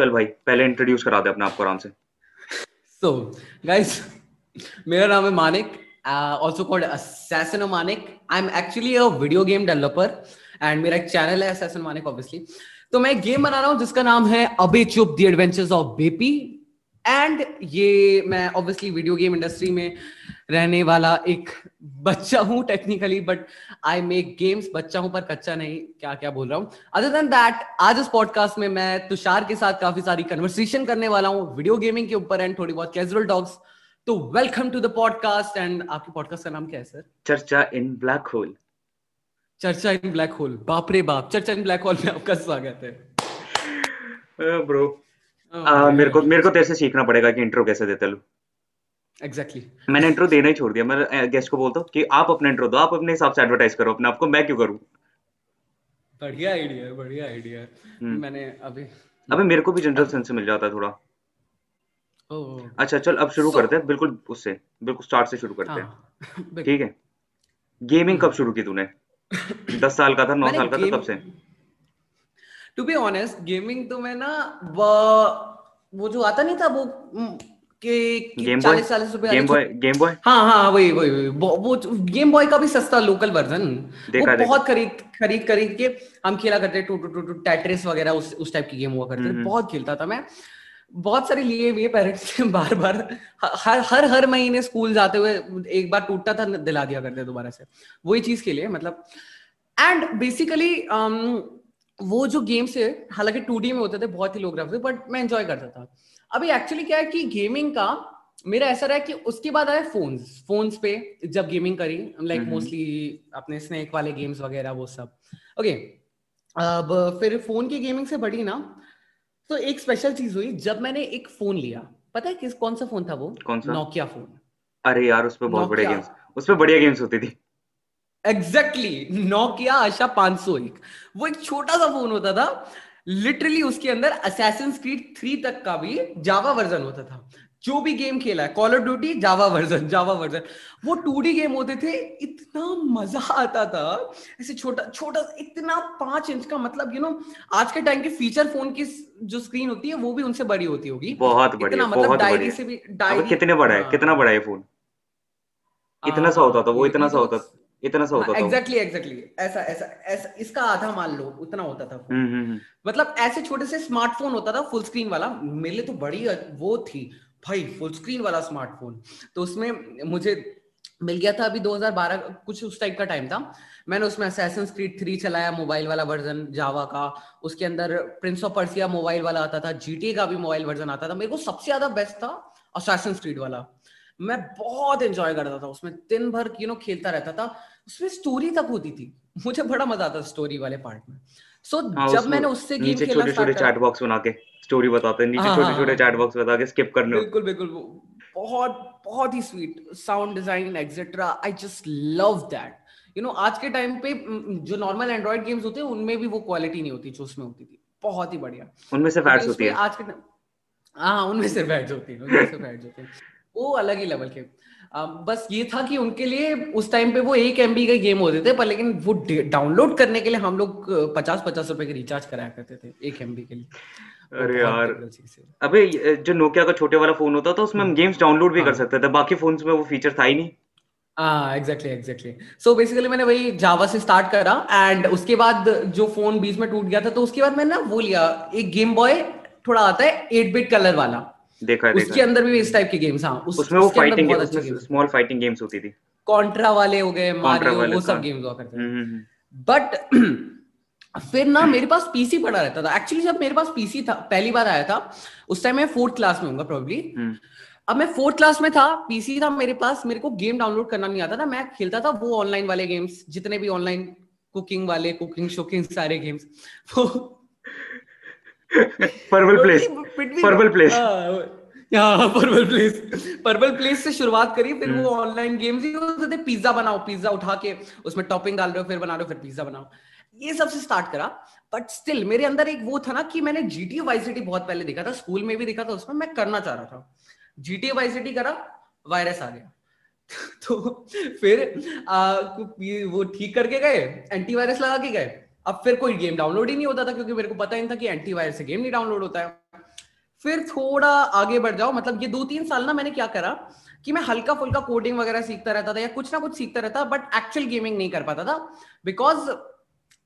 चल भाई, पहले इंट्रोड्यूस करा दे अपने आप को आराम से। सो गाइस मेरा नाम है Manik also called assassin Manik I am actually a video game developer and मेरा एक चैनल है असैसिन मानिक ऑब्वियसली तो मैं गेम बना रहा हूँ जिसका नाम है अबे चुप the adventures of Bepi. And ये मैं ऑब्वियसली वीडियो गेम इंडस्ट्री में रहने वाला एक बच्चा हूँ technically but I make games बच्चा हूँ पर कच्चा नहीं क्या क्या बोल रहा हूँ? अदर देन दैट आज इस पॉडकास्ट में मैं तुषार के साथ काफ़ी सारी कन्वर्सेशन करने वाला हूँ वीडियो गेमिंग के ऊपर एंड थोड़ी बहुत कैजुअल टॉक्स तो welcome to the podcast and आपके पॉडकास्ट का नाम क्या है सर चर्चा इन ब्लैक होल। चर्चा इन ब्लैक होल। बाप रे बाप चर्चा इन ब्लैक होल में आपका स्वागत है। ब्रो uh, मेरे को मेरे को तेरे से सीखना पड़ेगा कि इंट्रो कैसे देते लो एग्जैक्टली exactly. मैंने इंट्रो देना ही छोड़ दिया। मैं गेस्ट को बोलता हूँ कि आप अपना इंट्रो दो आप अपने हिसाब से एडवर्टाइज करो अपने आपको मैं क्यों करूँ? बढ़िया आइडिया है बढ़िया आइडिया है हम्म। मैंने अभी अबे मेरे को भी जनरल सेंस से मिल जाता है थोड़ा। अच्छा चल अब शुरू so, करते हैं। बिल्कुल उससे बिल्कुल स्टार्ट से शुरू करते हैं। हाँ, ठीक है? गेमिंग कब शुरू की तूने? दस साल का था नौ साल का था कब से? टू बी ऑनेस्ट गेमिंग तो मैं ना वो वो जो आता नहीं था वो कि चालीस चालीस रुपए गेम बॉय गेम बॉय हाँ हाँ वही वही वो, वो गेम बॉय का भी सस्ता लोकल वर्जन वो बहुत खरीद खरीद खरीद के हम खेला करते two two two two Tetris वगैरह उस उस टाइप की गेम हुआ करते। हम्म। बहुत खेलता था मैं। बहुत सारे लिए हुए पेरेंट्स के बार बार हर हर हर महीने स्कूल जाते हुए एक बार टूटता था दिला दिया करते दोबारा से। वही चीज़ के लिए मतलब। एंड बेसिकली um, वो जो गेम्स है हालाँकि टू में होते थे बहुत ही लोग रखते बट मैं एंजॉय करता था। अभी एक्चुअली क्या है कि गेमिंग का मेरा ऐसा रहा कि उसके बाद आया फोन्स फोन्स पे जब गेमिंग करी लाइक मोस्टली अपने स्नेक वाले गेम्स वगैरह वो सब। ओके अब फिर फ़ोन की गेमिंग से बढ़ी ना तो एक स्पेशल चीज़ हुई जब मैंने एक फ़ोन लिया। पता है किस कौन सा फ़ोन था वो? कौन सा? नोकिया फ़ोन अरे यार उस बहुत बड़े गेम्स उस बढ़िया गेम्स होती थी। एग्जैक्टली नोकिया आशा 501 वो एक छोटा सा फ़ोन होता था। लिटरली उसके अंदर असैसिन स्क्रीड थ्री तक का भी जावा वर्जन होता था। जो भी गेम खेला है Call of Duty Java version Java version वो टू गेम होते थे। इतना मज़ा आता था। ऐसे छोटा छोटा इतना पाँच इंच का मतलब यू नो आज के टाइम के फीचर फ़ोन की जो स्क्रीन होती है वो भी उनसे बड़ी होती होगी। बहुत बढ़िया मतलब डायरी से भी डायरी कितने बड़ा है? हाँ। कितना बड़ा है फ़ोन इतना सा होता था? वो इतना सा होता था इतना सा होता था एग्जैक्टली एग्जैक्टली ऐसा ऐसा ऐसा इसका आधा मान लो उतना होता था हम्म, हम्म, हम्म। मतलब ऐसे छोटे से स्मार्टफ़ोन होता था फुल स्क्रीन वाला। मेरे तो बड़ी वो थी। भाई फुल स्क्रीन वाला स्मार्टफ़ोन तो उसमें मुझे मिल गया था अभी 2012 कुछ उस टाइप का टाइम था। मैंने उसमें असैसन स्क्रीड थ्री चलाया मोबाइल वाला वर्जन जावा का। उसके अंदर प्रिंस ऑफ़ पर्सिया मोबाइल वाला आता था जीटी का भी मोबाइल वर्जन आता था। मेरे को सबसे ज़्यादा बेस्ट था असैसन स्क्रीड वाला। मैं बहुत एंजॉय करता था उसमें दिन भर यू नो खेलता रहता था। उसमें स्टोरी तक होती थी। मुझे बड़ा मज़ा आता स्टोरी वाले पार्ट में। सो so, हाँ, जब मैंने उससे गेम खेलना छोटे छोटे चैट बॉक्स बना के स्टोरी बताते हैं। नीचे छोटे छोटे चैट बॉक्स बता के स्किप करने बिल्कुल बिल्कुल। बहुत बहुत ही sweet sound design etcetera I just love that you know आज के टाइम पे जो नॉर्मल एंड्रॉइड गेम्स होते हैं उनमें भी वो क्वालिटी नहीं होती जो उसमें होती थी। बहुत ही बढ़िया। उनमें से फैट्स होती है। आज के हाँ उनमें से फैट्स होती है उनमें से फैट्स होती है। वो अलग ही लेवल के। बस ये था कि उनके लिए उस टाइम पे वो एक एमबी का गेम होते थे पर लेकिन वो डाउनलोड करने के लिए हम लोग पचास पचास रुपए के रिचार्ज कराया करते थे एक एमबी के लिए। अरे यार अबे जो नोकिया का छोटे वाला फ़ोन होता था उसमें हम गेम्स डाउनलोड भी कर हाँ। सकते थे बाकी फोन्स में वो फीचर था ही नहीं। हाँ एग्जैक्टली एग्जैक्टली सो बेसिकली मैंने वही जावा से स्टार्ट करा एंड उसके बाद जो फ़ोन बीच में टूट गया था तो उसके बाद मैंने ना वो लिया एक गेम बॉय थोड़ा आता है एट बिट कलर वाला। देखा है उसके अंदर भी इस टाइप के गेम्स हाँ उस, उसमें वो फाइटिंग उसमें स्मॉल फाइटिंग गेम्स होती थी। कॉन्ट्रा वाले हो गए मारियो वो सब गेम्स हुआ करते थे। बट हम्म, हम्म, हम्म। फिर ना मेरे पास पीसी पड़ा रहता था। एक्चुअली जब मेरे पास पीसी था पहली बार आया था उस टाइम मैं फोर्थ क्लास में हूँ प्रोबेबली अब मैं फोर्थ क्लास में था पीसी था मेरे पास मेरे को गेम डाउनलोड करना नहीं आता था। मैं खेलता था वो ऑनलाइन वाले गेम्स जितने भी ऑनलाइन कुकिंग वाले कुकिंग शोकिंग सारे गेम्स वो Purple Place Purple Place. Purple Place Purple Place से शुरुआत करी फिर वो ऑनलाइन गेम्स ही होते थे पिज्जा बनाओ पिज्जा उठा के उसमें टॉपिंग डाल रहे हो फिर बना रहे हो फिर पिज्जा बनाओ। ये सबसे स्टार्ट करा बट स्टिल मेरे अंदर एक वो था ना कि मैंने जीटीए वाई सिटी बहुत पहले देखा था स्कूल में भी देखा था उसमें मैं करना चाह रहा था। जीटीए वाई सिटी करा वायरस आ गया। तो फिर आ, वो ठीक करके गए एंटीवायरस लगा के गए। अब फिर कोई गेम डाउनलोड ही नहीं होता था, क्योंकि मेरे को पता ही नहीं था कि एंटीवायरस से गेम नहीं डाउनलोड होता है। फिर थोड़ा आगे बढ़ जाओ मतलब ये दो तीन साल ना मैंने क्या करा कि मैं हल्का फुल्का कोडिंग वगैरह सीखता रहता था या कुछ ना कुछ सीखता रहता बट एक्चुअल गेमिंग नहीं कर पाता था। बिकॉज़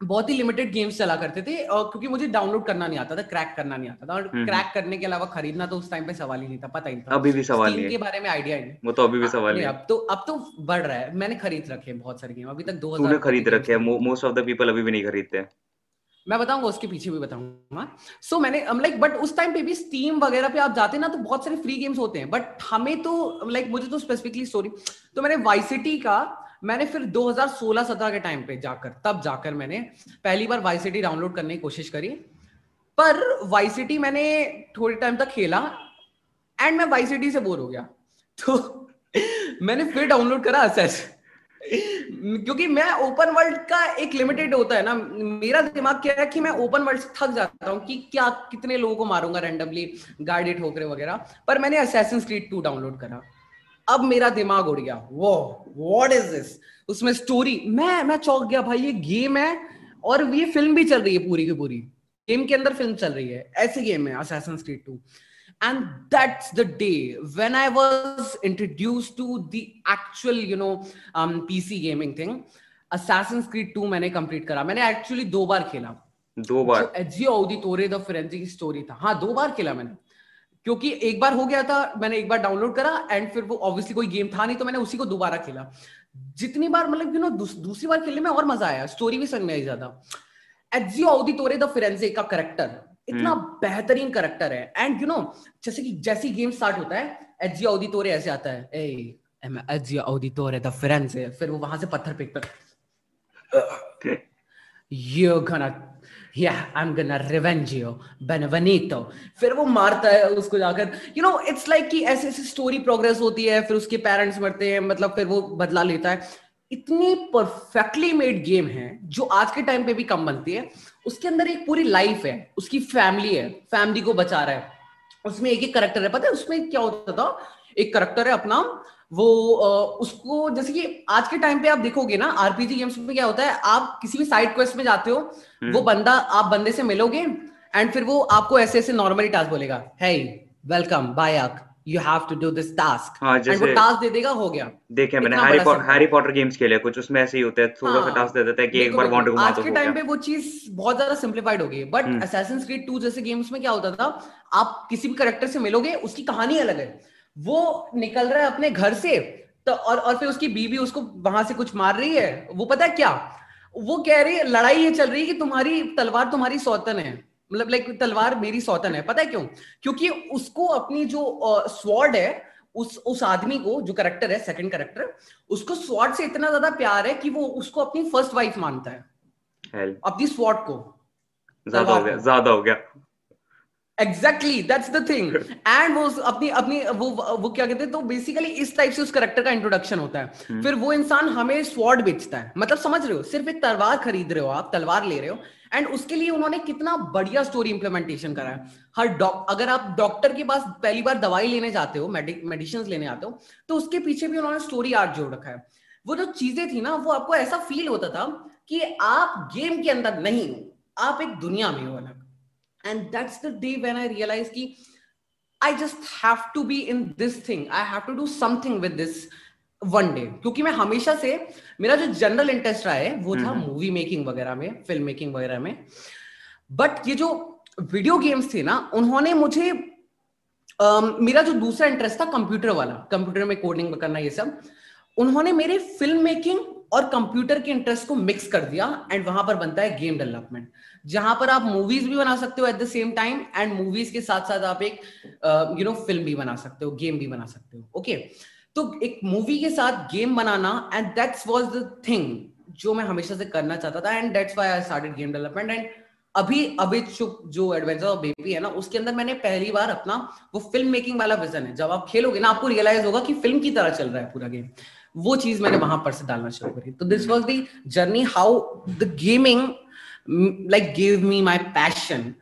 बहुत ही लिमिटेड गेम्स चला करते थे और क्योंकि मुझे डाउनलोड करना नहीं आता था क्रैक करना नहीं आता था और क्रैक हम्म। करने के अलावा खरीदना तो उस टाइम पे सवाल ही नहीं था पता ही था। अभी भी सवाल नहीं के बारे में आइडिया नहीं। वो तो अभी भी सवाल नहीं अब तो अब तो बढ़ रहा है। मैंने खरीद रखे हैं बहुत सारे गेम अभी तक दो हज़ार खरीद रखे हैं मोस्ट ऑफ़ द पीपल अभी भी नहीं खरीदते मैं बताऊँगा उसके पीछे भी बताऊँगा। सो so, मैंने लाइक बट उस टाइम पे भी स्टीम वगैरह पे आप जाते ना तो बहुत सारे फ्री गेम्स होते हैं। बट हमें तो लाइक मुझे तो स्पेसिफिकली स्टोरी तो मैंने वाइसिटी का मैंने फिर 2016-17 के टाइम पे जाकर, तब जाकर मैंने पहली बार वाइसिटी डाउनलोड करने की कोशिश करी। पर वाइसिटी मैंने थोड़े टाइम तक खेला एंड मैं वाइसिटी से बोर हो गया। तो मैंने फिर डाउनलोड करा असेस क्योंकि मैं ओपन वर्ल्ड का एक लिमिटेड होता है ना, मेरा दिमाग क्या है कि मैं ओपन वर्ल्ड से थक जाता हूँ कि क्या कितने लोगों को मारूँगा रैंडमली गाइडेड ठोकरे वगैरह। पर मैंने असेसन स्ट्रीट टू डाउनलोड करा। अब मेरा दिमाग उड़ गया। वो वॉट इज़ दिस उसमें स्टोरी मैं मैं चौक गया भाई ये गेम है और ये फ़िल्म भी चल रही है पूरी की पूरी। गेम के अंदर फ़िल्म चल रही है ऐसे गेम है Assassin's street two and that's the day when i was introduced to the actual you know um, pc gaming thing assassin's creed 2 मैंने कंप्लीट करा। मैंने एक्चुअली दो बार खेला। दो बार। एजियो ऑडिटोरे द फ्रेंजी की स्टोरी था। हाँ दो बार खेला मैंने। क्योंकि एक बार हो गया था मैंने एक बार डाउनलोड करा एंड फिर वो ऑब्वियसली कोई गेम था नहीं तो मैंने उसी को दोबारा खेला। जितनी बार मतलब यू नो दूसरी बार खेलने में और मज़ा आया स्टोरी भी समझ में आई ज़्यादा। एजियो ऑडिटोरे द फ्रेंजी का करेक्टर इतना हम्म। बेहतरीन करेक्टर है। एंड यू नो जैसे कि जैसी गेम स्टार्ट होता है एजियो ऑडिटोरे ऐसे आता है ए एजियो ऑडिटोरे द फ्रेंड्स फिर वो वहाँ से पत्थर फेंकता you're yeah, i'm gonna revenge you. Benvenuto. फिर वो मारता है उसको जाकर। यू नो इट्स लाइक कि ऐसे ऐसे स्टोरी प्रोग्रेस होती है, फिर उसके पेरेंट्स मरते हैं मतलब फिर वो बदला लेता है। इतनी परफेक्टली मेड गेम है, जो आज के टाइम पे भी कम बनती है। उसके अंदर एक पूरी लाइफ है, उसकी फैमिली है फैमिली को बचा रहा है। उसमें एक एक करेक्टर है। पता है उसमें क्या होता था? एक करेक्टर है अपना वो उसको जैसे कि आज के टाइम पे आप देखोगे ना आरपीजी गेम्स में क्या होता है आप किसी भी साइड क्वेस्ट में जाते हो हम्म। वो बंदा आप बंदे से मिलोगे एंड फिर वो आपको ऐसे ऐसे नॉर्मली टास्क बोलेगा है welcome back you have to do this task हाँ, जैसे वो टास्क दे देगा हो गया। देखे मैंने Harry Potter Harry Potter games खेले कुछ उसमें ऐसे ही होता है थोड़ा सा टास्क दे देता है कि एक बार वांड घुमा आज के टाइम पे वो चीज़ बहुत ज़्यादा सिंपलीफाइड हो गई बट असैसिन क्रीड 2 जैसे गेम्स में क्या होता था आप किसी भी कैरेक्टर से मिलोगे उसकी कहानी अलग है। वो निकल रहा है अपने घर से तो और और फिर उसकी बीबी उसको वहाँ से कुछ मार रही है वो पता है क्या? वो कह रही है लड़ाई ये चल रही है कि तुम्हारी तलवार तुम्हारी सौतन है मतलब लाइक तलवार मेरी सौतन है पता है क्यों? क्योंकि उसको अपनी जो स्वॉर्ड है उस उस आदमी को जो करेक्टर है सेकंड करेक्टर उसको स्वॉर्ड से इतना ज़्यादा प्यार है कि वो उसको अपनी फ़र्स्ट वाइफ मानता है। अपनी स्वॉर्ड को। ज़्यादा हो गया ज़्यादा हो गया। Exactly that's the thing and वो अपनी अपनी वो वो क्या कहते हैं तो बेसिकली इस टाइप से उस करेक्टर का इंट्रोडक्शन होता है। hmm. फिर वो इंसान हमें स्वॉर्ड बेचता है। मतलब समझ रहे हो सिर्फ़ एक तलवार खरीद रहे हो आप तलवार ले रहे हो। एंड उसके लिए उन्होंने कितना बढ़िया स्टोरी इंप्लीमेंटेशन करा है। हर डॉक अगर आप डॉक्टर के पास पहली बार दवाई लेने जाते हो मेडिसिन लेने आते हो तो उसके पीछे भी उन्होंने स्टोरी आर्ट जोड़ रखा है। वो जो चीज़ें थी ना वो आपको ऐसा फील होता था कि आप गेम के अंदर नहीं हो आप एक दुनिया में हो अलग and that's the day when I realise की I just have to be in this thing I have to do something with this one day क्योंकि मैं हमेशा से मेरा जो जनरल इंटरेस्ट रहा है वो था मूवी। मेकिंग वगैरह में फ़िल्म मेकिंग वगैरह में. बट ये जो वीडियो गेम्स थे ना उन्होंने मुझे uh, मेरा जो दूसरा इंटरेस्ट था कंप्यूटर वाला कंप्यूटर में कोडिंग करना ये सब उन्होंने मेरे फ़िल्म मेकिंग और कंप्यूटर के इंटरेस्ट को मिक्स कर दिया एंड वहाँ पर बनता है गेम डेवलपमेंट जहाँ पर आप मूवीज़ भी बना सकते हो at the same time and movies के साथ साथ आप एक यू नो फ़िल्म भी बना सकते हो गेम भी बना सकते हो ओके okay? तो एक मूवी के साथ game banana and that's was the thing जो मैं हमेशा से करना चाहता था and that's why I started game development and अभी अभी जो एडवेंचर ऑफ़ बेबी है ना, उसके अंदर मैंने पहली बार अपना वो फ़िल्म मेकिंग वाला विजन है। जब आप खेलोगे ना, आपको रियलाइज़ होगा कि फ़िल्म की तरह चल रहा है पूरा गेम वो चीज़ मैंने वहाँ पर से डालना शुरू करी। तो this was the journey how the gaming like give me my passion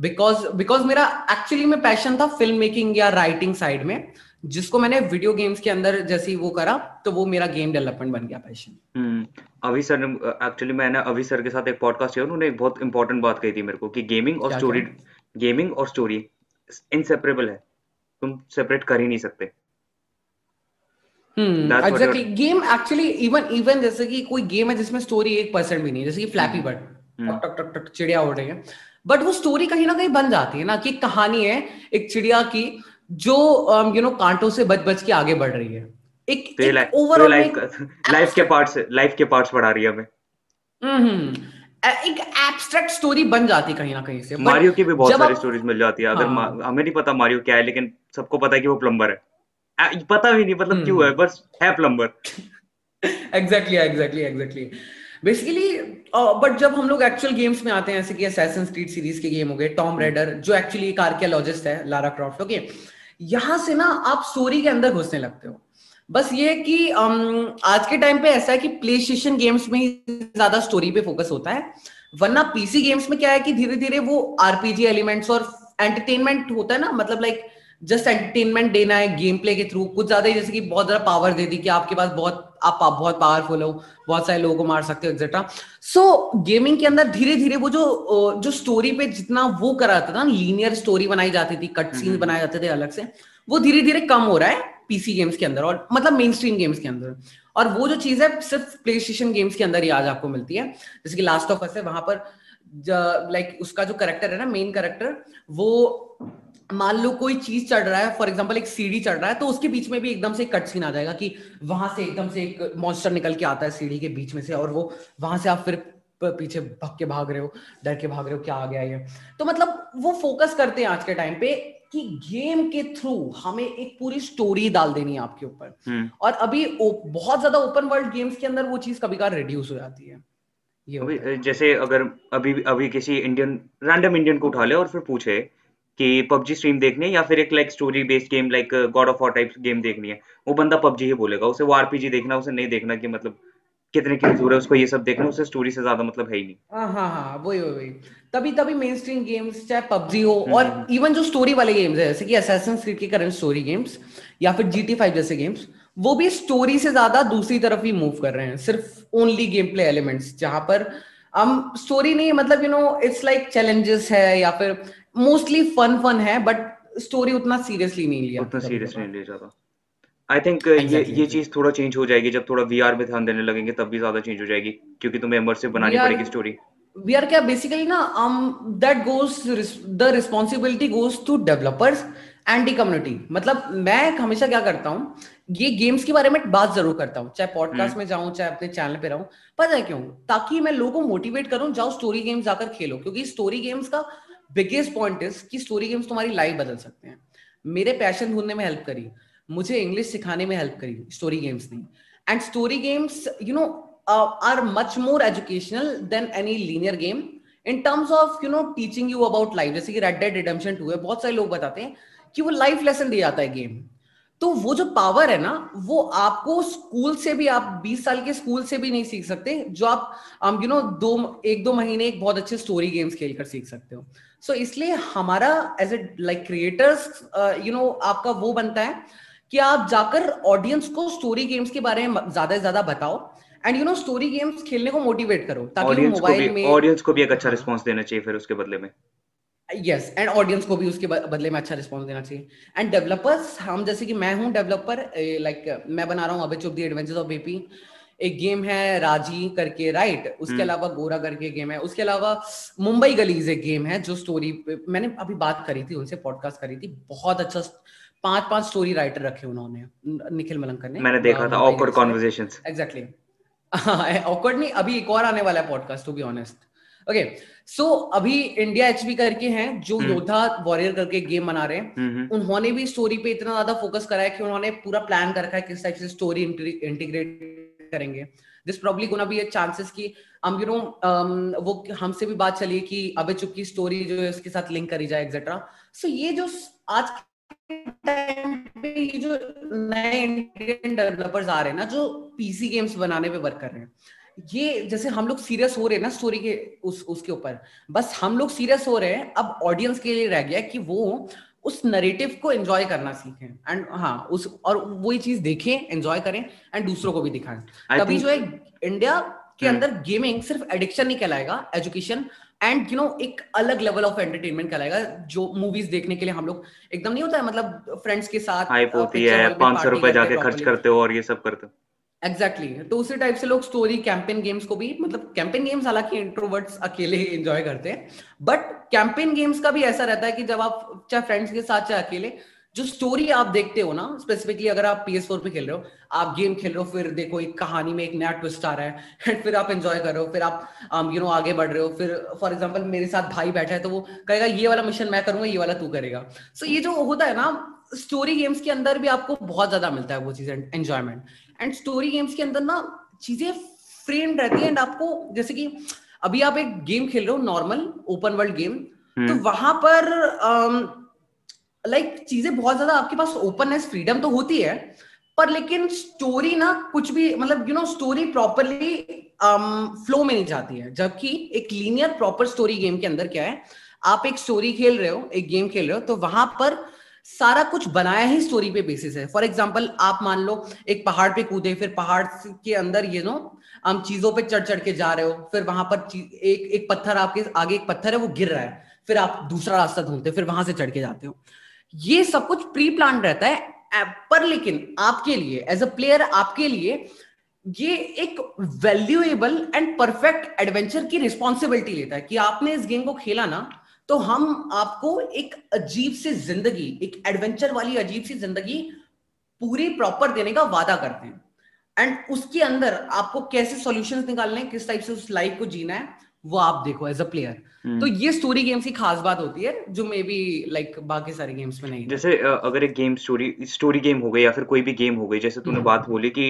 because because मेरा एक्चुअली में पैशन था फ़िल्म मेकिंग या राइटिंग साइड में जिसको मैंने वीडियो गेम्स के अंदर जैसे वो करा तो वो मेरा गेम डेवलपमेंट बन गया पैशन हम्म, अभी सर एक्चुअली मैंने अभी सर के साथ एक पॉडकास्ट किया उन्होंने एक बहुत इंपॉर्टेंट बात कही थी मेरे को कि गेमिंग और स्टोरी गेमिंग और स्टोरी इनसेपरेबल है। तुम सेपरेट कर ही नहीं सकते। Exactly game actually even even जैसे कि कोई गेम है जिसमें स्टोरी एक परसेंट भी नहीं जैसे कि फ्लैपी बर्ड टक टक टक चिड़िया उड़ रही है। बट वो स्टोरी कहीं ना कहीं बन जाती है ना कि कहानी है एक चिड़िया की जो यू नो कांटों से बच बच के आगे बढ़ रही है। एक ओवरऑल लाइफ के पार्ट्स लाइफ के पार्ट्स बढ़ा रही है हमें। हम्म एक एब्स्ट्रैक्ट स्टोरी बन जाती कहीं ना कहीं से। मारियो की भी बहुत सारी स्टोरीज मिल जाती है। अगर हाँ. हमें नहीं पता मारियो क्या है लेकिन सबको पता है कि वो प्लम्बर है। पता भी नहीं मतलब क्यों है? हम्म। बस है plumber exactly exactly exactly basically but जब हम लोग एक्चुअल गेम्स में आते हैं जैसे कि असैसिन स्ट्रीट सीरीज़ के गेम हो गए टॉम रेडर जो एक्चुअली एक आर्कियोलॉजिस्ट है लारा क्रॉफ्ट ओके यहाँ से ना आप स्टोरी के अंदर घुसने लगते हो। बस ये कि um, आज के टाइम पे ऐसा है कि प्ले स्टेशन गेम्स में ही ज़्यादा स्टोरी पे फोकस होता है वरना पीसी गेम्स में क्या है कि धीरे धीरे वो आरपीजी एलिमेंट्स और एंटरटेनमेंट होता है ना मतलब लाइक जस्ट एंटरटेनमेंट देना है गेम प्ले के थ्रू कुछ ज़्यादा ही जैसे कि बहुत ज़्यादा पावर दे दी कि आपके पास बहुत आप बहुत पावरफुल हो बहुत सारे लोगों को मार सकते हो एक्सेट्रा सो गेमिंग के अंदर धीरे धीरे वो जो जो स्टोरी पे जितना वो कराता था ना लीनियर स्टोरी बनाई जाती थी कट सीन बनाए जाते थे अलग से वो धीरे धीरे कम हो रहा है पीसी गेम्स के अंदर और मतलब मेन स्ट्रीम गेम्स के अंदर। और वो जो चीज़ है सिर्फ़ प्ले स्टेशन गेम्स के अंदर ही आज आपको मिलती है। जैसे कि लास्ट ऑफ़ अस है वहाँ पर लाइक उसका जो करेक्टर है ना मेन करेक्टर वो मान लो कोई चीज़ चढ़ रहा है फॉर एग्ज़ाम्पल एक सीढ़ी चढ़ रहा है तो उसके बीच में भी एकदम से कट सीन आ जाएगा कि वहाँ से एकदम से एक मॉन्स्टर निकल के आता है सीढ़ी के बीच में से और वो वहाँ से आप फिर पीछे भग के भाग रहे हो डर के भाग रहे हो क्या आ गया ये? तो मतलब वो फोकस करते हैं आज के टाइम पे कि गेम के थ्रू हमें एक पूरी स्टोरी डाल देनी है आपके ऊपर। हम्म। और अभी बहुत ज़्यादा ओपन वर्ल्ड गेम्स के अंदर वो चीज़ कभी कभार रिड्यूस हो जाती है। ये अभी जैसे अगर अभी अभी किसी इंडियन रैंडम इंडियन को उठा ले और फिर पूछे कि पबजी स्ट्रीम देखनी है या फिर एक like story based game like God of War type game देखनी है? वो बंदा पबजी ही बोलेगा उसे वो आरपीजी देखना उसे नहीं देखना कि मतलब कितने की दूर है उसको ये सब देखना उसे स्टोरी से ज़्यादा मतलब है ही नहीं। हाँ हाँ हाँ वही वही तभी तभी मेन स्ट्रीम गेम्स चाहे पबजी हो हम्म, और इवन हम्म। जो स्टोरी वाले गेम्स है जैसे कि असैसिन क्रीड के करंट स्टोरी गेम्स या फिर जीटी फाइव जैसे गेम्स वो भी स्टोरी से ज़्यादा दूसरी तरफ़ ही मूव कर रहे हैं। सिर्फ़ ओनली गेम प्ले एलिमेंट्स जहाँ पर हम स्टोरी नहीं मतलब you know it's like challenges है या फिर मोस्टली फन फन है बट स्टोरी उतना सीरियसली नहीं लिया। उतना सीरियसली नहीं लिया जाता। I think. ये ये चीज़ थोड़ा चेंज हो जाएगी जब थोड़ा वीआर में ध्यान देने लगेंगे तब भी ज़्यादा चेंज हो जाएगी क्योंकि तुम्हें इमर्सिव बनानी पड़ेगी स्टोरी वीआर क्या बेसिकली ना um that goes the responsibility goes to developers the community मतलब मैं हमेशा क्या करता हूँ ये गेम्स के बारे में बात ज़रूर करता हूँ चाहे पॉडकास्ट हम्म। में जाऊँ चाहे अपने चैनल पे रहूँ। पता है क्यों? ताकि मैं लोगों को मोटिवेट करूँ जाओ स्टोरी गेम्स जाकर खेलो क्योंकि स्टोरी गेम्स का बिगेस्ट पॉइंट इज़ कि स्टोरी गेम्स तुम्हारी लाइफ बदल सकते हैं। मेरे पैशन ढूँढने में हेल्प करी, मुझे इंग्लिश सिखाने में हेल्प करी स्टोरी गेम्स ने। And story games you know are much more educational than any linear game in terms of you know teaching you about life जैसे कि रेड डेड रिडेम्पशन टू है, बहुत सारे लोग बताते हैं कि वो लाइफ लेसन दिया जाता है गेम तो वो जो पावर है ना वो आपको स्कूल से भी आप 20 साल के स्कूल से भी नहीं सीख सकते जो आप यू नो दो एक दो महीने एक बहुत अच्छे स्टोरी गेम्स खेल कर सीख सकते हो। सो so, इसलिए हमारा as a like creators you know आपका वो बनता है कि आप जाकर ऑडियंस को स्टोरी गेम्स के बारे में ज़्यादा से ज़्यादा बताओ and you know story games खेलने को मोटिवेट करो ताकि मोबाइल में ऑडियंस को भी एक अच्छा रिस्पॉन्स देना चाहिए फिर उसके बदले में। यस एंड ऑडियंस को भी उसके बदले में अच्छा रिस्पांस देना चाहिए. एंड डेवलपर्स हम जैसे कि मैं हूँ डेवलपर लाइक मैं बना रहा हूँ अबे चुप दी एडवेंचर्स ऑफ़ बीपी एक गेम है राज़ी करके राइट उसके हम्म। अलावा गोरा करके गेम है. उसके अलावा मुंबई गलीज एक गेम है जो स्टोरी मैंने अभी बात करी थी उनसे पॉडकास्ट करी थी. बहुत अच्छा पाँच पाँच स्टोरी राइटर रखे उन्होंने निखिल मलंकर ने. मैंने देखा था ऑकवर्ड कन्वर्सेशंस एग्जैक्टली ऑकवर्ड नहीं अभी एक और आने वाला है podcast to be honest okay so अभी इंडिया एचपी करके हैं जो हम्म। योद्धा वॉरियर करके गेम बना रहे हैं हम्म, हम्म। उन्होंने भी स्टोरी पे इतना ज़्यादा फोकस करा है कि उन्होंने पूरा प्लान कर रखा है किस टाइप से स्टोरी इंटीग्रेट करेंगे this probably gonna be chances कि हम यू नो वो हमसे भी बात चली कि अबे चुप की स्टोरी जो है उसके साथ लिंक करी जाए एक्सेट्रा सो ये जो आज टाइम पे ये जो नए इंडियन डेवलपर्स आ रहे हैं ना जो पीसी गेम्स बनाने पे वर्क कर रहे हैं ये जैसे हम लोग सीरियस हो रहे हैं ना स्टोरी के उस उसके ऊपर। बस हम लोग सीरियस हो रहे हैं अब ऑडियंस के लिए रह गया कि वो उस नरेटिव को एंजॉय करना सीखें। एंड हाँ उस और वही चीज़ देखें एंजॉय करें एंड दूसरों को भी दिखाएँ। तभी जो है इंडिया के हम्म। अंदर गेमिंग सिर्फ़ एडिक्शन नहीं कहलाएगा एजुकेशन एंड यू नो एक अलग लेवल ऑफ़ एंटरटेनमेंट कहलाएगा जो मूवीज़ देखने के लिए हम लोग एकदम नहीं होता है मतलब फ्रेंड्स के साथ हाइप होती है पाँच सौ रुपए जाके खर्च करते हो और ये सब करते हो। Exactly exactly. तो उसी टाइप से लोग स्टोरी कैंपेन गेम्स को भी मतलब कैंपेन गेम्स हालाँकि इंट्रोवर्ट्स अकेले एंजॉय करते हैं बट कैंपेन गेम्स का भी ऐसा रहता है कि जब आप चाहे फ्रेंड्स के साथ चाहे अकेले जो स्टोरी आप देखते हो ना स्पेसिफिकली अगर आप पी एस फोर पे खेल रहे हो आप गेम खेल रहे हो फिर देखो एक कहानी में एक नया ट्विस्ट आ रहा है फिर आप एंजॉय कर रहे हो फिर आप यू um, नो know, आगे बढ़ रहे हो फिर फॉर एग्ज़ाम्पल मेरे साथ भाई बैठा है तो वो कहेगा ये वाला मिशन मैं करूँगा ये वाला तू करेगा सो so, ये जो होता है ना स्टोरी गेम्स के अंदर भी आपको बहुत ज़्यादा मिलता है वो चीज़ एंजॉयमेंट एंड स्टोरी गेम्स के अंदर ना चीज़ें फ्रेम रहती है एंड आपको जैसे कि अभी आप एक गेम खेल रहे हो नॉर्मल ओपन वर्ल्ड गेम तो वहाँ पर लाइक um, like, चीज़ें बहुत ज़्यादा आपके पास ओपननेस फ्रीडम तो होती है पर लेकिन स्टोरी ना कुछ भी मतलब you know story properly flow में नहीं जाती है। जबकि एक लीनियर प्रॉपर स्टोरी गेम के अंदर क्या है आप एक स्टोरी खेल रहे हो एक गेम खेल रहे हो तो वहाँ पर सारा कुछ बनाया ही स्टोरी पे बेसिस है। फॉर एग्ज़ाम्पल आप मान लो, एक पहाड़ पे कूदे, फिर पहाड़ के अंदर ये नो हम चीज़ों पे चढ़ चढ़ के जा रहे हो, फिर वहाँ पर एक एक पत्थर आपके आगे एक पत्थर है, वो गिर रहा है, फिर आप दूसरा रास्ता ढूंढते फिर वहाँ से चढ़ के जाते हो। ये सब कुछ प्री प्लान रहता है पर लेकिन आपके लिए एज अ प्लेयर आपके लिए, ये एक वैल्यूएबल एंड परफेक्ट एडवेंचर की रिस्पॉन्सिबिलिटी लेता है कि आपने इस गेम को खेला ना तो हम आपको एक अजीब सी ज़िंदगी एक एडवेंचर वाली अजीब सी ज़िंदगी पूरी प्रॉपर देने का वादा करते हैं। एंड उसके अंदर आपको कैसे सॉल्यूशंस निकालने हैं किस टाइप से उस लाइफ को जीना है वो आप देखो एज अ प्लेयर तो ये स्टोरी गेम्स की खास बात होती है जो मे बी लाइक बाकी सारे गेम्स में नहीं जैसे अगर एक गेम स्टोरी स्टोरी गेम हो गई या फिर कोई भी गेम हो गई जैसे तूने हम्म। बात बोली कि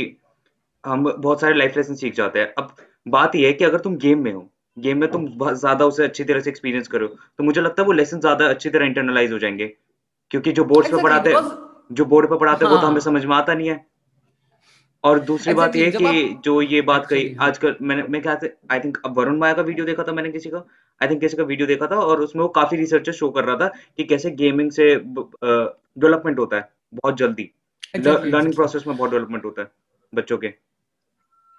हम बहुत सारे लाइफ लेसन सीख जाते हैं। अब बात यह है कि अगर तुम गेम में हो गेम में तुम बहुत ज़्यादा उसे अच्छी तरह से एक्सपीरियंस करो। तो मुझे लगता है वो लेसन ज़्यादा अच्छी तरह इंटरनलाइज हो जाएँगे। क्योंकि जो बोर्ड पे पढ़ाते हैं जो बोर्ड पे पढ़ाते हैं वो तो हाँ। हमें समझ में आता नहीं है। और दूसरी बात ये कि जो ये बात कही आजकल मैंने मैं क्या आई थिंक अब वरुण माया का वीडियो देखा था मैंने किसी का? आई थिंक किसी का वीडियो देखा था और उसमें वो काफ़ी रिसर्चर शो कर रहा था कि कैसे गेमिंग से डेवलपमेंट होता है बहुत जल्दी। लर्निंग प्रोसेस में बहुत डेवलपमेंट होता है बच्चों के।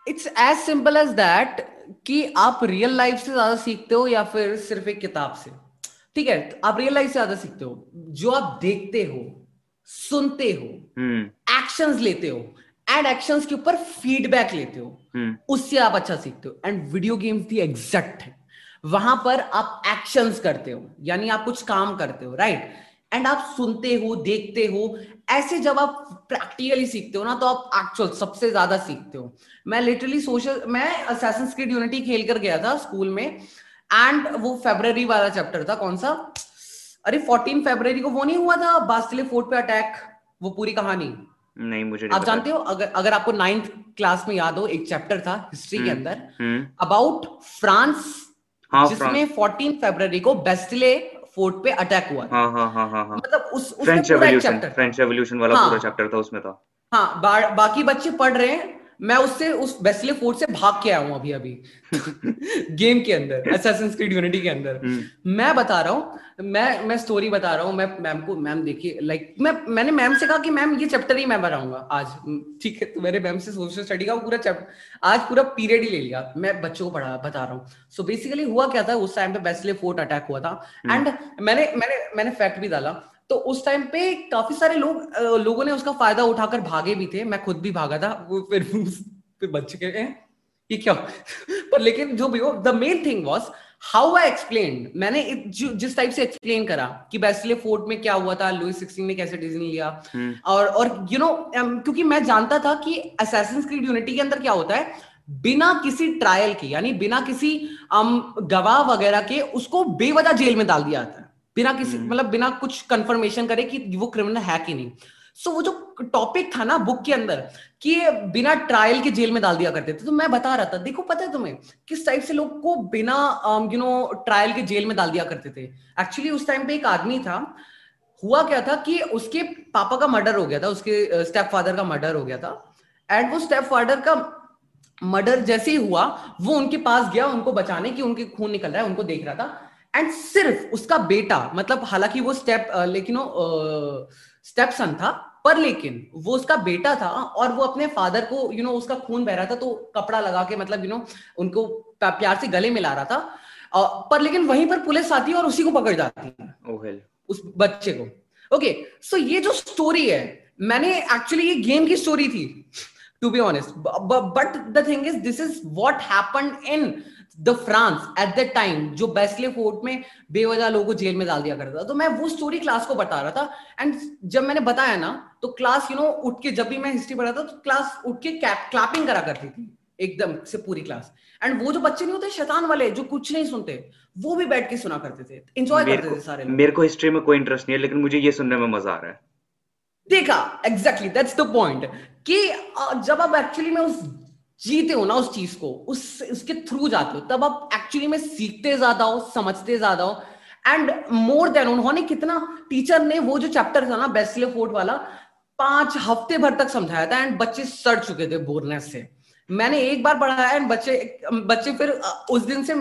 It's as simple as that कि आप रियल लाइफ से ज़्यादा सीखते हो या फिर सिर्फ़ एक किताब से ठीक है तो आप रियल लाइफ से ज़्यादा सीखते हो जो आप देखते हो सुनते हो एक्शंस hmm. लेते हो एंड एक्शन के ऊपर फीडबैक लेते हो hmm. उससे आप अच्छा सीखते हो and video games the exact है वहाँ पर आप एक्शन करते हो यानी आप कुछ काम करते हो राइट right? एंड आप सुनते हो देखते हो ऐसे जब आप प्रैक्टिकली सीखते हो ना तो आप एक्चुअल सबसे ज़्यादा सीखते हो। मैं लिटरली सोशल मैं असैसन स्क्रीड यूनिटी खेल कर गया था स्कूल में एंड वो फेब्रवरी वाला चैप्टर था कौन सा? अरे फोर्टीन फेब्रवरी को वो नहीं हुआ था बास्टिले फोर्ट पे अटैक वो पूरी कहानी। नहीं मुझे नहीं आप जानते हो अगर अगर आपको नाइन्थ क्लास में याद हो एक चैप्टर था हिस्ट्री के हम्म, अंदर अबाउट हम्म। फ्रांस हाँ, जिसमें फोर्टीन फेब्रवरी को बेस्टिले फोर्ट पे अटैक हुआ हाँ, हाँ, हाँ, हाँ, हाँ. मतलब उस फ्रेंच रेवोल्यूशन फ्रेंच रेवोल्यूशन वाला हाँ, पूरा चैप्टर था उसमें था हाँ बा, बाकी बच्चे पढ़ रहे हैं। मैं उससे उस बेस्ले फोर्ट से भाग के आया हूँ अभी अभी। गेम के अंदर असैसिन क्रीड यूनिटी के अंदर। हम्म। मैं बता रहा हूँ मैं मैं स्टोरी बता रहा हूँ मैं मैम को मैम देखिए लाइक मैं मैंने मैम से कहा कि मैम ये चैप्टर ही मैं बनाऊँगा आज। ठीक है तो मेरे मैम से सोशल स्टडी का पूरा चैप्टर आज पूरा पीरियड ही ले लिया। मैं बच्चों को पढ़ा बता रहा हूँ। सो बेसिकली हुआ क्या था उस टाइम पे बेस्ले फोर्ट अटैक हुआ था। एंड हम्म। मैंने मैंने मैंने फैक्ट भी डाला। तो उस टाइम पे काफ़ी सारे लोग लोगों ने उसका फ़ायदा उठाकर भागे भी थे। मैं खुद भी भागा था। वो फिर फिर कह रहे ये क्या? पर लेकिन जो भी हो the main thing was how I explain मैंने जिस टाइप से एक्सप्लेन करा कि बेस्ले फोर्ट में क्या हुआ था लुइस सिक्सटीन ने कैसे डिसीज़न लिया। hmm. और और you you know know, um, क्योंकि मैं जानता था कि असैसिन क्रीड यूनिटी के अंदर क्या होता है बिना किसी ट्रायल के यानी बिना किसी um, गवाह वगैरह के उसको बेवजह जेल में डाल दिया जाता है। बिना किसी हम्म। मतलब बिना कुछ कंफर्मेशन करे कि वो क्रिमिनल है कि नहीं। सो so, वो जो टॉपिक था ना बुक के अंदर कि बिना ट्रायल के जेल में डाल दिया करते थे तो मैं बता रहा था देखो पता है तुम्हें किस टाइप से लोग को बिना यू नो ट्रायल के जेल में डाल दिया करते थे। एक्चुअली उस टाइम पे एक आदमी था हुआ क्या था कि उसके पापा का मर्डर हो गया था उसके स्टेप फादर का मर्डर हो गया था एंड वो स्टेप फादर का मर्डर जैसे ही हुआ वो उनके पास गया उनको बचाने की उनके खून निकल रहा है उनको देख रहा था। एंड सिर्फ़ उसका बेटा मतलब हालाँकि वो स्टेप लेकिन स्टेप सन था पर लेकिन वो उसका बेटा था और वो अपने फादर को यू you नो know, उसका खून बह रहा था तो कपड़ा लगा के मतलब यू you नो know, उनको प्यार से गले मिला रहा था। पर लेकिन वहीं पर पुलिस आती है और उसी को पकड़ जाती। है oh, उस बच्चे को। ओके okay, सो so ये जो स्टोरी है मैंने एक्चुअली ये गेम की स्टोरी थी to be honest but the thing is this is what happened in the France at the time जो बेस्ले फोर्ट में बेवजह लोगों को जेल में डाल दिया करता था। तो मैं वो स्टोरी क्लास को बता रहा था। एंड जब मैंने बताया ना तो क्लास यू नो उठ के जब भी मैं हिस्ट्री पढ़ा था तो क्लास उठ के क्लैपिंग करा करती थी एकदम से पूरी क्लास एंड वो जो बच्चे नहीं होते शैतान वाले जो कुछ नहीं सुनते वो भी बैठ के सुना करते थे। एंजॉय करते थे सारे मेरे को हिस्ट्री में कोई इंटरेस्ट नहीं है लेकिन मुझे ये सुनने में मज़ा आ रहा है। देखा एग्जैक्टली दैट्स द पॉइंट कि जब आप एक्चुअली में उस जीते हो ना उस चीज़ को, उस उसके थ्रू जाते हो। तब आप एक्चुअली में सीखते ज़्यादा हो, समझते ज़्यादा हो। एंड मोर देन उन्होंने कितना टीचर ने वो जो चैप्टर था ना बेस्ले फोर्ट वाला, पाँच हफ़्ते भर तक समझाया था एंड बच्चे सड़ चुके थे बोरनेस से। मैंने एक बार पढ़ाया एंड बच्चे बच्चे फिर उस दिन से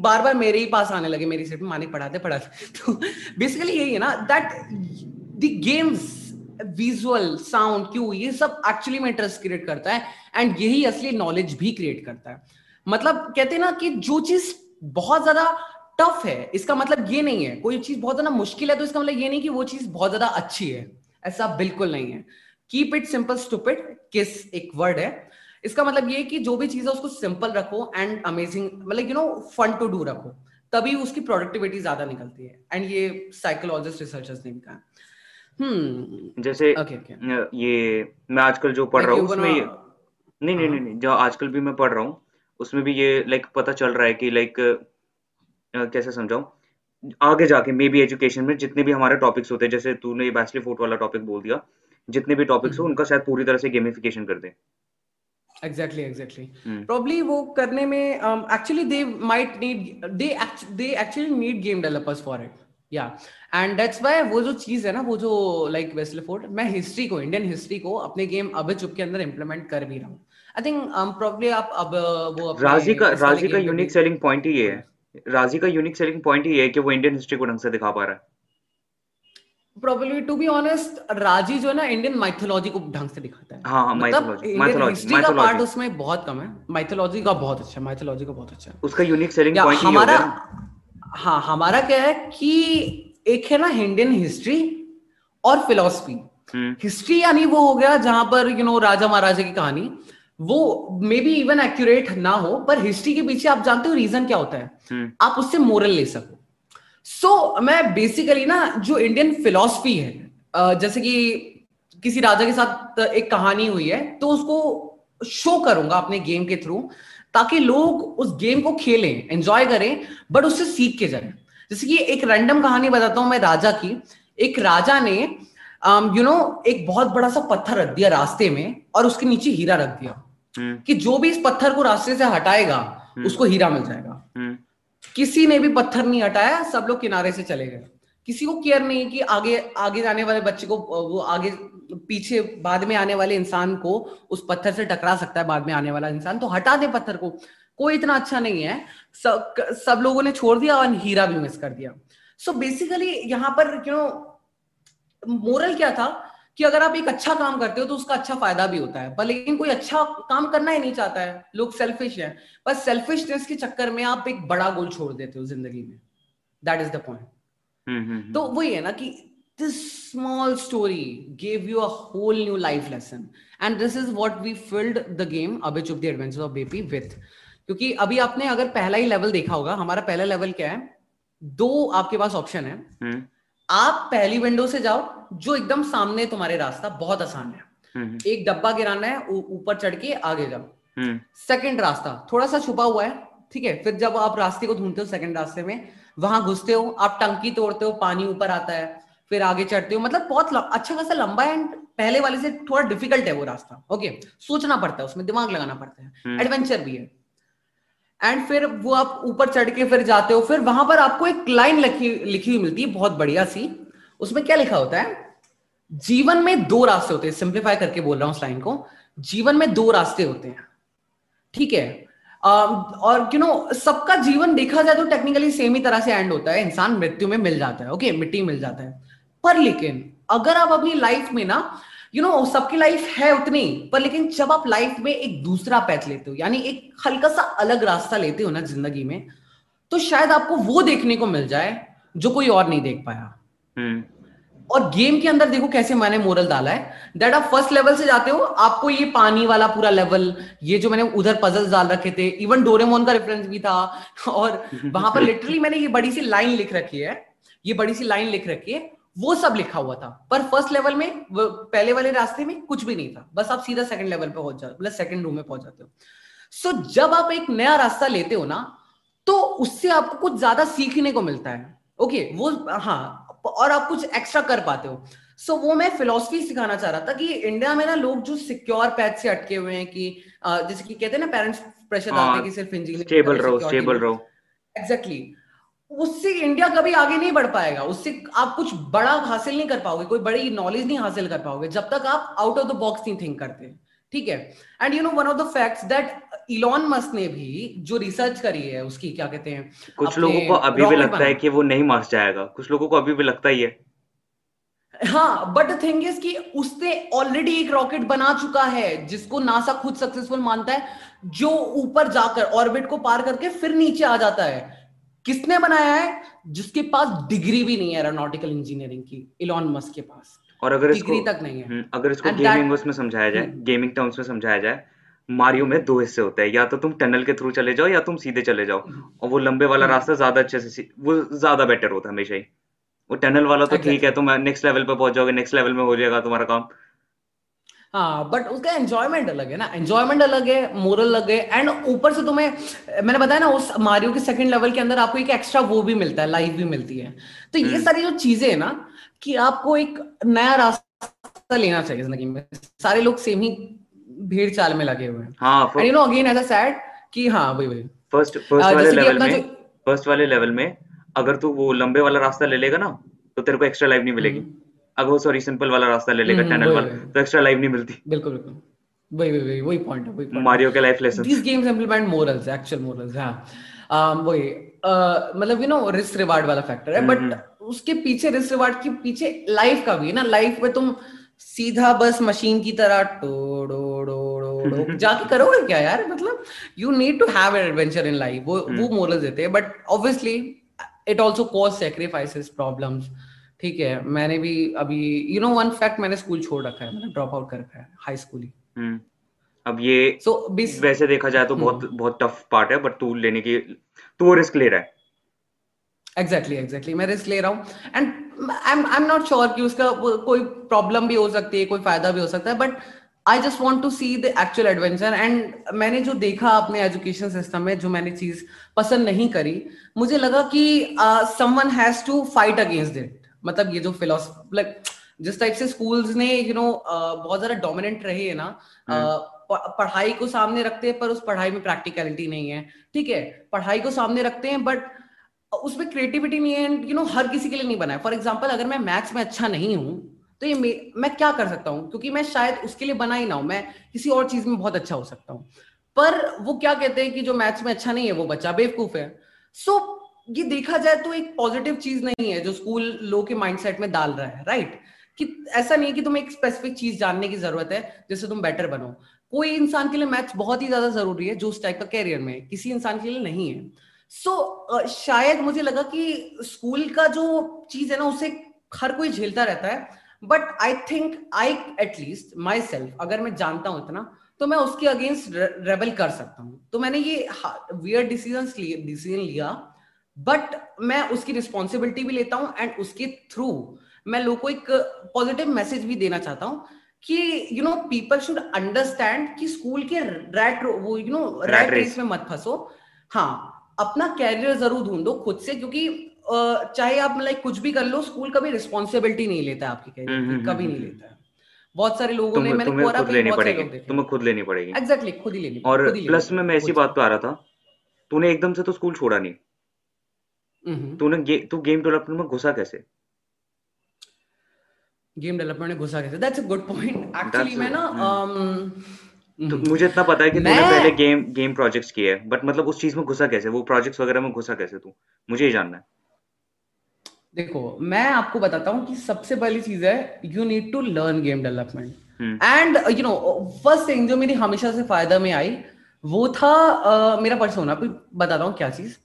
बार बार मेरे ही पास आने लगे, मेरी सीट में मानिक पढ़ाते पढ़ाते तो बेसिकली यही है ना that the games visual sound cue ये सब एक्चुअली में इंटरेस्ट क्रिएट करता है एंड यही असली नॉलेज भी क्रिएट करता है। मतलब कहते हैं ना कि जो चीज़ बहुत ज़्यादा टफ है, इसका मतलब ये नहीं है। कोई चीज़ बहुत ज़्यादा मुश्किल है तो इसका मतलब ये नहीं कि वो चीज़ बहुत ज़्यादा अच्छी है। ऐसा बिल्कुल नहीं है। कीप इट सिंपल स्टूपिड किस एक वर्ड है। इसका मतलब ये कि जो भी चीज़ है, उसको सिंपल रखो एंड अमेजिंग मतलब you know fun to do रखो। तभी उसकी प्रोडक्टिविटी ज़्यादा निकलती है। एंड ये साइकोलॉजिस्ट रिसर्चर्स ने भी कहा। हम्म जैसे okay, okay. ये मैं आजकल जो पढ़ रहा हूँ उसमें ये नहीं नहीं हाँ। नहीं जो आजकल भी मैं पढ़ रहा हूँ उसमें भी ये लाइक पता चल रहा है कि लाइक कैसे समझाऊं आगे जाके मे बी एजुकेशन में जितने भी हमारे टॉपिक्स होते हैं जैसे तूने बैचलर फोर्ट वाला टॉपिक बोल दिया जितने भी टॉपिक्स हो हम्म। उनका शायद पूरी तरह से गेमिफिकेशन कर दें एग्जैक्टली एग्जैक्टली प्रॉब्ली वो करने में actually they might need they they actually need game developers for it या एंड दैट्स व्हाई वो जो चीज़ है ना वो जो लाइक वेस्ले फोर्ट मैं हिस्ट्री को इंडियन हिस्ट्री को अपने गेम अबे चुप के अंदर इंप्लीमेंट कर भी रहा हूँ। आई थिंक प्रॉब्ली आप अब वो राज़ी का राज़ी का यूनिक सेलिंग पॉइंट ही है। राज़ी का यूनिक सेलिंग पॉइंट ही है कि वो इंडियन हिस्ट्री को ढंग से दिखा पा रहा है। Probably to be honest राज़ी जो है ना इंडियन माइथोलॉजी को ढंग से दिखाता है। हाँ हाँ मतलब इंडियन हिस्ट्री का पार्ट उसमें बहुत कम है। माइथोलॉजी का बहुत अच्छा माइथोलॉजी का बहुत अच्छा है। उसका यूनिक सेलिंग पॉइंट हमारा हाँ हमारा क्या है कि एक है ना इंडियन हिस्ट्री और फिलोसफी हिस्ट्री हम्म। यानी वो हो गया जहाँ पर यू you नो know, राजा महाराजा की कहानी। वो मे बी इवन एक्यूरेट ना हो पर हिस्ट्री के पीछे आप जानते हो रीजन क्या होता है? हम्म। आप उससे मोरल ले सको। सो so, मैं बेसिकली ना जो इंडियन फिलोसफी है जैसे कि किसी राजा के साथ एक कहानी हुई है तो उसको शो करूँगा अपने गेम के थ्रू ताकि लोग उस गेम को खेलें एंजॉय करें बट उससे सीख के जाए जैसे कि एक रैंडम कहानी बताता हूँ मैं राजा की एक राजा ने यू um, नो एक बहुत बड़ा सा पत्थर रख दिया रास्ते में और उसके नीचे हीरा रख दिया हम्म। कि जो भी इस पत्थर को रास्ते से हटाएगा हम्म। उसको हीरा मिल जाएगा हम्म। किसी ने भी पत्थर नहीं हटाया सब लोग किनारे से चले गए किसी को केयर नहीं कि आगे आगे जाने वाले बच्चे को वो आगे पीछे बाद में आने वाले इंसान को उस पत्थर से टकरा सकता है बाद में आने वाला इंसान तो हटा दे पत्थर को। कोई इतना अच्छा नहीं है। सब सब लोगों ने छोड़ दिया और हीरा भी मिस कर दिया। सो so बेसिकली यहाँ पर यू नो मोरल क्या था कि अगर आप एक अच्छा काम करते हो तो उसका अच्छा फ़ायदा भी होता है पर लेकिन कोई अच्छा काम करना ही नहीं चाहता है। लोग सेल्फिश है बस सेल्फिशनेस के चक्कर में आप एक बड़ा गोल छोड़ देते हो ज़िंदगी में। दैट इज़ द पॉइंट तो वही है ना कि this small story gave you a whole new life lesson. And this is what we filled the game Abhi Chup the Adventures of Baby with. क्योंकि अभी आपने अगर पहला ही लेवल देखा होगा हमारा पहला लेवल क्या है? दो आपके पास ऑप्शन है। hmm. आप पहली विंडो से जाओ जो एकदम सामने तुम्हारे रास्ता बहुत आसान है। हम्म। एक डब्बा गिराना है ऊपर चढ़ के आगे जाओ। सेकंड हम्म। रास्ता थोड़ा सा छुपा हुआ है ठीक है? फिर जब आप रास्ते को ढूंढते हो सेकंड रास्ते में वहाँ घुसते हो आप टंकी तोड़ते हो पानी ऊपर आता है। फिर आगे चढ़ते हो। मतलब बहुत अच्छा खासा लंबा है पहले वाले से थोड़ा डिफ़िकल्ट है वो रास्ता। ओके सोचना पड़ता है उसमें दिमाग लगाना पड़ता है। एडवेंचर हम्म। भी है। एंड फिर वो आप ऊपर चढ़ के फिर जाते हो फिर वहाँ पर आपको एक लाइन लिखी लिखी हुई मिलती है बहुत बढ़िया सी। उसमें क्या लिखा होता है? जीवन में दो रास्ते होते हैं। सिंप्लीफाई करके बोल रहा हूँ उस लाइन को। जीवन में दो रास्ते होते हैं। ठीक है? और यू नो सबका जीवन देखा जाए तो टेक्निकली सेम ही तरह से एंड होता है। इंसान मृत्यु में मिल जाता है। ओके मिट्टी मिल जाता है। पर लेकिन अगर आप अपनी लाइफ में ना यू you नो know, सबकी लाइफ है उतनी पर लेकिन जब आप लाइफ में एक दूसरा पैथ लेते हो यानी एक हल्का सा अलग रास्ता लेते हो ना ज़िंदगी में तो शायद आपको वो देखने को मिल जाए जो कोई और नहीं देख पाया हम्म। और गेम के अंदर देखो कैसे मैंने मोरल डाला है दैट आप फ़र्स्ट लेवल से जाते हो आपको ये पानी वाला पूरा लेवल ये जो मैंने उधर पजल्स डाल रखे थे इवन डोरेमोन का रेफरेंस भी था और वहाँ पर लिटरली मैंने ये बड़ी सी लाइन लिख रखी है ये बड़ी सी लाइन लिख रखी है वो सब लिखा हुआ था। पर फ़र्स्ट लेवल में पहले वाले रास्ते में कुछ भी नहीं था। बस आप सीधा सेकंड लेवल पे पहुँच जाते मतलब सेकंड रूम में पहुँच जाते हो। सो so, जब आप एक नया रास्ता लेते हो ना तो उससे आपको कुछ ज़्यादा सीखने को मिलता है। ओके okay, वो हाँ और आप कुछ एक्स्ट्रा कर पाते हो। सो so, वो मैं फिलोसफी सिखाना चाह रहा था कि इंडिया में ना लोग जो सिक्योर पैथ से अटके हुए हैं कि जैसे कि कहते हैं ना पेरेंट्स प्रेशर डालते हैं कि सिर्फ़ इंजीनियर स्टेबल रहो स्टेबल रहो। एग्जैक्टली उससे इंडिया कभी आगे नहीं बढ़ पाएगा। उससे आप कुछ बड़ा हासिल नहीं कर पाओगे कोई बड़ी नॉलेज नहीं हासिल कर पाओगे जब तक आप आउट ऑफ़ द बॉक्स नहीं थिंक करते। ठीक है? And you know one of the facts that Elon Musk ने भी जो रिसर्च करी है उसकी क्या कहते हैं कुछ लोगों को अभी भी लगता है कि वो नहीं मार्स जाएगा। कुछ लोगों को अभी भी लगता ही है। हाँ बट थिंग इज़ कि उसने ऑलरेडी एक रॉकेट बना चुका है जिसको नासा खुद सक्सेसफुल मानता है जो ऊपर जाकर ऑर्बिट को पार करके फिर नीचे आ जाता है। किसने बनाया है? जिसके पास डिग्री भी नहीं है एरोनॉटिकल इंजीनियरिंग की इलॉन मस्क के पास। और अगर डिग्री इसको, तक नहीं है। हम्म, अगर इसको गेमिंग उसमें समझाया जाए गेमिंग हम्म। टर्म्स में समझाया जाए मारियो में दो हिस्से होते हैं। या तो तुम टनल के थ्रू चले जाओ या तुम सीधे चले जाओ। और वो लंबे वाला हम्म। रास्ता ज़्यादा अच्छे से वो ज़्यादा बेटर होता है हमेशा ही। वो टनल वाला तो ठीक है तुम नेक्स्ट लेवल पे पहुँच जाओगे नेक्स्ट लेवल में हो जाएगा तुम्हारा काम। हाँ बट उसका एंजॉयमेंट अलग है ना। एंजॉयमेंट अलग है मोरल अलग है एंड ऊपर से तुम्हें मैंने बताया ना उस मारियो के सेकंड लेवल के अंदर आपको एक एक्स्ट्रा वो भी मिलता है लाइफ भी मिलती है। तो ये हम्म। सारी जो चीज़ें है ना कि आपको एक नया रास्ता लेना चाहिए ज़िंदगी में। सारे लोग सेम ही भीड़ चाल में लगे हुए हैं। हाँ you know again as a said कि हाँ वही वही। फ़र्स्ट फ़र्स्ट वाले लेवल में फ़र्स्ट वाले लेवल में अगर तू वो लंबे वाला रास्ता ले लेगा ना तो तेरे को एक्स्ट्रा लाइफ नहीं मिलेगी। हम्म। अगर वो सॉरी सिंपल वाला रास्ता ले लेगा टनल हम्म, वाला तो एक्स्ट्रा लाइफ नहीं मिलती। बिल्कुल बिल्कुल। वही वही वही वही पॉइंट है वही पॉइंट मारियो के life lesson these games implement morals actual morals हाँ। वही मतलब यू नो रिस्क रिवार्ड वाला फैक्टर है बट हम्म, उसके पीछे रिस्क रिवार्ड के पीछे लाइफ का भी है ना। लाइफ में तुम सीधा बस मशीन की तरह टोड़ो जाके करोगे क्या यार? मतलब you need to have an adventure in life वो वो मोरल देते हैं but obviously it also cause sacrifices problems ठीक है मैंने भी अभी यू नो वन फैक्ट मैंने स्कूल छोड़ रखा है मैंने ड्रॉप आउट कर रखा है हाई स्कूल ही हम्म। अब ये so, वैसे देखा जाए तो बहुत हम्म। बहुत टफ पार्ट है बट तू लेने की तू रिस्क ले रहा है एग्जैक्टली एग्जैक्टली मैं रिस्क ले रहा हूँ and I am not sure कि उसका कोई प्रॉब्लम भी हो सकती है कोई फ़ायदा भी हो सकता है but I just want to see the actual adventure and मैंने जो देखा अपने एजुकेशन सिस्टम में जो मैंने चीज़ पसंद नहीं करी मुझे लगा कि someone has to fight against it मतलब ये जो फिलोसफी लाइक जिस टाइप से स्कूल्स ने यू you नो know, बहुत ज़्यादा डोमिनेंट रहे है ना uh, पढ़ाई को सामने रखते हैं पर उस पढ़ाई में प्रैक्टिकलिटी नहीं है ठीक है? पढ़ाई को सामने रखते हैं बट उसमें क्रिएटिविटी नहीं है यू नो हर किसी के लिए नहीं बना है। फॉर एग्ज़ाम्पल अगर मैं मैथ्स में अच्छा नहीं हूँ तो ये मैं क्या कर सकता हूँ? क्योंकि मैं शायद उसके लिए बना ही ना हूँ मैं किसी और चीज़ में बहुत अच्छा हो सकता हूँ। पर वो क्या कहते हैं कि जो मैथ्स में अच्छा नहीं है वो बच्चा बेवकूफ़ है। सो so, ये देखा जाए तो एक पॉजिटिव चीज़ नहीं है जो स्कूल लोग के माइंडसेट में डाल रहा है राइट कि ऐसा नहीं है कि तुम्हें एक स्पेसिफिक चीज़ जानने की ज़रूरत है जिससे तुम बेटर बनो। कोई इंसान के लिए मैथ्स बहुत ही ज़्यादा ज़रूरी है जो उस टाइप का कैरियर में किसी इंसान के लिए नहीं है। सो so, शायद मुझे लगा कि स्कूल का जो चीज़ है ना उसे हर कोई झेलता रहता है। But I think I at least my self अगर मैं जानता हूँ इतना तो मैं उसके अगेंस्ट रेबल कर सकता हूँ। तो मैंने ये वियर डिसीज़न डिसीज़न लिया बट मैं उसकी रिस्पॉन्सिबिलिटी भी लेता हूँ एंड उसके थ्रू मैं लोगों को एक पॉजिटिव मैसेज भी देना चाहता हूँ कि you know people should understand कि स्कूल के रैट वो यू नो रैट रेस में मत फंसो। हाँ अपना कैरियर ज़रूर ढूंढो खुद से क्योंकि चाहे आप लाइक कुछ भी कर लो स्कूल कभी रिस्पॉन्सिबिलिटी नहीं लेता आपकी कैरियर हम्म, हम्म, कभी हम्म, नहीं लेता बहुत सारे लोगों ने मैंने तुम्हें खुद लेनी पड़ेगी तुम्हें खुद लेनी पड़ेगी। एग्जैक्टली खुद ही लेनी और प्लस में मैं ऐसी बात पे आ रहा था तूने एकदम से तो स्कूल छोड़ा नहीं। तूने गे, तू गेम डेवलपमेंट में घुसा कैसे? गेम डेवलपमेंट में घुसा कैसे? That's a good point actually मैं ना तो मुझे इतना पता है कि तूने पहले गेम गेम प्रोजेक्ट्स किए हैं बट मतलब उस चीज़ में घुसा कैसे? वो प्रोजेक्ट्स वगैरह में घुसा कैसे तू? मुझे ये जानना है। देखो मैं आपको बताता हूँ कि सबसे पहली चीज़ है you need to learn game development and you know first thing जो मेरी हमेशा से फ़ायदा में आई वो था uh, मेरा पर्सोना बताता हूँ क्या चीज़?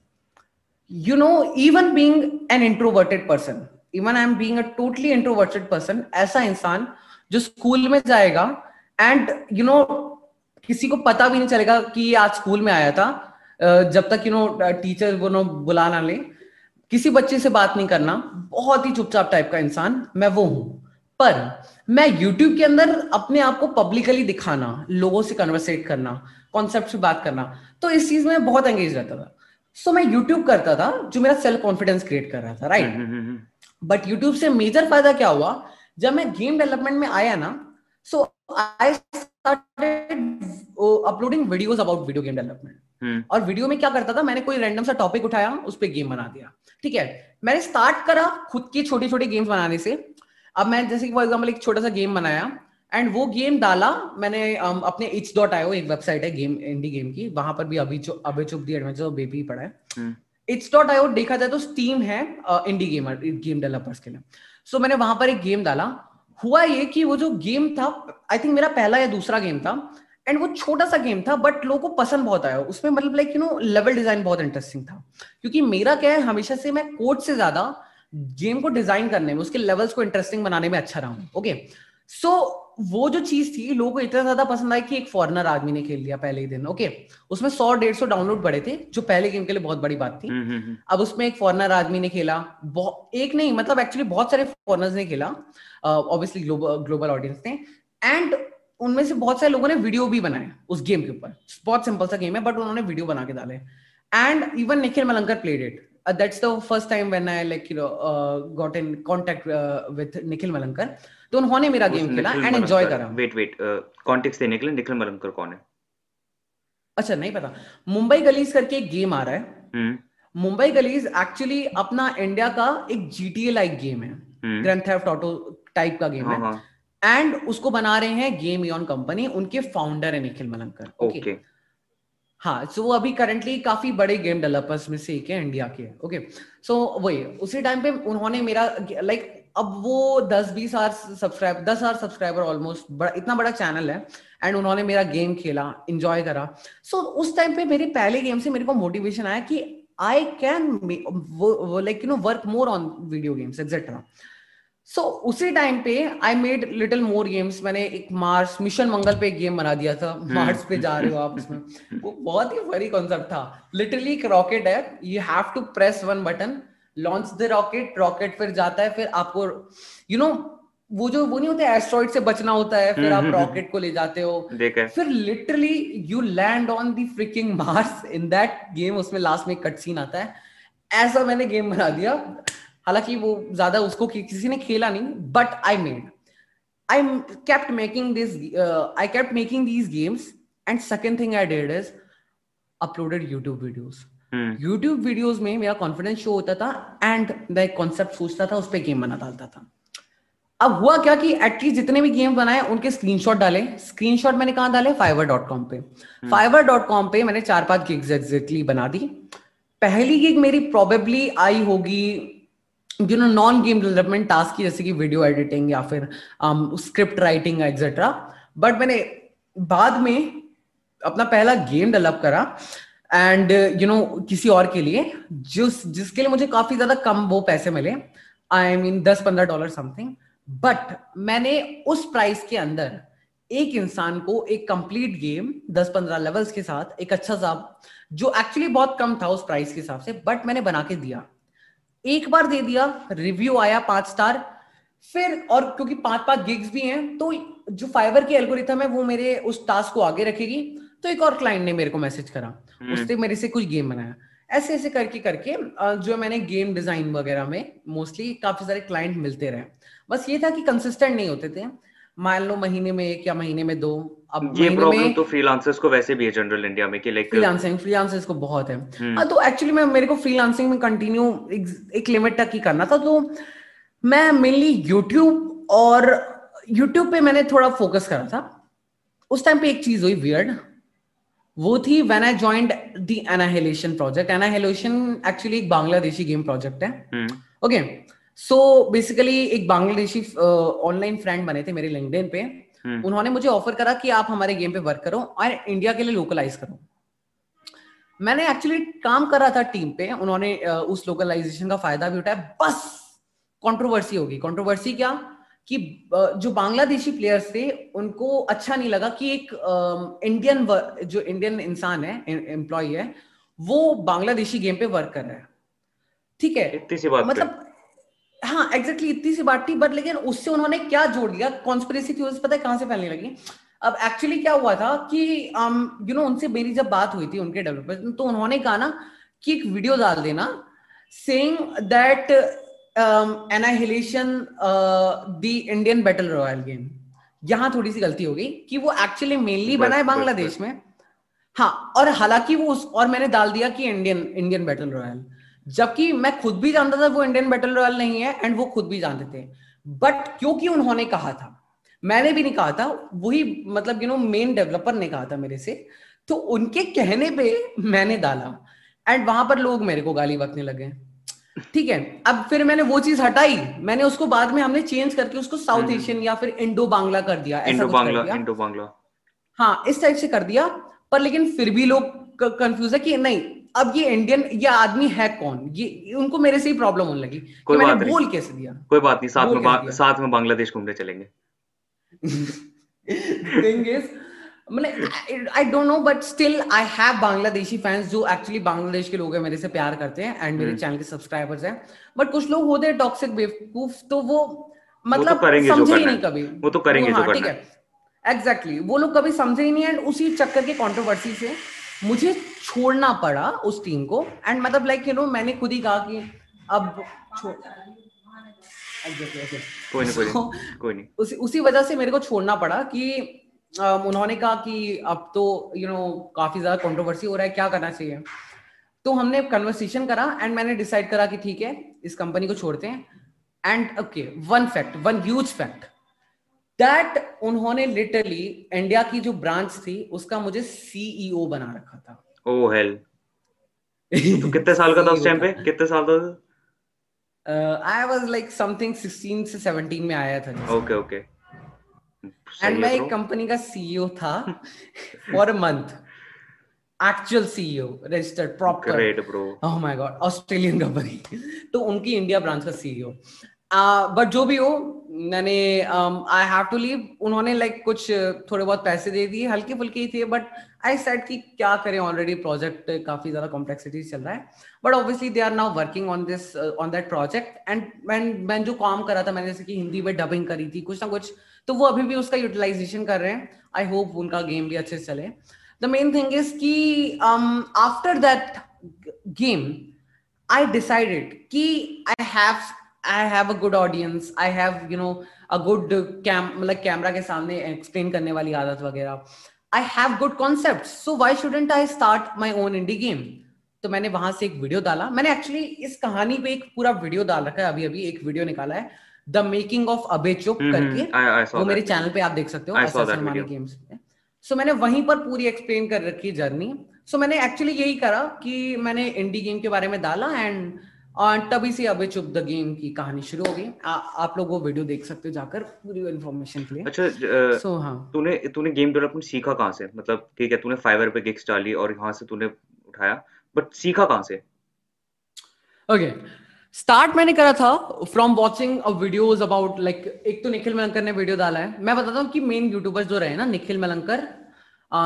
You know, even being an introverted person, even i am being a totally introverted person, ऐसा इंसान जो स्कूल में जाएगा एंड यू नो किसी को पता भी नहीं चलेगा कि आज स्कूल में आया था जब तक यू नो टीचर वो नो बुला ना ले। किसी बच्चे से बात नहीं करना, बहुत ही चुपचाप टाइप का इंसान मैं वो हूँ। पर मैं यूट्यूब के अंदर अपने आप को पब्लिकली दिखाना, लोगों से कन्वर्सेट करना कॉन्सेप्ट से बात करना तो इस चीज़ में बहुत एंगेज रहता था। सो so, मैं यूट्यूब करता था जो मेरा सेल्फ कॉन्फिडेंस क्रिएट कर रहा था राइट बट यूट्यूब से मेजर फ़ायदा क्या हुआ? जब मैं गेम डेवलपमेंट में आया ना so I started uploading videos about video game development और वीडियो में क्या करता था मैंने कोई रैंडम सा टॉपिक उठाया उस पर गेम बना दिया। ठीक है? मैंने स्टार्ट करा खुद की छोटी छोटी गेम्स बनाने से। अब मैं जैसे कि फॉर एग्ज़ाम्पल एक छोटा सा गेम बनाया। एंड वो गेम डाला मैंने um, अपने इट्स डॉट आयो एक वेबसाइट है गेम इंडी गेम की वहाँ पर भी अभी अभी चुप दी एडवेंचर ऑफ़ बेबी पड़ा है। इट्स डॉट आयो देखा जाए तो स्टीम है इंडी गेमर गेम डेवलपर्स के लिए। सो so, मैंने वहाँ पर एक गेम डाला। हुआ ये कि वो जो गेम था आई थिंक मेरा पहला या दूसरा गेम था एंड वो छोटा सा गेम था बट लोगों को पसंद बहुत आया। उसमें मतलब like you know level design बहुत इंटरेस्टिंग था। क्योंकि मेरा क्या है हमेशा से मैं कोड से ज़्यादा गेम को डिज़ाइन करने में उसके लेवल्स को इंटरेस्टिंग बनाने में अच्छा रहा हूँ ओके सो वो जो चीज़ थी लोगों को इतना ज़्यादा पसंद आई कि एक फॉरनर आदमी ने खेल लिया पहले ही दिन ओके उसमें सौ डेढ़ सौ डाउनलोड पड़े थे जो पहले गेम के लिए बहुत बड़ी बात थी। हम्म, हम्म, हम्म। अब उसमें एक फॉरनर आदमी ने खेला एक नहीं मतलब एक्चुअली बहुत सारे फॉरनर्स ने खेला ऑब्वियसली ग्लोबल ऑडियंस ने एंड उनमें से बहुत सारे लोगों ने वीडियो भी बनाए उस गेम के ऊपर। बहुत सिंपल सा गेम है बट उन्होंने वीडियो बना के डाले। And even Nikhil Malankar played it the first time when I like you know uh, got in contact uh, Nikhil Malankar तो उन्होंने मेरा गेम खेला एंड एंजॉय करा। वेट वेट कॉन्टेक्स्ट देने के लिए निखिल मलंकर कौन है? अच्छा नहीं पता। मुंबई गलीज करके एक गेम आ रहा है। मुंबई गलीज एक्चुअली अपना इंडिया का एक जीटीए लाइक गेम है। ग्रैंड थेफ्ट ऑटो टाइप का गेम है एंड उसको बना रहे हैं गेम ईन कंपनी उनके फाउंडर है निखिल मलंकर ओके okay. हाँ सो वो अभी करंटली काफ़ी बड़े गेम डेवलपर्स में से एक है इंडिया के। ओके सो वही उसी टाइम पे उन्होंने मेरा लाइक अब वो दस बीस आर सब्सक्राइब दस आर सब्सक्राइबर ऑलमोस्ट बड़ा इतना बड़ा चैनल है एंड उन्होंने मेरा गेम खेला इंजॉय करा। सो so, उस टाइम पे मेरे पहले गेम से मेरे को मोटिवेशन आया कि I can like you know work more on video games etcetera so उसी टाइम पे I made little more games मैंने एक मार्स मिशन मंगल पे एक गेम बना दिया था मार्स हम्म। पे जा रहे हो आप उसमें। वो बहुत ही फरी कॉन्सेप्ट था। लिटरली एक रॉकेट है you have to press one button launch the rocket rocket फिर जाता है फिर आपको यू you नो know, वो जो वो नहीं होता एस्ट्रॉइड से बचना होता है फिर आप रॉकेट हम्म, हम्म, को ले जाते हो। फिर literally you land on the freaking Mars in that game उसमें लास्ट में कट सीन आता है। ऐसा मैंने गेम बना दिया। हालाँकि वो ज़्यादा उसको कि, किसी ने खेला नहीं but I made I kept making this I kept making these games and second thing I did is uploaded YouTube videos YouTube videos में मेरा कॉन्फिडेंस शो होता था एंड मैं एक सोचता था उस पर गेम बना डालता था। अब हुआ क्या कि एटलीस्ट जितने भी गेम बनाए उनके स्क्रीनशॉट डाले। स्क्रीनशॉट मैंने कहा डाले? फाइवर डॉट कॉम पे। फाइवर डॉट कॉम पे मैंने चार पाँच गिग्स एग्जैक्टली बना दी। पहली गिग मेरी प्रोबेबली आई होगी you know non game development task की जैसे कि वीडियो एडिटिंग या फिर स्क्रिप्ट राइटिंग एक्सेट्रा बट मैंने बाद में अपना पहला गेम डेवलप करा। एंड यू नो किसी और के लिए, जिस, जिसके लिए मुझे काफ़ी ज़्यादा कम वो पैसे मिले आई मीन दस पंद्रह डॉलर समथिंग बट मैंने उस प्राइस के अंदर एक इंसान को एक कंप्लीट गेम दस पंद्रह लेवल्स के साथ, एक अच्छा सा, जो एक्चुअली बहुत कम था उस प्राइस के हिसाब से बट मैंने बना के दिया। एक बार दे दिया रिव्यू आया पाँच स्टार फिर और क्योंकि पाँच पाँच गिग्स भी हैं तो जो फाइबर की एल्गोरिथम है, वो मेरे उस टास्क को आगे रखेगी। तो एक और क्लाइंट ने मेरे को मैसेज करा। हम्म। उसने मेरे से कुछ गेम बनाया। ऐसे ऐसे करके करके जो मैंने गेम डिज़ाइन वगैरह में मोस्टली काफ़ी सारे क्लाइंट मिलते रहे। बस ये था कि कंसिस्टेंट नहीं होते थे। मान लो महीने में एक या महीने में दो। अब ये प्रॉब्लम तो फ्रीलांसर्स को वैसे भी है जनरल इंडिया में कि लाइक फ्रीलांसिंग फ्रीलांसर्स को बहुत है। हम्म। हाँ तो एक्चुअली मैं मेरे को फ्रीलांसिंग में कंटिन्यू एक, एक लिमिट तक ही करना था। तो मैं मेनली यूट्यूब और यूट्यूब पे मैंने थोड़ा फोकस करा था। उस टाइम पे एक चीज़ हुई वियर्ड वो थी when I joined the annihilation project annihilation actually एक बांग्लादेशी गेम प्रोजेक्ट है। ओके। सो बेसिकली एक बांग्लादेशी ऑनलाइन फ्रेंड बने थे मेरे लिंक्डइन पे। हम्म। उन्होंने मुझे ऑफ़र करा कि आप हमारे गेम पे वर्क करो और इंडिया के लिए लोकलाइज करो। मैंने एक्चुअली काम कर रहा था टीम पे। उन्होंने उस लोकलाइजेशन का फ़ायदा भी उठाया। बस कंट्रोवर्सी होगी। कंट्रोवर्सी क्या? कि जो बांग्लादेशी प्लेयर्स थे उनको अच्छा नहीं लगा कि एक इंडियन जो इंडियन इंसान है एम्प्लॉय है वो बांग्लादेशी गेम पे वर्क कर रहा है। ठीक है? इतनी सी बात मतलब हाँ एग्जैक्टली exactly, इतनी सी बात थी बट लेकिन उससे उन्होंने क्या जोड़ दिया? कॉन्स्पिरेसी थ्योरीज पता है कहाँ से फैलने लगी? अब एक्चुअली क्या हुआ था कि यू नो उनसे मेरी जब बात हुई थी उनके डेवलपर तो उन्होंने कहा ना कि एक वीडियो डाल देना saying that annihilation the Indian battle royale game यहाँ थोड़ी सी गलती हो गई कि वो एक्चुअली मेनली बना है बांग्लादेश में। हाँ और हालाँकि वो उस और मैंने डाल दिया कि इंडियन इंडियन बैटल रॉयल जबकि मैं खुद भी जानता था वो इंडियन बैटल रॉयल नहीं है एंड वो खुद भी जानते थे। बट क्योंकि उन्होंने कहा था मैंने भी नहीं कहा था वही मतलब यू नो मेन डेवलपर ने कहा था मेरे से तो उनके कहने पे मैंने डाला। एंड वहाँ पर लोग मेरे को गाली बकने लगे। ठीक है अब फिर मैंने वो चीज़ हटाई मैंने उसको बाद में हमने चेंज करके उसको साउथ हम्म। एशियन या फिर इंडो बांग्ला कर दिया इंडो बांग्ला इंडो बांग्ला हाँ इस टाइप से कर दिया पर लेकिन फिर भी लोग कंफ्यूज है कि नहीं अब ये इंडियन ये आदमी है कौन? ये उनको मेरे से ही प्रॉब्लम होने लगी कोई कि मैंने बोल कैसे दिया? कोई बात नहीं साथ में साथ में बांग्लादेश घूमने चलेंगे। थिंग इज़ मतलब I don't know but still I have Bangladeshi fans जो एक्चुअली बांग्लादेश के लोग हैं मेरे से प्यार करते हैं एंड मेरे चैनल हम्म। के सब्सक्राइबर्स हैं। बट कुछ लोग होते हैं टॉक्सिक बेवकूफ़ तो वो मतलब तो समझे ही नहीं कभी। वो तो करेंगे हाँ, ठीक है। एग्जैक्टली exactly, वो लोग कभी समझे ही नहीं एंड उसी चक्कर के कंट्रोवर्सी से मुझे छोड़ना पड़ा उस टीम को। एंड मतलब लाइक यू नो मैंने खुद ही कहा कि अब छोड़ कोई नहीं कोई नहीं कोई नहीं। उसी उसी वजह से मेरे को छोड़ना पड़ा कि उन्होंने कहा कि अब तो यू you नो know, काफ़ी ज़्यादा कंट्रोवर्सी हो रहा है क्या करना चाहिए? तो हमने कन्वर्सेशन करा एंड मैंने डिसाइड करा कि ठीक है इस कंपनी को छोड़ते हैं। And okay one fact one huge fact that उन्होंने लिटरली इंडिया की जो ब्रांच थी उसका मुझे सीईओ e बना रखा था। ओ oh, हेल तो कितने साल का था उस टाइम पे? कितने साल था? आई वाज लाइक समथिंग 16 से 17 में आया था। ओके ओके एंड मैं एक कंपनी का सीईओ था for a month actual CEO registered proper great bro oh my god Australian company तो उनकी इंडिया ब्रांच का सीईओ बट uh, जो भी हो मैंने आई हैव टू लीव उन्होंने लाइक like, कुछ थोड़े बहुत पैसे दे दिए हल्के फुल्के ही थे बट आई सेट कि क्या करें ऑलरेडी प्रोजेक्ट काफ़ी ज़्यादा कॉम्प्लेक्सिटी चल रहा है. But obviously they are now working on this on that project and मैं मैं जो काम कर रहा था मैंने जैसे कि हिंदी में डबिंग करी थी कुछ ना कुछ तो वो अभी भी उसका यूटिलाइजेशन कर रहे हैं। आई होप उनका गेम भी अच्छे से चले। द मेन थिंग इज़ कि after that game I decided कि I have I have a good audience I have you know a good cam मतलब कैमरा के सामने एक्सप्लेन करने वाली आदत वगैरह। I have good concept so why shouldn't I start my own indie game तो मैंने वहाँ से एक वीडियो डाला। मैंने एक्चुअली इस कहानी पे एक पूरा वीडियो डाल रखा है। अभी अभी एक वीडियो निकाला है। द मेकिंग ऑफ़ अबे चुप करके I, I वो मेरे चैनल पे आप देख सकते हो गेम्स सो मैंने वहीं पर पूरी एक्सप्लेन कर रखी जर्नी सो मैंने एक्चुअली यही करा कि मैंने इंडी गेम के बारे में डाला एंड तभी से अबे चुप द गेम की कहानी शुरू हो गई। आप लोग वो वीडियो देख सकते हो जाकर पूरी इन्फॉर्मेशन के लिए। अच्छा सो so, हाँ। तूने तूने गेम डेवलपमेंट सीखा कहाँ से? मतलब ठीक है तूने फाइवर पे गिग्स डाली और यहाँ से तूने उठाया बट सीखा कहाँ से? Okay okay. स्टार्ट मैंने करा था from watching videos about like एक तो निखिल मलंकर ने वीडियो डाला है। मैं बताता हूँ कि मेन यूट्यूबर्स जो रहे ना Nikhil Malankar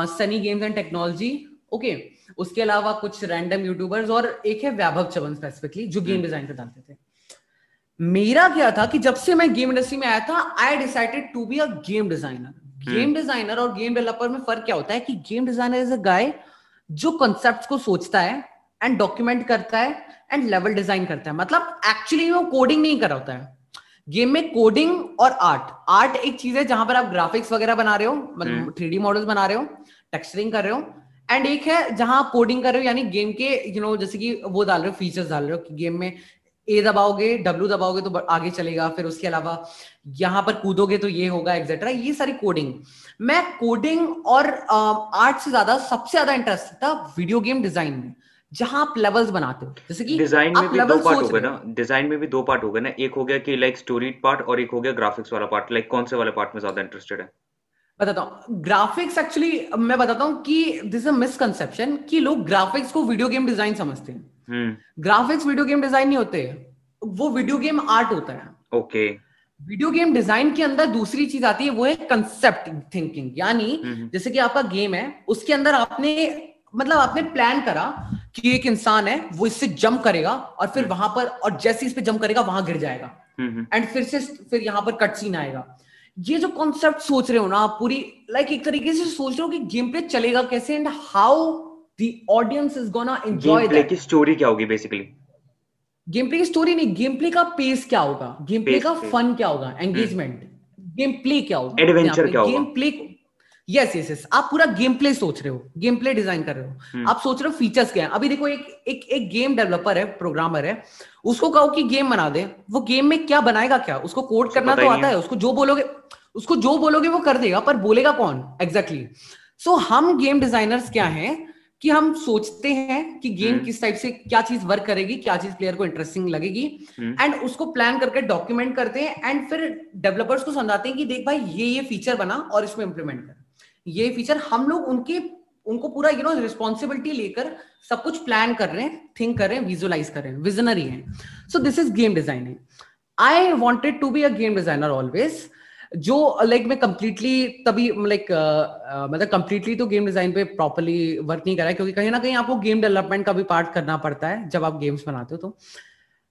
Sunny games and technology okay उसके अलावा कुछ रैंडम यूट्यूबर्स और एक है वैभव चवन स्पेसिफिकली जो गेम डिज़ाइन पे डालते थे। मेरा क्या था कि जब से मैं गेम इंडस्ट्री में आया था I decided to be a game designer game designer और गेम डेवलपर में फ़र्क क्या होता है कि game designer is a guy जो कॉन्सेप्ट को सोचता है एंड डॉक्यूमेंट करता है एंड लेवल डिज़ाइन करता है। मतलब एक्चुअली वो कोडिंग नहीं कर रहा होता है। गेम में कोडिंग और आर्ट आर्ट एक चीज़ है जहाँ पर आप ग्राफिक्स वगैरह बना रहे हो मतलब थ्री डी मॉडल्स बना रहे हो टेक्सचरिंग कर रहे हो। एंड एक है जहाँ आप कोडिंग कर रहे हो यानी गेम के यू you नो know, जैसे कि वो डाल रहे हो फीचर्स डाल रहे हो कि गेम में ए दबाओगे डब्ल्यू दबाओगे तो आगे चलेगा फिर उसके अलावा यहाँ पर कूदोगे तो ये होगा एक्सेट्रा ये सारी कोडिंग मैं कोडिंग और आर्ट से ज़्यादा सबसे ज़्यादा इंटरेस्ट था वीडियो गेम डिज़ाइन में। जहाँ आप लेवल्स बनाते हो। जैसे कि डिज़ाइन में भी दो पार्ट हो गए ना। डिज़ाइन में भी दो पार्ट हो गए ना। एक हो गया कि लाइक स्टोरी पार्ट और एक हो गया ग्राफिक्स वाला पार्ट लाइक कौन से वाले पार्ट में ज़्यादा इंटरेस्टेड है? बताता हूँ। ग्राफिक्स एक्चुअली मैं बताता हूँ कि दिस अ मिसकंसेप्शन कि लोग ग्राफिक्स को वीडियो गेम डिज़ाइन समझते हैं। ग्राफिक्स वीडियो गेम डिज़ाइन नहीं होते। वो वीडियो गेम आर्ट होता है। ओके वीडियो गेम डिज़ाइन के अंदर दूसरी चीज़ आती है वो है कंसेप्ट थिंकिंग यानी हम्म। जैसे कि आपका गेम है उसके अंदर आपने मतलब आपने प्लान करा कि एक इंसान है वो इससे जंप करेगा और फिर हम्म। वहाँ पर और जैसे इस पे जंप करेगा वहाँ गिर जाएगा। एंड फिर से फिर यहाँ पर कट सीन आएगा। ये जो कॉन्सेप्ट सोच रहे हो ना आप पूरी लाइक एक तरीके से सोच रहे हो कि गेम प्ले चलेगा कैसे and how the audience is gonna enjoy that की स्टोरी क्या होगी बेसिकली गेम प्ले की स्टोरी नहीं गेम प्ले का पेस क्या होगा? गेम प्ले का फन क्या होगा? एंगेजमेंट गेम प्ले क्या होगा? एडवेंचर क्या होगा? Game play yes yes yes आप पूरा गेम प्ले सोच रहे हो गेम प्ले डिज़ाइन कर रहे हो। hmm. आप सोच रहे हो फीचर्स क्या है। अभी देखो एक एक एक गेम डेवलपर है प्रोग्रामर है। उसको कहो कि गेम बना दे। वो गेम में क्या बनाएगा क्या? उसको कोड करना तो आता है। उसको जो बोलोगे उसको जो बोलोगे वो कर देगा पर बोलेगा कौन? Exactly exactly. सो so, हम गेम डिजाइनर्स क्या हैं कि हम सोचते हैं कि गेम hmm. किस टाइप से क्या चीज़ वर्क करेगी क्या चीज़ प्लेयर को इंटरेस्टिंग लगेगी। And hmm. उसको प्लान करके डॉक्यूमेंट करते हैं एंड फिर डेवलपर्स को समझाते हैं कि देख भाई ये ये फीचर बना और इसमें इंप्लीमेंट कर। ये फीचर हम लोग उनके, उनको पूरा यू नो रिस्पॉन्सिबिलिटी लेकर सब कुछ प्लान कर रहे हैं थिंक कर रहे हैं विजुअलाइज कर रहे हैं विजनरी है। So this is game designing I wanted to be a game designer always जो लाइक मैं कंप्लीटली तभी लाइक मतलब कंप्लीटली तो गेम डिज़ाइन पे प्रॉपरली वर्क नहीं करा क्योंकि कहीं ना कहीं आपको गेम डेवलपमेंट का भी पार्ट करना पड़ता है, जब आप गेम्स बनाते हो तो।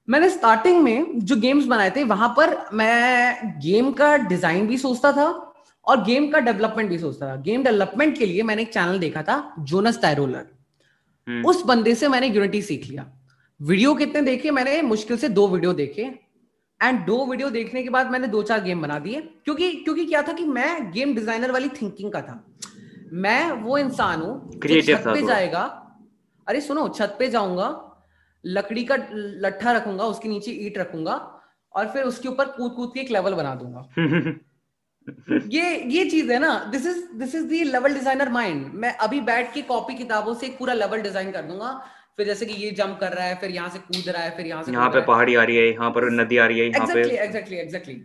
मैंने स्टार्टिंग में जो गेम्स बनाए थे, वहाँ पर मैं गेम का डिज़ाइन भी सोचता था और गेम का डेवलपमेंट भी सोचता था। गेम डेवलपमेंट के लिए मैंने एक चैनल देखा था जोनस टायरोलर हम्म। उस बंदे से मैंने यूनिटी सीख लिया। वीडियो कितने देखे? मैंने मुश्किल से दो वीडियो देखे। एंड दो वीडियो देखने के बाद मैंने दो चार गेम बना दिए। क्योंकि क्योंकि क्या था कि मैं गेम डिज़ाइनर वाली थिंकिंग का था। मैं वो इंसान हूँ छत पे जाएगा। अरे सुनो छत पे जाऊँगा लकड़ी का लट्ठा रखूँगा उसके नीचे ईट रखूँगा और फिर उसके ऊपर कूद कूद के एक लेवल बना दूँगा। ये ये चीज़ है ना this is this is the level designer mind मैं अभी बैठ के कॉपी किताबों से पूरा लेवल डिज़ाइन कर दूँगा फिर जैसे कि ये जंप कर रहा है फिर यहाँ से कूद रहा है फिर यहाँ से यहाँ पे पहाड़ी आ रही है यहाँ पर नदी आ रही है यहाँ exactly, पे एग्जैक्टली एग्जैक्टली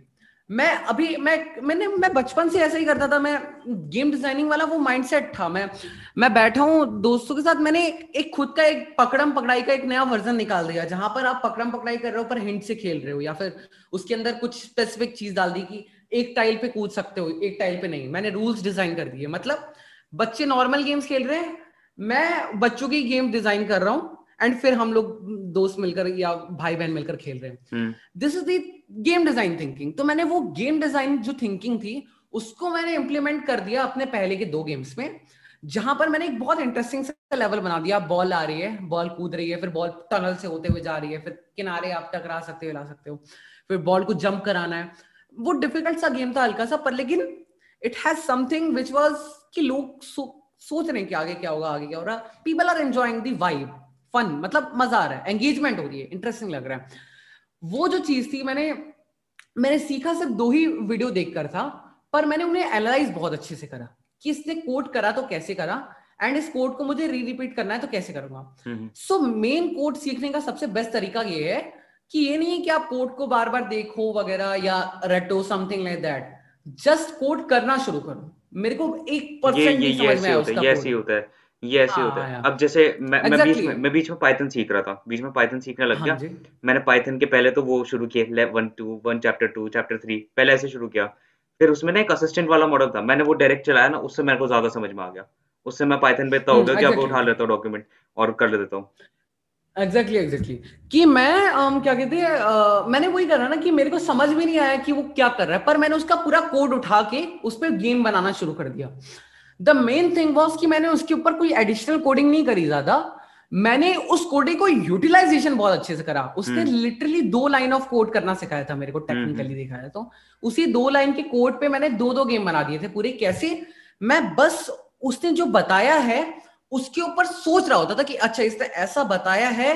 मैं अभी मैं मैंने मैं बचपन से ऐसा ही करता था मैं गेम डिज़ाइनिंग वाला वो माइंडसेट था। मैं मैं बैठा हूँ दोस्तों के साथ मैंने एक खुद का एक पकड़म पकड़ाई का एक नया वर्जन निकाल दिया जहाँ पर आप पकड़म पकड़ाई कर रहे हो पर हिंट से खेल रहे हो या फिर उसके अंदर कुछ स्पेसिफिक चीज़ डाल दी कि एक टाइल पे कूद सकते हो एक टाइल पे नहीं। मैंने रूल्स डिज़ाइन कर दिए। मतलब बच्चे नॉर्मल गेम्स खेल रहे हैं मैं बच्चों की गेम डिज़ाइन कर रहा हूँ एंड फिर हम लोग दोस्त मिलकर या भाई बहन मिलकर खेल रहे हैं। This is the game design thinking तो मैंने वो गेम डिज़ाइन जो थिंकिंग थी उसको मैंने इंप्लीमेंट कर दिया अपने पहले के दो गेम्स में जहाँ पर मैंने एक बहुत इंटरेस्टिंग सा लेवल बना दिया। बॉल आ रही है बॉल कूद रही है फिर बॉल टनल से होते हुए जा रही है फिर किनारे आप टकरा सकते हो ला सकते हो फिर बॉल को जंप कराना है। वो डिफ़िकल्ट सा गेम था हल्का सा पर लेकिन it has something which was कि लोग सो, सोच रहे हैं कि आगे क्या होगा आगे क्या हो रहा। People are enjoying the vibe fun मतलब मज़ा आ रहा है एंगेजमेंट हो रही है इंटरेस्टिंग लग रहा है। वो जो चीज़ थी मैंने मैंने सीखा सिर्फ़ दो ही वीडियो देखकर था पर मैंने उन्हें एनालाइज बहुत अच्छे से करा कि इसने कोट करा तो कैसे करा एंड इस कोड को मुझे री रिपीट करना है तो कैसे करूँगा। सो मेन कोड सीखने का सबसे बेस्ट तरीका ये है कि ये नहीं है कि आप कोड को बार बार देखो वगैरह या रटो something like that just code करना शुरू करो। मेरे को एक परसेंट ये ऐसे होता है ये ऐसे होता है हाँ, अब जैसे मैं exactly. मैं बीच में मैं बीच में पाइथन सीख रहा था। बीच में पाइथन सीखने लग हाँ गया। मैंने पाइथन के पहले तो वो शुरू किए one two one chapter two chapter three पहले ऐसे शुरू किया। फिर उसमें ना एक असिस्टेंट वाला मॉडल था। मैंने वो डायरेक्ट चलाया ना उससे मेरे को ज़्यादा समझ में आ गया। उससे मैं पाइथन पे इतना हो गया कि अब उठा लेता हूँ डॉक्यूमेंट और कर लेता हूँ। एग्जैक्टली एग्जैक्टली कि मैं um, क्या कहते हैं uh, मैंने वही करा ना कि मेरे को समझ भी नहीं आया कि वो क्या कर रहा है पर मैंने उसका पूरा कोड उठा के उस पर गेम बनाना शुरू कर दिया। द मेन थिंग वॉज़ कि मैंने उसके ऊपर कोई एडिशनल कोडिंग नहीं करी ज़्यादा। मैंने उस कोडिंग को यूटिलाइजेशन बहुत अच्छे से करा। उसने लिटरली hmm. दो लाइन ऑफ़ कोड करना सिखाया था मेरे को टेक्निकली hmm, hmm. दिखाया तो। उसी दो लाइन के कोड पे मैंने दो दो गेम बना दिए थे पूरे। कैसे? मैं बस उसने जो बताया है उसके ऊपर सोच रहा होता था कि अच्छा इसने ऐसा बताया है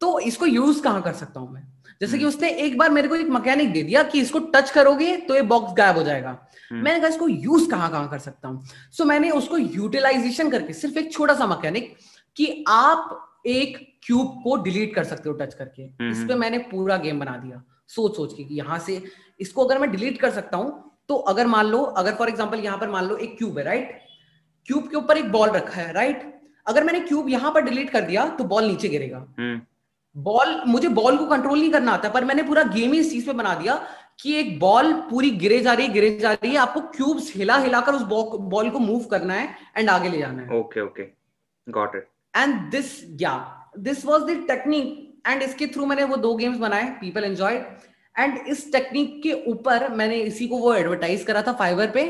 तो इसको यूज़ कहाँ कर सकता हूँ मैं? जैसे कि हम्म। उसने एक बार मेरे को एक मैकेनिक दे दिया कि इसको टच करोगे तो ये बॉक्स गायब हो जाएगा। हम्म। मैंने कहा इसको यूज़ कहाँ कहाँ कर सकता हूँ? सो so, मैंने उसको यूटिलाइजेशन करके सिर्फ़ एक छोटा सा मैकेनिक कि आप एक क्यूब को डिलीट कर सकते हो टच करके। हम्म, इस पर मैंने पूरा गेम बना दिया सोच सोच के कि यहाँ से इसको अगर मैं डिलीट कर सकता हूँ तो अगर मान लो अगर फॉर एग्ज़ाम्पल यहाँ पर मान लो एक क्यूब है राइट क्यूब के ऊपर एक बॉल रखा है राइट अगर मैंने क्यूब यहाँ पर डिलीट कर दिया तो बॉल नीचे गिरेगा। Ball hmm. मुझे बॉल को कंट्रोल नहीं करना आता पर मैंने पूरा गेम ही इस चीज़ पे बना दिया कि एक बॉल पूरी गिरे जा रही है गिरे जा रही है। आपको क्यूब्स हिला हिलाकर उस बॉल को मूव करना है एंड आगे ले जाना है। Okay okay got it and this या this was the technique and इसके थ्रू मैंने वो दो गेम्स बनाए पीपल एंजॉय एंड इस टेक्निक के ऊपर मैंने इसी को वो एडवर्टाइज करा था फाइवर पे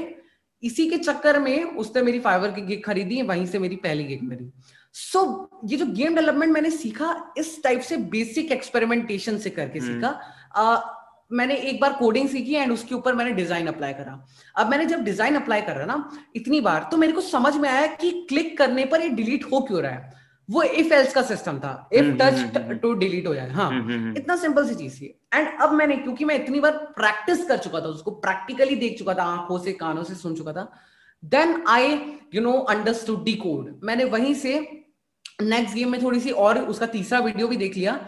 इसी के चक्कर में उसने मेरी फाइवर की गिग खरीदी वहीं से मेरी पहली गिग मेरी सो so, ये जो गेम डेवलपमेंट मैंने सीखा इस टाइप से बेसिक एक्सपेरिमेंटेशन से करके hmm. सीखा। आ, मैंने एक बार कोडिंग सीखी एंड उसके ऊपर मैंने डिज़ाइन अप्लाई करा। अब मैंने जब डिज़ाइन अप्लाई करा ना इतनी बार तो मेरे को समझ में आया कि क्लिक करने पर ये डिलीट हो क्यों रहा है। वो इफ़ एल्स का सिस्टम था। इफ़ टच टू डिलीट हो जाए हाँ। हम्म, हम्म, हम्म। इतना सिंपल सी चीज़ थी। एंड अब मैंने क्योंकि मैं इतनी बार प्रैक्टिस कर चुका था उसको प्रैक्टिकली देख चुका था आँखों से कानों से सुन चुका था then I you know understood the code मैंने वहीं से नेक्स्ट गेम में थोड़ी सी और उसका तीसरा वीडियो भी देख लिया।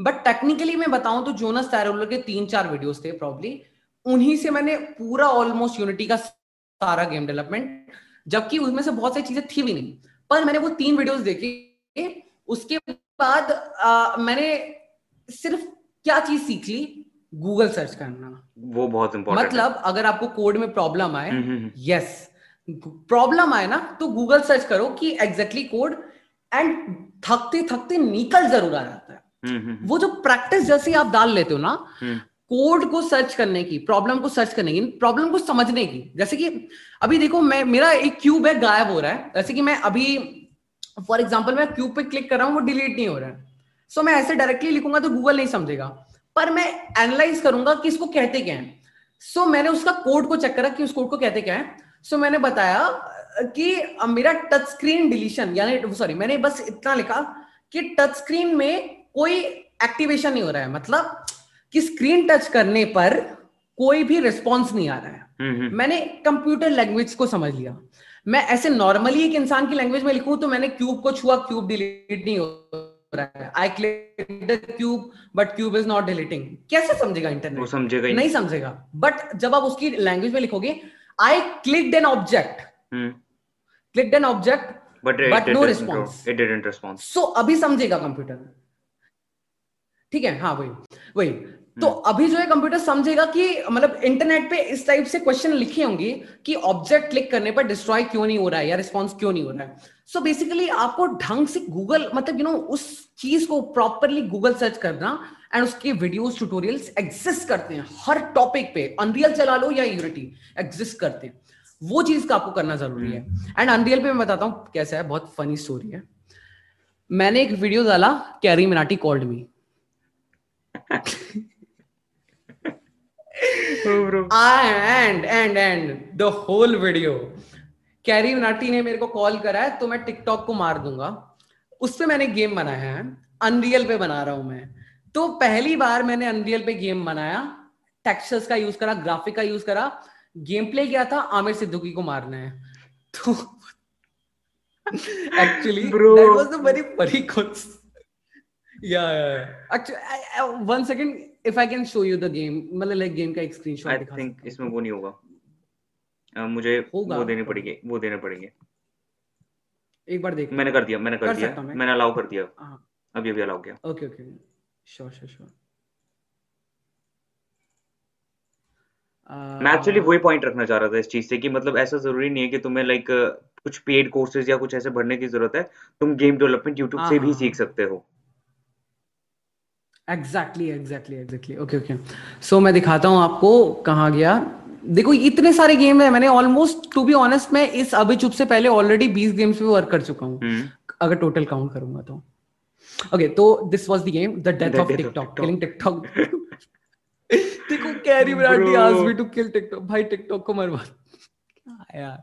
बट टेक्निकली मैं बताऊँ तो जोनस टैरोलर के तीन चार वीडियोस थे प्रॉब्ली उन्हीं से मैंने पूरा ऑलमोस्ट यूनिटी का सारा गेम डेवलपमेंट जबकि उसमें से बहुत सारी चीज़ें थी भी नहीं। पर मैंने वो तीन वीडियोस देखी। उसके बाद आ, मैंने सिर्फ़ क्या चीज़ सीख ली? गूगल सर्च करना। वो बहुत इंपॉर्टेंट मतलब है। अगर आपको कोड में प्रॉब्लम आए यस प्रॉब्लम आए ना तो गूगल सर्च करो कि एग्जैक्टली कोड एंड थकते थकते निकल ज़रूर आ जाता है। हम्म, हम्म, हम्म। वो जो प्रैक्टिस जैसे आप डाल लेते हो ना कोड को सर्च करने की प्रॉब्लम को सर्च करने की प्रॉब्लम को समझने की। जैसे कि अभी देखो मैं मेरा एक क्यूब है गायब हो रहा है। जैसे कि मैं अभी फॉर एग्ज़ाम्पल मैं क्यूब पे क्लिक कर रहा हूँ वो डिलीट नहीं हो रहा है। सो so, मैं ऐसे डायरेक्टली लिखूँगा तो गूगल नहीं समझेगा। पर मैं एनालाइज करूँगा कि इसको कहते क्या है। सो so, मैंने उसका कोड को चेक करा कि उस कोड को कहते क्या है। सो so, मैंने बताया कि मेरा टच स्क्रीन डिलीशन यानी सॉरी मैंने बस इतना लिखा कि टच स्क्रीन में कोई एक्टिवेशन नहीं हो रहा है। मतलब कि स्क्रीन टच करने पर कोई भी रिस्पॉन्स नहीं आ रहा है। हम्म, हम्म। मैंने कंप्यूटर लैंग्वेज को समझ लिया। मैं ऐसे नॉर्मली एक इंसान की लैंग्वेज में लिखूं तो मैंने क्यूब को छुआ क्यूब डिलीट नहीं हो रहा है। I click the cube but cube is not deleting कैसे समझेगा इंटरनेट वो समझेगा नहीं समझेगा। बट जब आप उसकी लैंग्वेज में लिखोगे I click an object click an object but no response it didn't response so अभी समझेगा कंप्यूटर ठीक है? हाँ वही वही। तो हम्म। अभी जो है कंप्यूटर समझेगा कि मतलब इंटरनेट पे इस टाइप से क्वेश्चन लिखे होंगे कि ऑब्जेक्ट क्लिक करने पर डिस्ट्रॉय क्यों नहीं हो रहा है या रिस्पॉन्स क्यों नहीं हो रहा है। सो so बेसिकली आपको ढंग से गूगल मतलब यू you नो know, उस चीज़ को प्रॉपरली गूगल सर्च करना एंड उसके वीडियोस ट्यूटोरियल्स एग्जिस्ट करते हैं। हर टॉपिक पे अनरियल चला लो या यूनिटी एग्जिस्ट करते हैं। वो चीज़ का आपको करना ज़रूरी है। एंड अनरियल पे मैं बताता हूँ कैसा है बहुत फनी स्टोरी है। मैंने एक वीडियो डाला CarryMinati called me and and and the whole video CarryMinati ने मेरे को कॉल करा है तो मैं टिकटॉक को मार दूँगा। उस पर मैंने गेम बनाया है। अनरियल पे बना रहा हूँ मैं। तो पहली बार मैंने अनरियल पे गेम बनाया। टेक्सचर्स का यूज़ करा ग्राफिक का यूज़ करा। गेम प्ले किया था? आमिर सिद्दूकी को मारना है। तो actually that was the very yeah, yeah. Actually, I, I, one second. If I can show you the game, मतलब like game का एक screenshot I think इसमें वो नहीं होगा। uh, मुझे होगा वो देने पड़ेंगे वो देने पड़ेंगे। एक बार देख मैंने कर दिया मैंने कर, कर दिया। मैं? मैंने अलाउ कर दिया। हाँ। अभी अभी अलाउ किया। Okay okay sure sure sure मैं एक्चुअली वही पॉइंट रखना चाह रहा था इस चीज़ से कि मतलब ऐसा ज़रूरी नहीं है कि तुम्हें लाइक कुछ पेड कोर्सेज या कुछ ऐसे भरने की ज़रूरत है। तुम गेम डेवलपमेंट यूट्यूब से भी हाँ, सीख हाँ। सकते हो। Exactly exactly exactly okay okay so मैं दिखाता हूँ आपको कहाँ गया। देखो इतने सारे गेम है मैंने ऑलमोस्ट टू बी ऑनेस्ट मैं इस अभी चुप से पहले ऑलरेडी बीस गेम्स पे वर्क कर चुका हूँ। hmm. अगर टोटल काउंट करूँगा तो। ओके तो this was the game the death of TikTok killing TikTok देखो Carry Brandy asked me to kill TikTok भाई टिकटॉक को मरवा यार?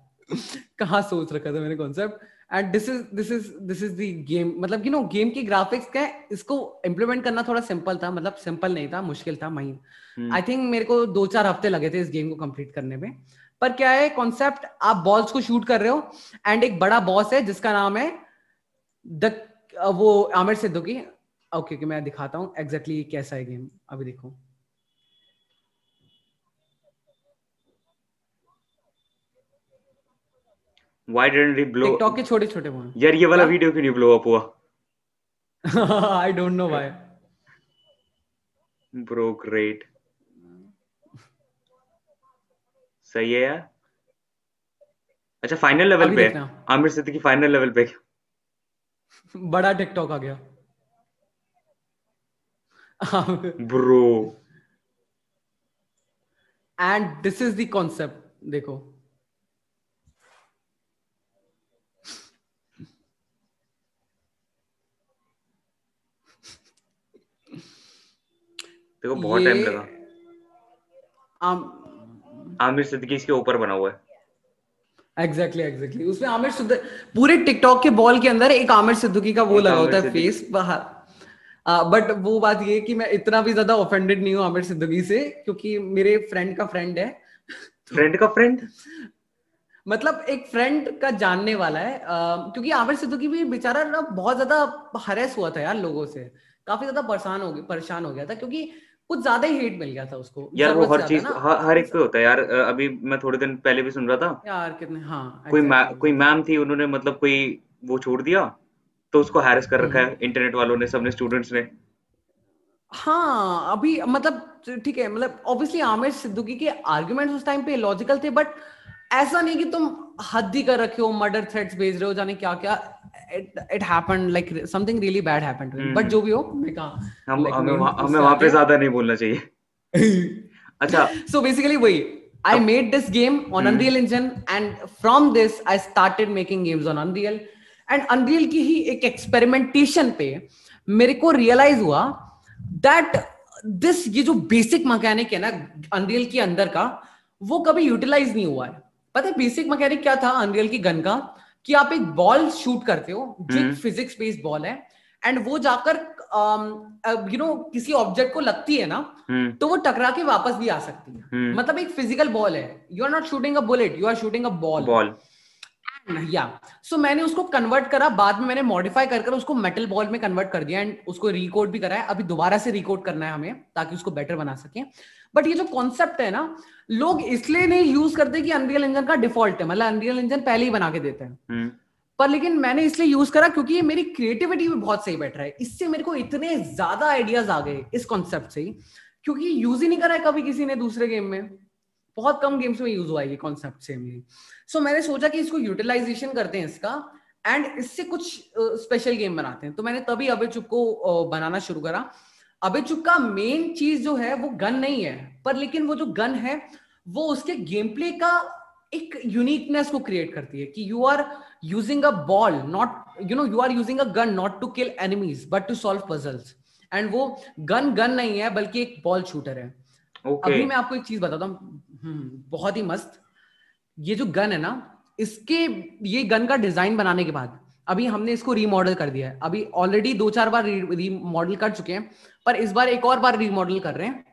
कहाँ सोच रखा था मैंने concept and this is this is this is the game मतलब यू नो गेम की ग्राफिक्स क्या इसको इम्प्लीमेंट करना थोड़ा सिंपल था मतलब सिंपल नहीं था मुश्किल था महीन आई. थिंक मेरे को दो चार हफ़्ते लगे थे इस गेम को कंप्लीट करने में। पर क्या है कॉन्सेप्ट आप बॉल्स को शूट कर रहे हो एंड एक बड़ा बॉस है जिसका नाम है द वो आमिर सिद्धू की ओके okay, मैं दिखाता हूँ एग्जैक्टली exactly कैसा है गेम अभी देखो। Why didn't he blow? TikTok के छोटे छोटे फ़ोन यार ये वाला वीडियो क्यों नहीं ब्लो अप हुआ? I don't know why. Bro, great. सही है यार अच्छा फाइनल लेवल पे आमिर सिद्दीकी फाइनल लेवल पे बड़ा टिकटॉक आ गया bro and this is the concept देखो देखो बहुत टाइम लगा। आम... आमिर सिद्दीकी इसके ऊपर बना हुआ है। Exactly exactly, exactly exactly. उसमें आमिर सिद्दीकी पूरे टिकटॉक के बॉल के अंदर एक आमिर सिद्दीकी का वो लगा होता है फेस बाहर। बट वो बात ये कि मैं इतना भी ज़्यादा ऑफेंडेड नहीं हूँ आमिर सिद्दीकी से क्योंकि मेरे फ्रेंड का फ्रेंड है। फ्रेंड का फ्रेंड मतलब एक फ्रेंड का जानने वाला है। uh, क्योंकि आमिर सिद्दीकी भी बेचारा ना बहुत ज़्यादा हरेस हुआ था यार लोगों से। काफ़ी ज़्यादा परेशान हो गया परेशान हो गया था क्योंकि कुछ ज़्यादा ही हेट मिल गया था उसको यार वो हर चीज़ हर, हर एक पे होता है यार अभी मैं थोड़े दिन पहले भी सुन रहा था यार कितने हाँ कोई exactly. कोई मैम थी उन्होंने मतलब कोई वो छोड़ दिया तो उसको हैरेस कर रखा है इंटरनेट हम्म। वालों ने सबने स्टूडेंट्स ने हाँ अभी मतलब ठीक है मतलब ऑब्वियसली आमिर सिद्दीकी के आर्गुमेंट्स उस टाइम पे लॉजिकल थे बट ऐसा नहीं कि तुम हद ही कर रखे हो मर्डर थ्रेट्स भेज रहे हो जाने क्या क्या it happened like something really bad happened but जो भी हो मैं कहा हम हमें हमें वहाँ पे ज़्यादा नहीं बोलना चाहिए। अच्छा। सो बेसिकली वही I made this game on hmm. Unreal Engine and from this I started making games on Unreal. And Unreal की ही एक एक्सपेरिमेंटेशन पे मेरे को रियलाइज़ हुआ दैट दिस ये जो बेसिक मैकेनिक है ना अनरियल के अंदर का वो कभी यूटिलाइज नहीं हुआ है। पता है बेसिक मैकेनिक क्या था अनरियल की गन का कि आप एक बॉल शूट करते हो जो एक फिजिक्स बेस्ड बॉल है एंड वो जाकर यू नो किसी ऑब्जेक्ट को लगती है ना हम्म। तो वो टकरा के वापस भी आ सकती है। हम्म। मतलब एक फ़िज़िकल बॉल है। You are not shooting a bullet you are shooting a ball ball या सो मैंने उसको कन्वर्ट करा बाद में मैंने मॉडिफाई कर कर उसको मेटल बॉल में कन्वर्ट कर दिया एंड उसको रिकोड भी करा है। अभी दोबारा से रिकोड करना है हमें ताकि उसको बेटर बना सके। बट ये जो कॉन्सेप्ट है ना लोग इसलिए नहीं यूज़ करते कि अनरियल इंजन का डिफ़ॉल्ट है। मतलब अनरियल इंजन पहले ही बना के देते हैं। हम्म। पर लेकिन मैंने इसलिए यूज़ करा क्योंकि ये मेरी क्रिएटिविटी भी बहुत सही बैठ रहा है। इससे मेरे को इतने ज़्यादा आइडियाज़ आ गए इस कॉन्सेप्ट से ही क्योंकि यूज़ ही नहीं करा है कभी किसी ने दूसरे गेम में। बहुत कम गेम्स में यूज़ हुआ है ये कॉन्सेप्ट से मेरी सो so, मैंने सोचा कि इसको यूटिलाइजेशन करते हैं इसका एंड इससे कुछ स्पेशल गेम बनाते हैं। तो मैंने तभी अबे चुप को बनाना शुरू करा। अबे चुप का मेन चीज़ जो है वो गन नहीं है पर लेकिन वो जो गन है वो उसके गेम प्ले का एक यूनिकनेस को क्रिएट करती है कि you are using a ball not you know you are using a gun not to kill enemies but to solve puzzles and वो गन गन नहीं है बल्कि एक बॉल शूटर है। Okay. अभी मैं आपको एक चीज़ बताता हूँ। हम्म, बहुत ही मस्त। ये जो गन है ना, इसके, ये गन का डिज़ाइन बनाने के बाद, अभी हमने इसको रीमॉडल कर दिया है। अभी ऑलरेडी दो चार बार रीमॉडल कर चुके हैं, पर इस बार एक और बार रीमॉडल कर रहे हैं।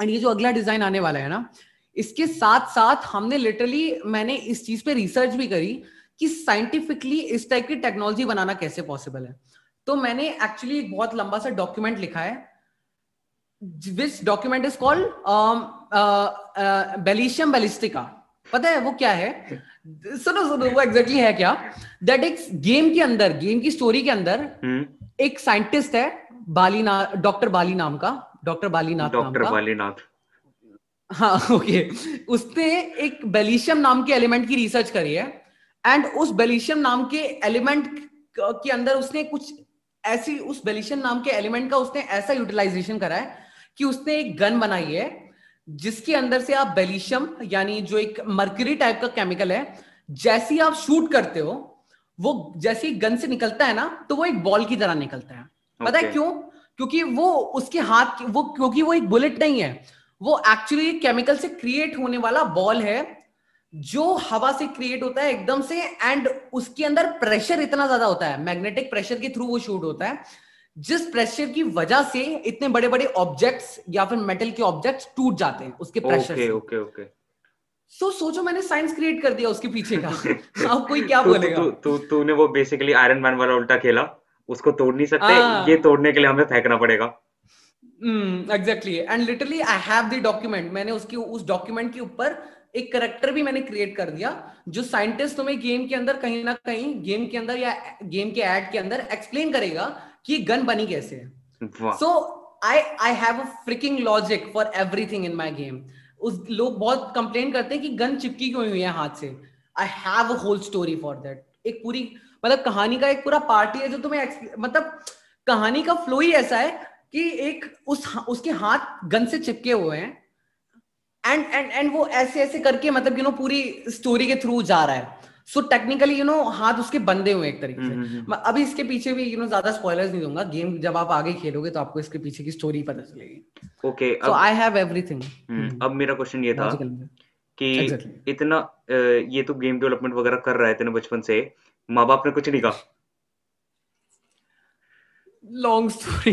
एंड ये जो अगला डिज़ाइन आने वाला है ना, इसके साथ साथ हमने लिटरली मैंने इस चीज़ पे रिसर्च भी करी कि साइंटिफिकली इस टाइप की टेक्नोलॉजी बनाना कैसे पॉसिबल है। तो मैंने एक्चुअली एक बहुत लंबा सा डॉक्यूमेंट लिखा है। Which document is called Ballisticum Ballistica पता है वो क्या है सुनो सुनो वो एग्जैक्टली है क्या दैट एक गेम के अंदर गेम की स्टोरी के अंदर hmm. एक साइंटिस्ट है बालीना डॉक्टर बाली नाम का डॉक्टर बालीनाथ डॉक्टर बालीनाथ हाँ ओके okay. उसने एक बेलिशियम नाम के एलिमेंट की रिसर्च करी है एंड उस बेलिशियम नाम के एलिमेंट के अंदर उसने कुछ ऐसी उस बेलिशियम नाम के एलिमेंट का उसने ऐसा यूटिलाइजेशन करा है कि उसने एक गन बनाई है जिसके अंदर से आप बेलिशियम यानी जो एक मर्क्यूरी टाइप का केमिकल है जैसी आप शूट करते हो वो जैसी गन से निकलता है ना तो वो एक बॉल की तरह निकलता है okay. पता है क्यों क्योंकि वो उसके हाथ वो क्योंकि वो एक बुलेट नहीं है वो एक्चुअली केमिकल से क्रिएट होने वाला बॉल है जो हवा से क्रिएट होता है एकदम से एंड उसके अंदर प्रेशर इतना ज़्यादा होता है मैग्नेटिक प्रेशर के थ्रू वो शूट होता है जिस प्रेशर की वजह से इतने बड़े बड़े ऑब्जेक्ट्स या फिर मेटल के ऑब्जेक्ट्स टूट जाते हैं उसके प्रेशर okay, से। ओके ओके सो सोचो मैंने साइंस क्रिएट कर दिया उसके पीछे का। अब कोई क्या बोलेगा? तू तू तूने वो बेसिकली आयरन मैन वाला उल्टा खेला। उसको तोड़ नहीं सकते। हाँ। ये तोड़ने के लिए हमें फेंकना पड़ेगा। Exactly and literally I have the document मैंने उसकी उस डॉक्यूमेंट के ऊपर एक करेक्टर भी मैंने क्रिएट कर दिया जो साइंटिस्ट तुम्हें गेम के अंदर कहीं ना कहीं गेम के अंदर या गेम के एड के अंदर एक्सप्लेन करेगा कि गन बनी कैसे है? So I I have a freaking logic for everything in my game उस लोग बहुत कंप्लेन करते हैं कि गन चिपकी क्यों हुई है हाथ से। I have a whole story for that एक पूरी मतलब कहानी का एक पूरा पार्टी है जो तुम्हें मतलब कहानी का फ्लो ही ऐसा है कि एक उस उसके हाथ गन से चिपके हुए हैं। एंड एंड एंड वो ऐसे ऐसे करके मतलब यू नो पूरी स्टोरी के थ्रू जा रहा है। सो टेक्निकली यू नो हाथ उसके बंदे हुए एक तरीके से। हम्म, हम्म, हम्म। अभी इसके पीछे भी यू नो ज़्यादा स्पॉयलर्स नहीं दूँगा। गेम जब आप आगे खेलोगे तो आपको इसके पीछे की स्टोरी पता चलेगी। Okay so I have everything अब मेरा क्वेश्चन ये था कि exactly. इतना ये तो गेम डेवलपमेंट वगैरह कर रहा है तेने बचपन से। माँ बाप ने कुछ नहीं कहा? लॉन्ग स्टोरी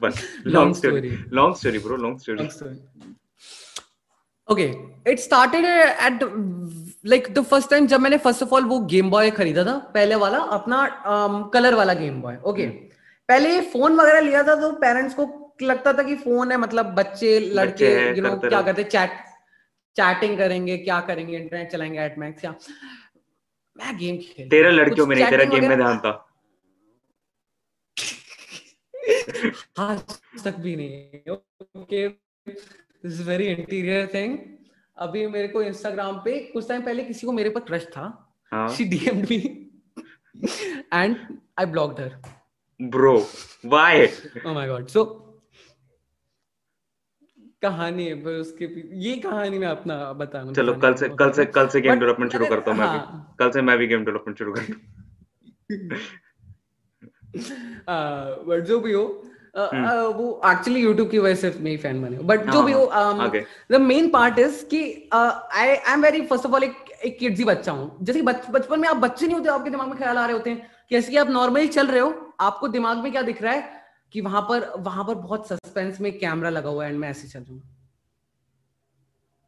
बस long story long story bro long story okay it started at like the first time जब मैंने फ़र्स्ट ऑफ़ ऑल वो गेम बॉय खरीदा था पहले वाला अपना कलर um, वाला गेम बॉय ओके पहले फ़ोन वगैरह लिया था तो पेरेंट्स को लगता था कि फ़ोन है मतलब बच्चे लड़के यू नो क्या करते चैट चैटिंग करेंगे क्या करेंगे इंटरनेट चलाएँगे एट मैक्स या। मैं गेम खेल तेरा लड़कियों में नहीं तेरा गेम में ध्यान था। हाँ तक भी नहीं। Okay this is very interior thing अभी मेरे को इंस्टाग्राम पे कुछ टाइम पहले किसी को मेरे पर क्रश था। She DMed me and I blocked her bro why oh my god so कहानी है पर उसके ये कहानी मैं अपना बता रहा चलो कल से कल से कल से गेम डेवलपमेंट शुरू करता हूँ मैं भी हाँ। कल से मैं भी गेम डेवलपमेंट शुरू करता हूँ। जो भी हो। वो एक्चुअली यूट्यूब की वजह से मैं फ़ैन बने बट जो भी द मेन पार्ट इज़ कि I I am very first of all एक एक किड्स ही बच्चा हूँ। जैसे बचपन में आप बच्चे नहीं होते आपके दिमाग में ख्याल आ रहे होते हैं। कि ऐसे कि आप नॉर्मली चल रहे हो आपको दिमाग में क्या दिख रहा है कि वहाँ पर वहाँ पर बहुत सस्पेंस में कैमरा लगा हुआ है एंड मैं ऐसे चल रहा हूँ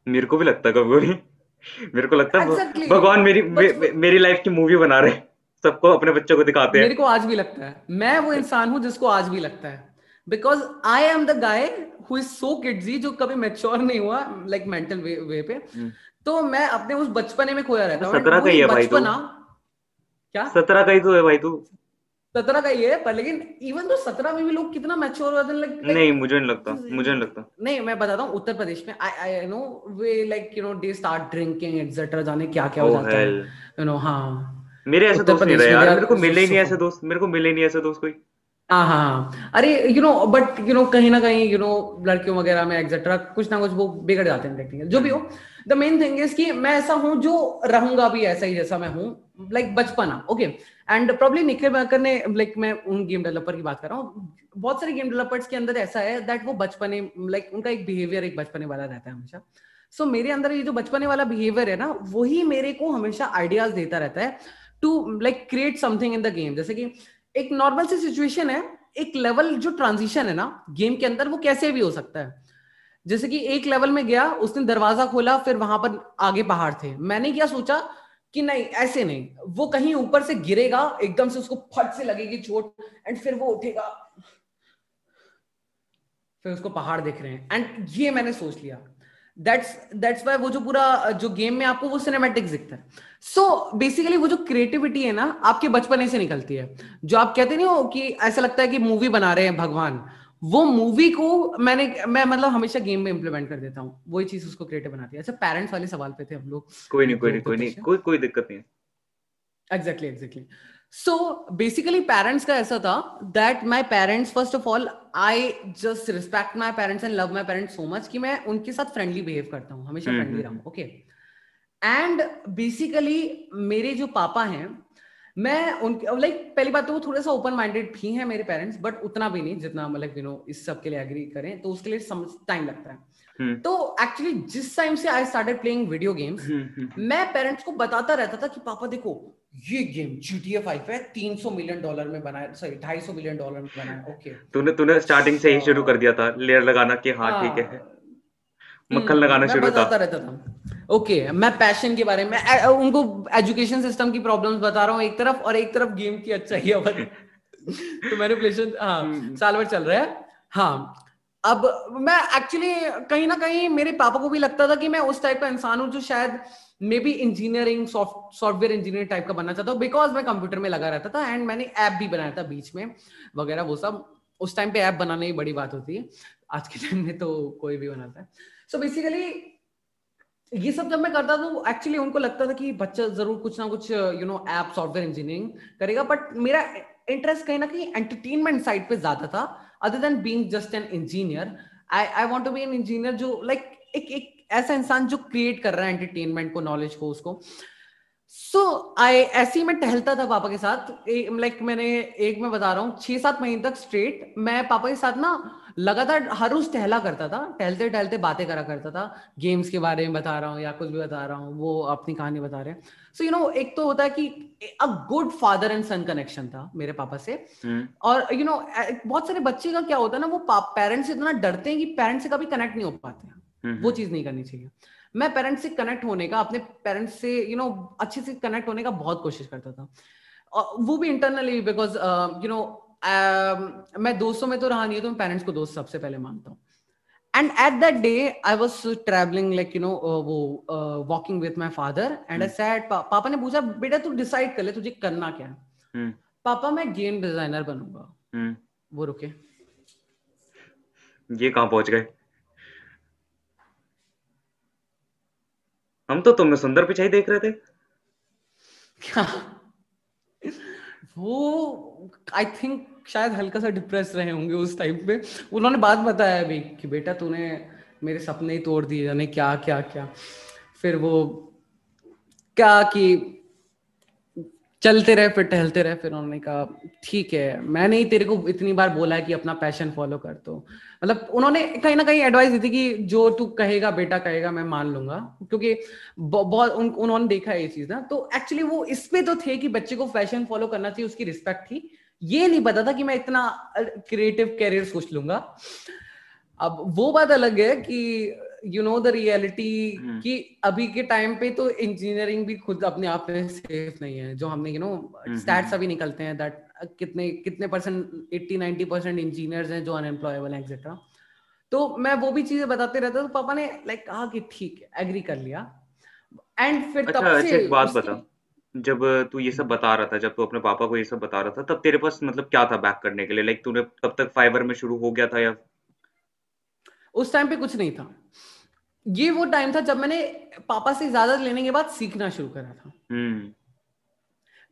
मेरे को भी लगता है कभी कभी मेरे को लगता है exactly. भगवान मेरी मे, मेरी लाइफ की मूवी बना रहे सबको अपने बच्चों को दिखाते हैं। मेरे को आज भी लगता है। मैं वो इंसान हूँ जिसको आज भी लगता है। Because I am the guy who is so kiddy जो कभी मेच्योर नहीं हुआ लाइक मेंटल वे वे पे। hmm. तो मैं अपने उस बचपने में खोया रहता हूँ। सत्रह का ही है भाई तू। क्या? सत्रह का ही तो है भाई तू। सत्रह का ही है पर लेकिन इवन तो सत्रह में भी लोग कितना मैच्योर होते हैं लाइक नहीं मुझे नहीं लगता मुझे नहीं लगता। नहीं मैं बताता हूँ उत्तर प्रदेश में I I know way like you know they start drinking etcetera जाने क्या क्या हो oh, जाता है। यू नो हाँ। मेरे ऐसे दोस्त नहीं रहे यार मेरे को मिले नहीं ऐसे दोस्त मेरे को मिले नहीं ऐसे दोस्त कोई। हाँ हाँ, हाँ। अरे you know but you know कहीं ना कहीं यू नो लड़कियों वगैरह में एक्सेट्रा कुछ ना कुछ वो बिगड़ जाते हैं टेक्निकल जो भी हो। द मेन थिंग इज़ कि मैं ऐसा हूँ जो रहूँगा भी ऐसा ही जैसा मैं हूँ लाइक बचपना okay and probably Nikhil Baker ने लाइक मैं उन गेम डेवलपर की बात कर रहा हूँ बहुत सारे गेम डेवलपर्स के अंदर ऐसा है दैट वो बचपने लाइक उनका एक बिहेवियर एक बचपने वाला रहता है हमेशा। सो so, मेरे अंदर ये जो बचपने वाला बिहेवियर है ना वही मेरे को हमेशा आइडियाज़ देता रहता है to like create something in the game जैसे कि एक नॉर्मल सी सिचुएशन है, एक लेवल जो ट्रांजिशन है ना गेम के अंदर वो कैसे भी हो सकता है। जैसे कि एक लेवल में गया, उसने दरवाज़ा खोला, फिर वहाँ पर आगे पहाड़ थे। मैंने क्या सोचा कि नहीं, ऐसे नहीं। वो कहीं ऊपर से गिरेगा, एकदम से उसको फट से लगेगी चोट एंड फिर वो उठेगा। फिर उसको पहाड़ दिख रहे हैं। एंड ये मैंने सोच लिया। दैट्स दैट्स वाई वो जो पूरा जो गेम में आपको वो सिनेमेटिक दिखता है। सो so, बेसिकली वो जो क्रिएटिविटी है ना आपके बचपने से निकलती है। जो आप कहते नहीं हो कि ऐसा लगता है कि मूवी बना रहे हैं भगवान वो मूवी को मैंने मैं मतलब हमेशा गेम में इंप्लीमेंट कर देता हूँ। वही चीज़ उसको क्रिएटिव बनाती है। अच्छा पेरेंट्स वाले सवाल पे थे हम लोग। कोई नहीं कोई नहीं कोई नहीं। कोई कोई दिक्कत नहीं exactly exactly so basically parents का ऐसा था that my parents first of all I just respect my parents and love my parents so much कि मैं उनके साथ फ्रेंडली बिहेव करता हूँ हमेशा फ्रेंडली। रहा ओके एंड बेसिकली मेरे जो पापा हैं मैं उनके लाइक पहली बात तो वो थोड़ा सा ओपन माइंडेड भी हैं मेरे पेरेंट्स बट उतना भी नहीं जितना मतलब यू नो इस सब के लिए एग्री करें तो उसके लिए टाइम लगता है. तो एक्चुअली जिस टाइम से I started playing video games मैं पेरेंट्स को बताता रहता था कि पापा देखो ये गेम GTA 5 है 300 मिलियन डॉलर में बना है सॉरी 250 मिलियन डॉलर में बना है ओके तूने तूने स्टार्टिंग से ही शुरू कर दिया था लेयर लगाना कि हाँ ठीक है। हाँ। मक्खन हम्म, लगाना शुरू बताता रहता था। ओके मैं पैशन के बारे में उनको एजुकेशन सिस्टम की प्रॉब्लम्स बता रहा हूँ एक तरफ़ और एक तरफ़ गेम की अच्छा ही तो मैनिपुलेशन हाँ हम्म। साल भर चल रहा है। हाँ अब मैं एक्चुअली कहीं ना कहीं मेरे पापा को भी लगता था कि मैं उस टाइप का इंसान हूँ जो शायद maybe engineering software engineer type का बनना चाहता हूँ बिकॉज़ मैं कंप्यूटर में लगा रहता था एंड मैंने ऐप भी बनाया था बीच में वगैरह वो सब। उस टाइम पे ऐप बनाने की बड़ी बात होती है। आज के टाइम में तो कोई भी बनाता है। सो so बेसिकली ये सब जब मैं करता था तो एक्चुअली उनको लगता था कि बच्चा ज़रूर कुछ ना कुछ you know app software engineering करेगा। बट मेरा इंटरेस्ट कहीं ना कहीं एंटरटेनमेंट साइड पे ज़्यादा था। Other than being just an engineer I I want to be an engineer जो लाइक like, एक एक ऐसा इंसान जो क्रिएट कर रहा है एंटरटेनमेंट को नॉलेज को उसको। सो so, आई ऐसे ही मैं टहलता था पापा के साथ। लाइक मैंने एक मैं बता रहा हूँ छह सात महीने तक स्ट्रेट मैं पापा के साथ ना लगातार हर रोज टहला करता था। टहलते टहलते बातें करा करता था। गेम्स के बारे में बता रहा हूँ या कुछ भी बता रहा हूँ वो अपनी कहानी बता रहे हैं। सो यू नो एक तो होता है कि a good father and son connection था मेरे पापा से। hmm. और यू you नो know, बहुत सारे बच्चे का क्या होता है ना वो पेरेंट्स से इतना डरते हैं कि पेरेंट्स से कभी कनेक्ट नहीं हो पाते हैं। hmm. वो चीज़ नहीं करनी चाहिए। मैं पेरेंट्स से कनेक्ट होने का अपने पेरेंट्स से यू you नो know, अच्छे से कनेक्ट होने का बहुत कोशिश करता था। और वो भी इंटरनली बिकॉज़ यू नो मैं दोस्तों में तो रहा नहीं तो मैं पेरेंट्स को दोस्त सबसे पहले मानता हूँ। And at that day i was traveling like you know uh, वो uh, walking with my father and hmm. i said pa, पापा ने पूछा बेटा तू डिसाइड कर ले तुझे करना क्या है hmm. पापा मैं गेम डिज़ाइनर बनूँगा hmm. वो रुके ये कहाँ पहुँच गए हम तो तुम्हें सुंदर पिछाई देख रहे थे क्या वो आई थिंक शायद हल्का सा डिप्रेस रहे होंगे उस टाइम पे उन्होंने बात बताया अभी कि बेटा तूने मेरे सपने ही तोड़ दिए जाने क्या क्या क्या। फिर वो क्या कि चलते रहे फिर टहलते रहे फिर उन्होंने कहा ठीक है मैंने ही तेरे को इतनी बार बोला है कि अपना पैशन फॉलो कर तो। मतलब उन्होंने कहीं ना कहीं एडवाइस दी थी कि जो तू कहेगा बेटा कहेगा मैं मान लूँगा। क्योंकि बहुत उन, उन्होंने देखा है ये चीज़ ना। तो एक्चुअली वो इस पे तो थे कि बच्चे को फ़ैशन फॉलो करना चाहिए उसकी रिस्पेक्ट थी। ये नहीं पता था कि मैं इतना क्रिएटिव कैरियर सोच लूँगा। अब वो बात अलग है कि यू नो द रियलिटी कि अभी के टाइम पे तो इंजीनियरिंग भी खुद अपने आप में सेफ़ नहीं है। जो हमने यू नो स्टैट्स अभी निकलते हैं दैट कितने कितने परसेंट 80 90 परसेंट इंजीनियर्स हैं जो अनएम्प्लॉयबल हैं एक्सेट्रा तो मैं वो भी चीज़ें बताते रहता तो पापा ने लाइक कहा कि ठीक है एग्री कर लिया। एंड फिर अच्छा, तब अच्छा, से बात बता जब तू ये सब बता रहा था जब तू अपने पापा को ये सब बता रहा था तब तेरे पास मतलब क्या था बैक करने के लिए? लाइक तूने तब तक फाइबर में शुरू हो गया था या उस टाइम पे कुछ नहीं था। ये वो टाइम था जब मैंने पापा से इजाज़त लेने के बाद सीखना शुरू करा था। हम्म।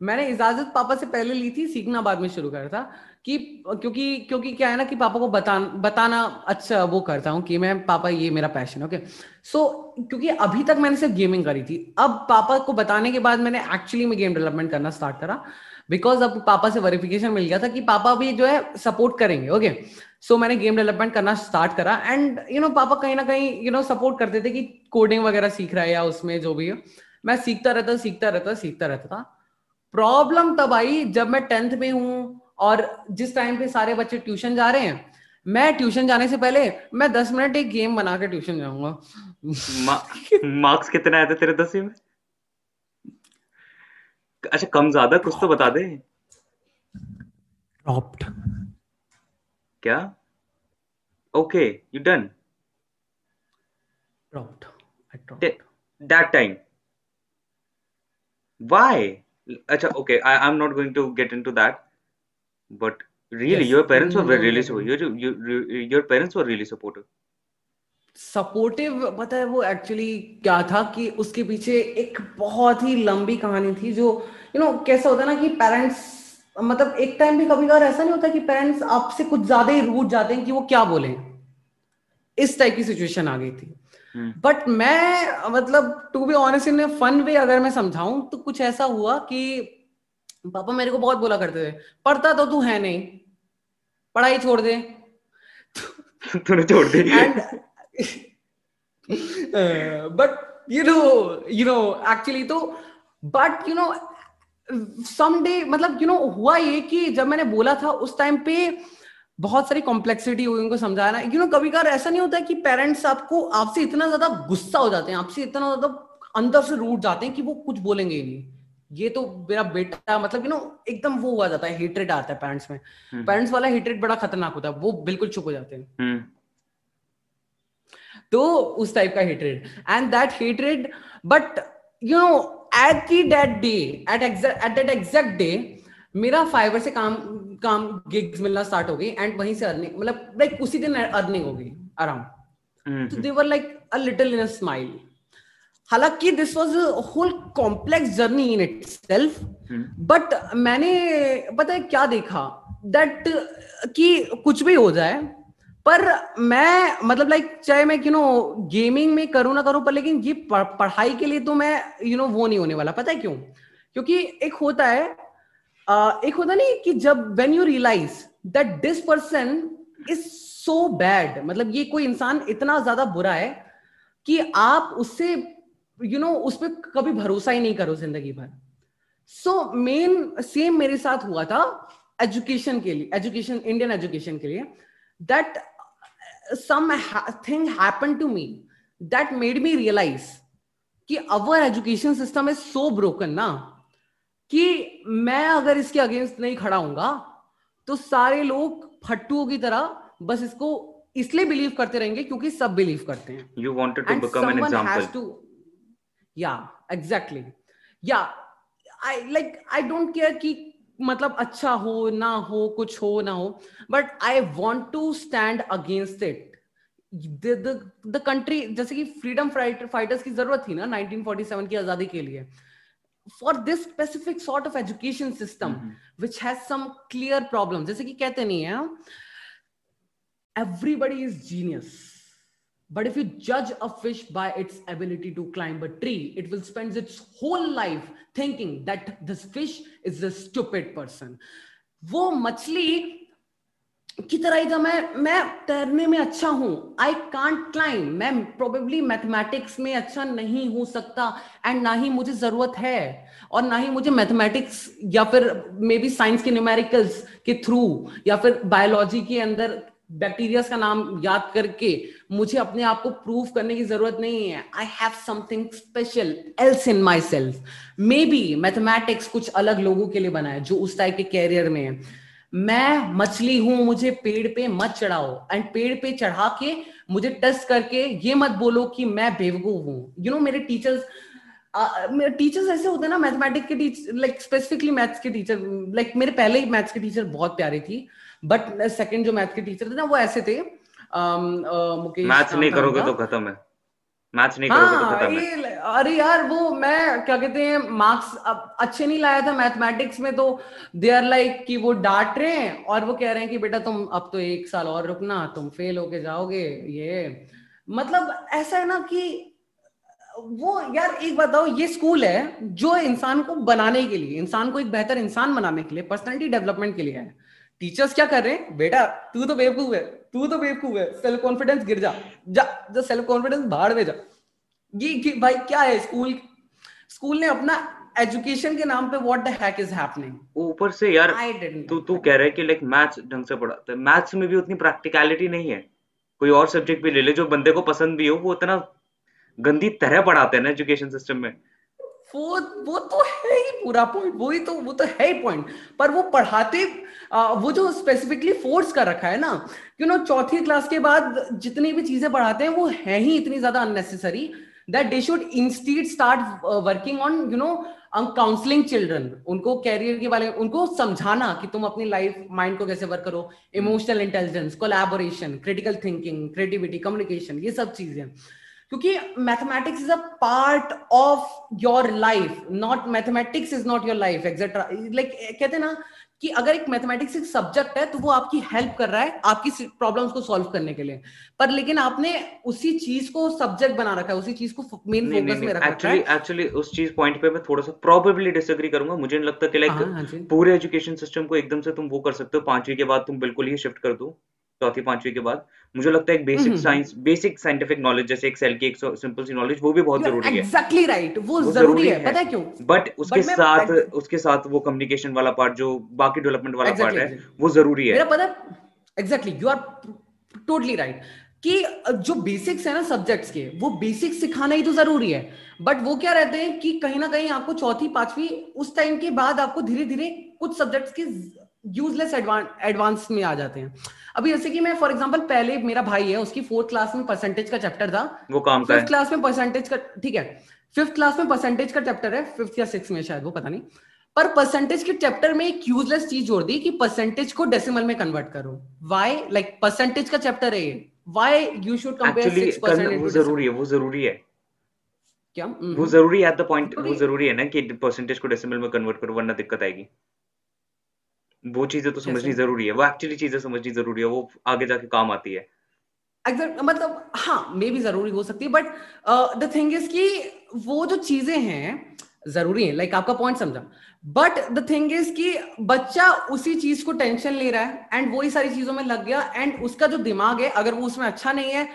मैंने इजाज़त पापा से पहले ली थी सीखना बाद में शुरू करा था कि क्योंकि क्योंकि क्या है ना कि पापा को बता बताना अच्छा वो करता हूँ कि मैं पापा ये मेरा पैशन ओके सो क्योंकि अभी तक मैंने सिर्फ़ गेमिंग करी थी। अब पापा को बताने के बाद मैंने एक्चुअली में गेम डेवलपमेंट करना स्टार्ट करा। बिकॉज़ अब पापा से वेरिफिकेशन मिल गया था कि पापा भी जो है सपोर्ट करेंगे ओके सो so, मैंने गेम डेवलपमेंट करना स्टार्ट करा एंड यू नो पापा कहीं ना कहीं यू नो सपोर्ट करते थे कि कोडिंग वगैरह सीख रहा है या उसमें जो भी है। मैं सीखता रहता सीखता रहता सीखता रहता था। प्रॉब्लम तब आई जब मैं टेंथ में हूँ और जिस टाइम पे सारे बच्चे ट्यूशन जा रहे हैं मैं ट्यूशन जाने से पहले मैं दस मिनट एक गेम बना के ट्यूशन जाऊँगा। मार्क्स कितने आए थे तेरे दसवीं में? अच्छा कम ज़्यादा कुछ तो बता दे। ड्रॉप्ड क्या? Okay you done dropped I dropped that time why अच्छा okay I, i'm not going to get into that but really? Yes. your parents were no, really no, your, your, your parents were really supportive? Supportive पता है वो actually क्या था कि उसके पीछे एक बहुत ही लंबी कहानी थी जो यू you नो know, कैसा होता है ना कि पेरेंट्स मतलब एक टाइम भी कभी कभार ऐसा नहीं होता कि पेरेंट्स आपसे कुछ ज़्यादा ही रूट जाते हैं कि वो क्या बोले। इस टाइप की सिचुएशन आ गई थी। बट हम्म। मैं मतलब to be honest in fun way अगर मैं समझाऊं तो कुछ ऐसा हुआ कि पापा मेरे को बहुत बोला करते थे। पढ़ता तो तू है नहीं। पढ़ाई छोड़ दे। तूने छोड़ दी। But you know you know actually तो बट यू नो सम मतलब यू नो हुआ ये कि जब मैंने बोला था उस टाइम पे बहुत सारी कॉम्प्लेक्सिटी हुई उनको समझाना। यू नो कभी कभार ऐसा नहीं होता कि पेरेंट्स आपको आपसे इतना ज़्यादा गुस्सा हो जाते हैं आपसे इतना ज़्यादा अंदर से रूट जाते हैं कि वो कुछ बोलेंगे ही नहीं। ये तो मेरा बेटा मतलब यू नो एकदम वो हुआ जाता है हेट्रेड आता है पेरेंट्स में। पेरेंट्स हम्म। वाला हेट्रेड बड़ा खतरनाक होता है वो बिल्कुल चुप हो जाते हैं। तो उस टाइप का hatred and that hatred but you know at the that day at at that exact day मेरा फाइवर से काम काम गिग्स मिलना स्टार्ट हो गई एंड वहीं से अर्निंग मतलब लाइक उसी दिन अर्निंग हो गई अराउंड तो they were like a little in a smile हालाँकि this was whole complex journey in itself but मैंने पता है क्या देखा? दैट कि कुछ भी हो जाए पर मैं मतलब लाइक चाहे मैं यू नो गेमिंग में करूँ ना करूँ पर लेकिन ये पढ़ाई के लिए तो मैं यू you नो know, वो नहीं होने वाला। पता है क्यों? क्योंकि एक होता है एक होता नहीं कि जब when you realise that this person is so bad मतलब ये कोई इंसान इतना ज़्यादा बुरा है कि आप उससे यू नो उस पर कभी भरोसा ही नहीं करो ज़िंदगी भर। सो मेन सेम मेरे साथ हुआ था एजुकेशन के लिए एजुकेशन इंडियन एजुकेशन के लिए। That something happen to me that made me realise कि our education system is so broken ना कि मैं अगर इसके अगेंस्ट नहीं खड़ा हूँगा तो सारे लोग फट्टुओं की तरह बस इसको इसलिए बिलीव करते रहेंगे क्योंकि सब बिलीव करते हैं। You wanted to become an example या एग्जैक्टली या I like I don't care कि मतलब अच्छा हो ना हो कुछ हो ना हो but I want to stand against it the country जैसे कि फ्रीडम फाइटर्स की ज़रूरत थी ना 1947 की आज़ादी के लिए। For this specific sort of education system which has some clear problem जैसे कि कहते नहीं है everybody is genius But if you judge a fish by its ability to climb a tree, it will spend its whole life thinking that this fish is a stupid person. वो मछली की तरह जब मैं मैं तैरने में अच्छा हूँ आई कांट क्लाइम मैं प्रोबेबली मैथमेटिक्स में अच्छा नहीं हो सकता एंड ना ही मुझे ज़रूरत है और ना ही मुझे मैथमेटिक्स या फिर मे बी साइंस के न्यूमेरिकल्स के थ्रू या फिर बायोलॉजी के अंदर बैक्टीरिया का नाम याद करके मुझे अपने आप को प्रूव करने की ज़रूरत नहीं है। I have something special else in myself maybe B mathematics कुछ अलग लोगों के लिए बना है जो उस टाइप के कैरियर में है। मैं मछली हूँ, मुझे पेड़ पे मत चढ़ाओ। एंड पेड़ पे चढ़ा के मुझे टेस्ट करके ये मत बोलो कि मैं बेवकूफ़ हूँ। यू नो मेरे टीचर्स मेरे टीचर्स ऐसे होते हैं ना मैथमेटिक्स के टीचर लाइक स्पेसिफिकली मैथ्स के टीचर लाइक मेरे पहले ही मैथ्स के टीचर बहुत प्यारे थी। बट सेकंड जो मैथ के टीचर थे ना वो ऐसे थे मुकेश मैथ्स नहीं करोगे तो खत्म है। मैथ्स नहीं करोगे तो हाँ, खत्म है अरे यार वो मैं क्या कहते हैं मार्क्स अच्छे नहीं लाया था मैथमेटिक्स में तो दे आर लाइक कि वो डांट रहे हैं और वो कह रहे हैं कि बेटा तुम अब तो एक साल और रुकना तुम फेल होके जाओगे ये। मतलब ऐसा है ना कि वो यार एक बताओ ये स्कूल है जो इंसान को बनाने के लिए इंसान को एक बेहतर इंसान बनाने के लिए पर्सनैलिटी डेवलपमेंट के लिए है। टीचर्स क्या कर रहे हैं? बेटा तू तो बेवकूफ़ है तू तो बेवकूफ़ है सेल्फ कॉन्फिडेंस गिर जा जा जो सेल्फ कॉन्फिडेंस बाहर में जा। ये भाई क्या है स्कूल? स्कूल ने अपना एजुकेशन के नाम पे what the heck is happening ऊपर से यार तू तू कह रहा है कि लाइक मैथ्स ढंग से पढ़ाता है मैथ्स में भी उतनी प्रैक्टिकलिटी नहीं है। कोई और सब्जेक्ट भी ले ले जो बंदे को पसंद भी हो वो उतना गंदी तरह पढ़ाते हैं ना एजुकेशन सिस्टम में। वो वो तो है ही पूरा पॉइंट वो ही तो वो तो है ही पॉइंट पर वो पढ़ाते वो जो स्पेसिफिकली फोर्स कर रखा है ना यू नो चौथी क्लास के बाद जितनी भी चीज़ें पढ़ाते हैं, वो है ही इतनी ज़्यादा unnecessary that they should institute start working on you know counselling children उनको कैरियर के बारे में, उनको समझाना कि तुम अपनी लाइफ माइंड को कैसे वर्क करो. Emotional intelligence collaboration critical thinking creativity communication ये सब चीज़ें. क्योंकि mathematics is a part of your life not mathematics is not your life etcetera like कहते हैं ना कि अगर एक मैथमेटिक्स एक सब्जेक्ट है तो वो आपकी हेल्प कर रहा है आपकी प्रॉब्लम्स को सॉल्व करने के लिए। पर लेकिन आपने उसी चीज़ को सब्जेक्ट बना रखा है उसी चीज़ को मेन फोकस में रखा एक्चुअली एक्चुअली उस चीज़ पॉइंट पे मैं थोड़ा सा प्रोबेबली डिसएग्री करूँगा। मुझे नहीं लगता कि लाइक हाँ, हाँ पूरे एजुकेशन सिस्टम को एकदम से तुम वो कर सकते हो। पांचवी के बाद तुम बिल्कुल ही शिफ्ट कर दो। चौथी पांचवी के बाद मुझे लगता है एक basic science basic scientific knowledge जैसे एक सेल की एक सिंपल सी नॉलेज वो भी बहुत ज़रूरी है। एग्जैक्टली राइट वो, वो ज़रूरी है पता है क्यों? बट उसके but साथ उसके साथ वो कम्युनिकेशन वाला पार्ट जो बाकी डेवलपमेंट वाला पार्ट है वो ज़रूरी है। मेरा पता exactly you are totally right कि जो बेसिक्स है ना सब्जेक्ट्स के वो बेसिक सिखाना ही तो ज़रूरी है। बट वो क्या रहते हैं कि कहीं ना कहीं आपको चौथी पांचवी उस टाइम के बाद आपको धीरे धीरे कुछ सब्जेक्ट्स की यूजलेस एडवांस में आ जाते हैं। अभी जैसे कि मैं फॉर एग्जांपल पहले मेरा भाई है उसकी फोर्थ क्लास में परसेंटेज का चैप्टर था। वो काम का फिफ्थ क्लास में परसेंटेज का ठीक है। फिफ्थ क्लास में परसेंटेज का चैप्टर है फिफ्थ या सिक्स में शायद वो पता नहीं। पर परसेंटेज के चैप्टर में एक यूजलेस चीज़ जोड़ दी कि परसेंटेज को डेसिमल में कन्वर्ट करो। व्हाई लाइक परसेंटेज का चैप्टर है ये। व्हाई यू शुड कंपेयर 6% वो ज़रूरी है वो ज़रूरी है। क्या? वो ज़रूरी है एट द पॉइंट वो ज़रूरी है ना कि परसेंटेज को डेसिमल में कन्वर्ट करो वरना दिक्कत आएगी। वो चीज़ें तो समझनी ज़रूरी है वो एक्चुअली चीज़ें समझनी ज़रूरी है वो आगे जाके काम आती है। एग्जैक्ट मतलब हाँ मे भी ज़रूरी हो सकती है बट द थिंग इज़ कि वो जो चीज़ें हैं ज़रूरी है लाइक like, आपका पॉइंट समझा। बट द थिंग इज़ कि बच्चा उसी चीज़ को टेंशन ले रहा है एंड वही सारी चीज़ों में लग गया एंड उसका जो दिमाग है अगर वो उसमें अच्छा नहीं है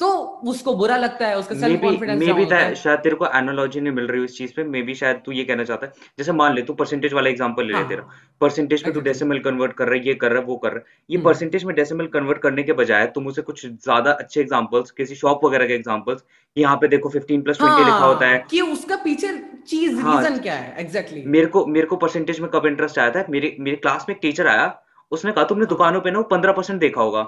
तो उसको बुरा लगता है उसका सेल्फ कॉन्फिडेंस मे बी शायद तेरे को एनालॉजी नहीं मिल रही उस चीज़ पे मे बी शायद तू ये कहना चाहता है जैसे मान ले तू परसेंटेज वाला एग्जांपल ले ले हाँ। तेरा परसेंटेज को तू डेसिमल कन्वर्ट कर रहा है ये कर रहा है वो कर रहा है ये परसेंटेज हम्म। में डेसिमल कन्वर्ट करने के बजाय तुम उसे कुछ ज़्यादा अच्छे एग्जांपल्स किसी शॉप वगैरह के एग्जांपल्स यहाँ पे देखो 15 प्लस 20 लिखा होता है कि उसका पीछे चीज़ रीजन हाँ, क्या है एग्जैक्टली मेरे को मेरे को परसेंटेज में कब इंटरेस्ट आया था मेरे मेरे क्लास में एक टीचर आया उसने कहा तुमने हाँ। दुकानों पे ना पंद्रह परसेंट देखा होगा।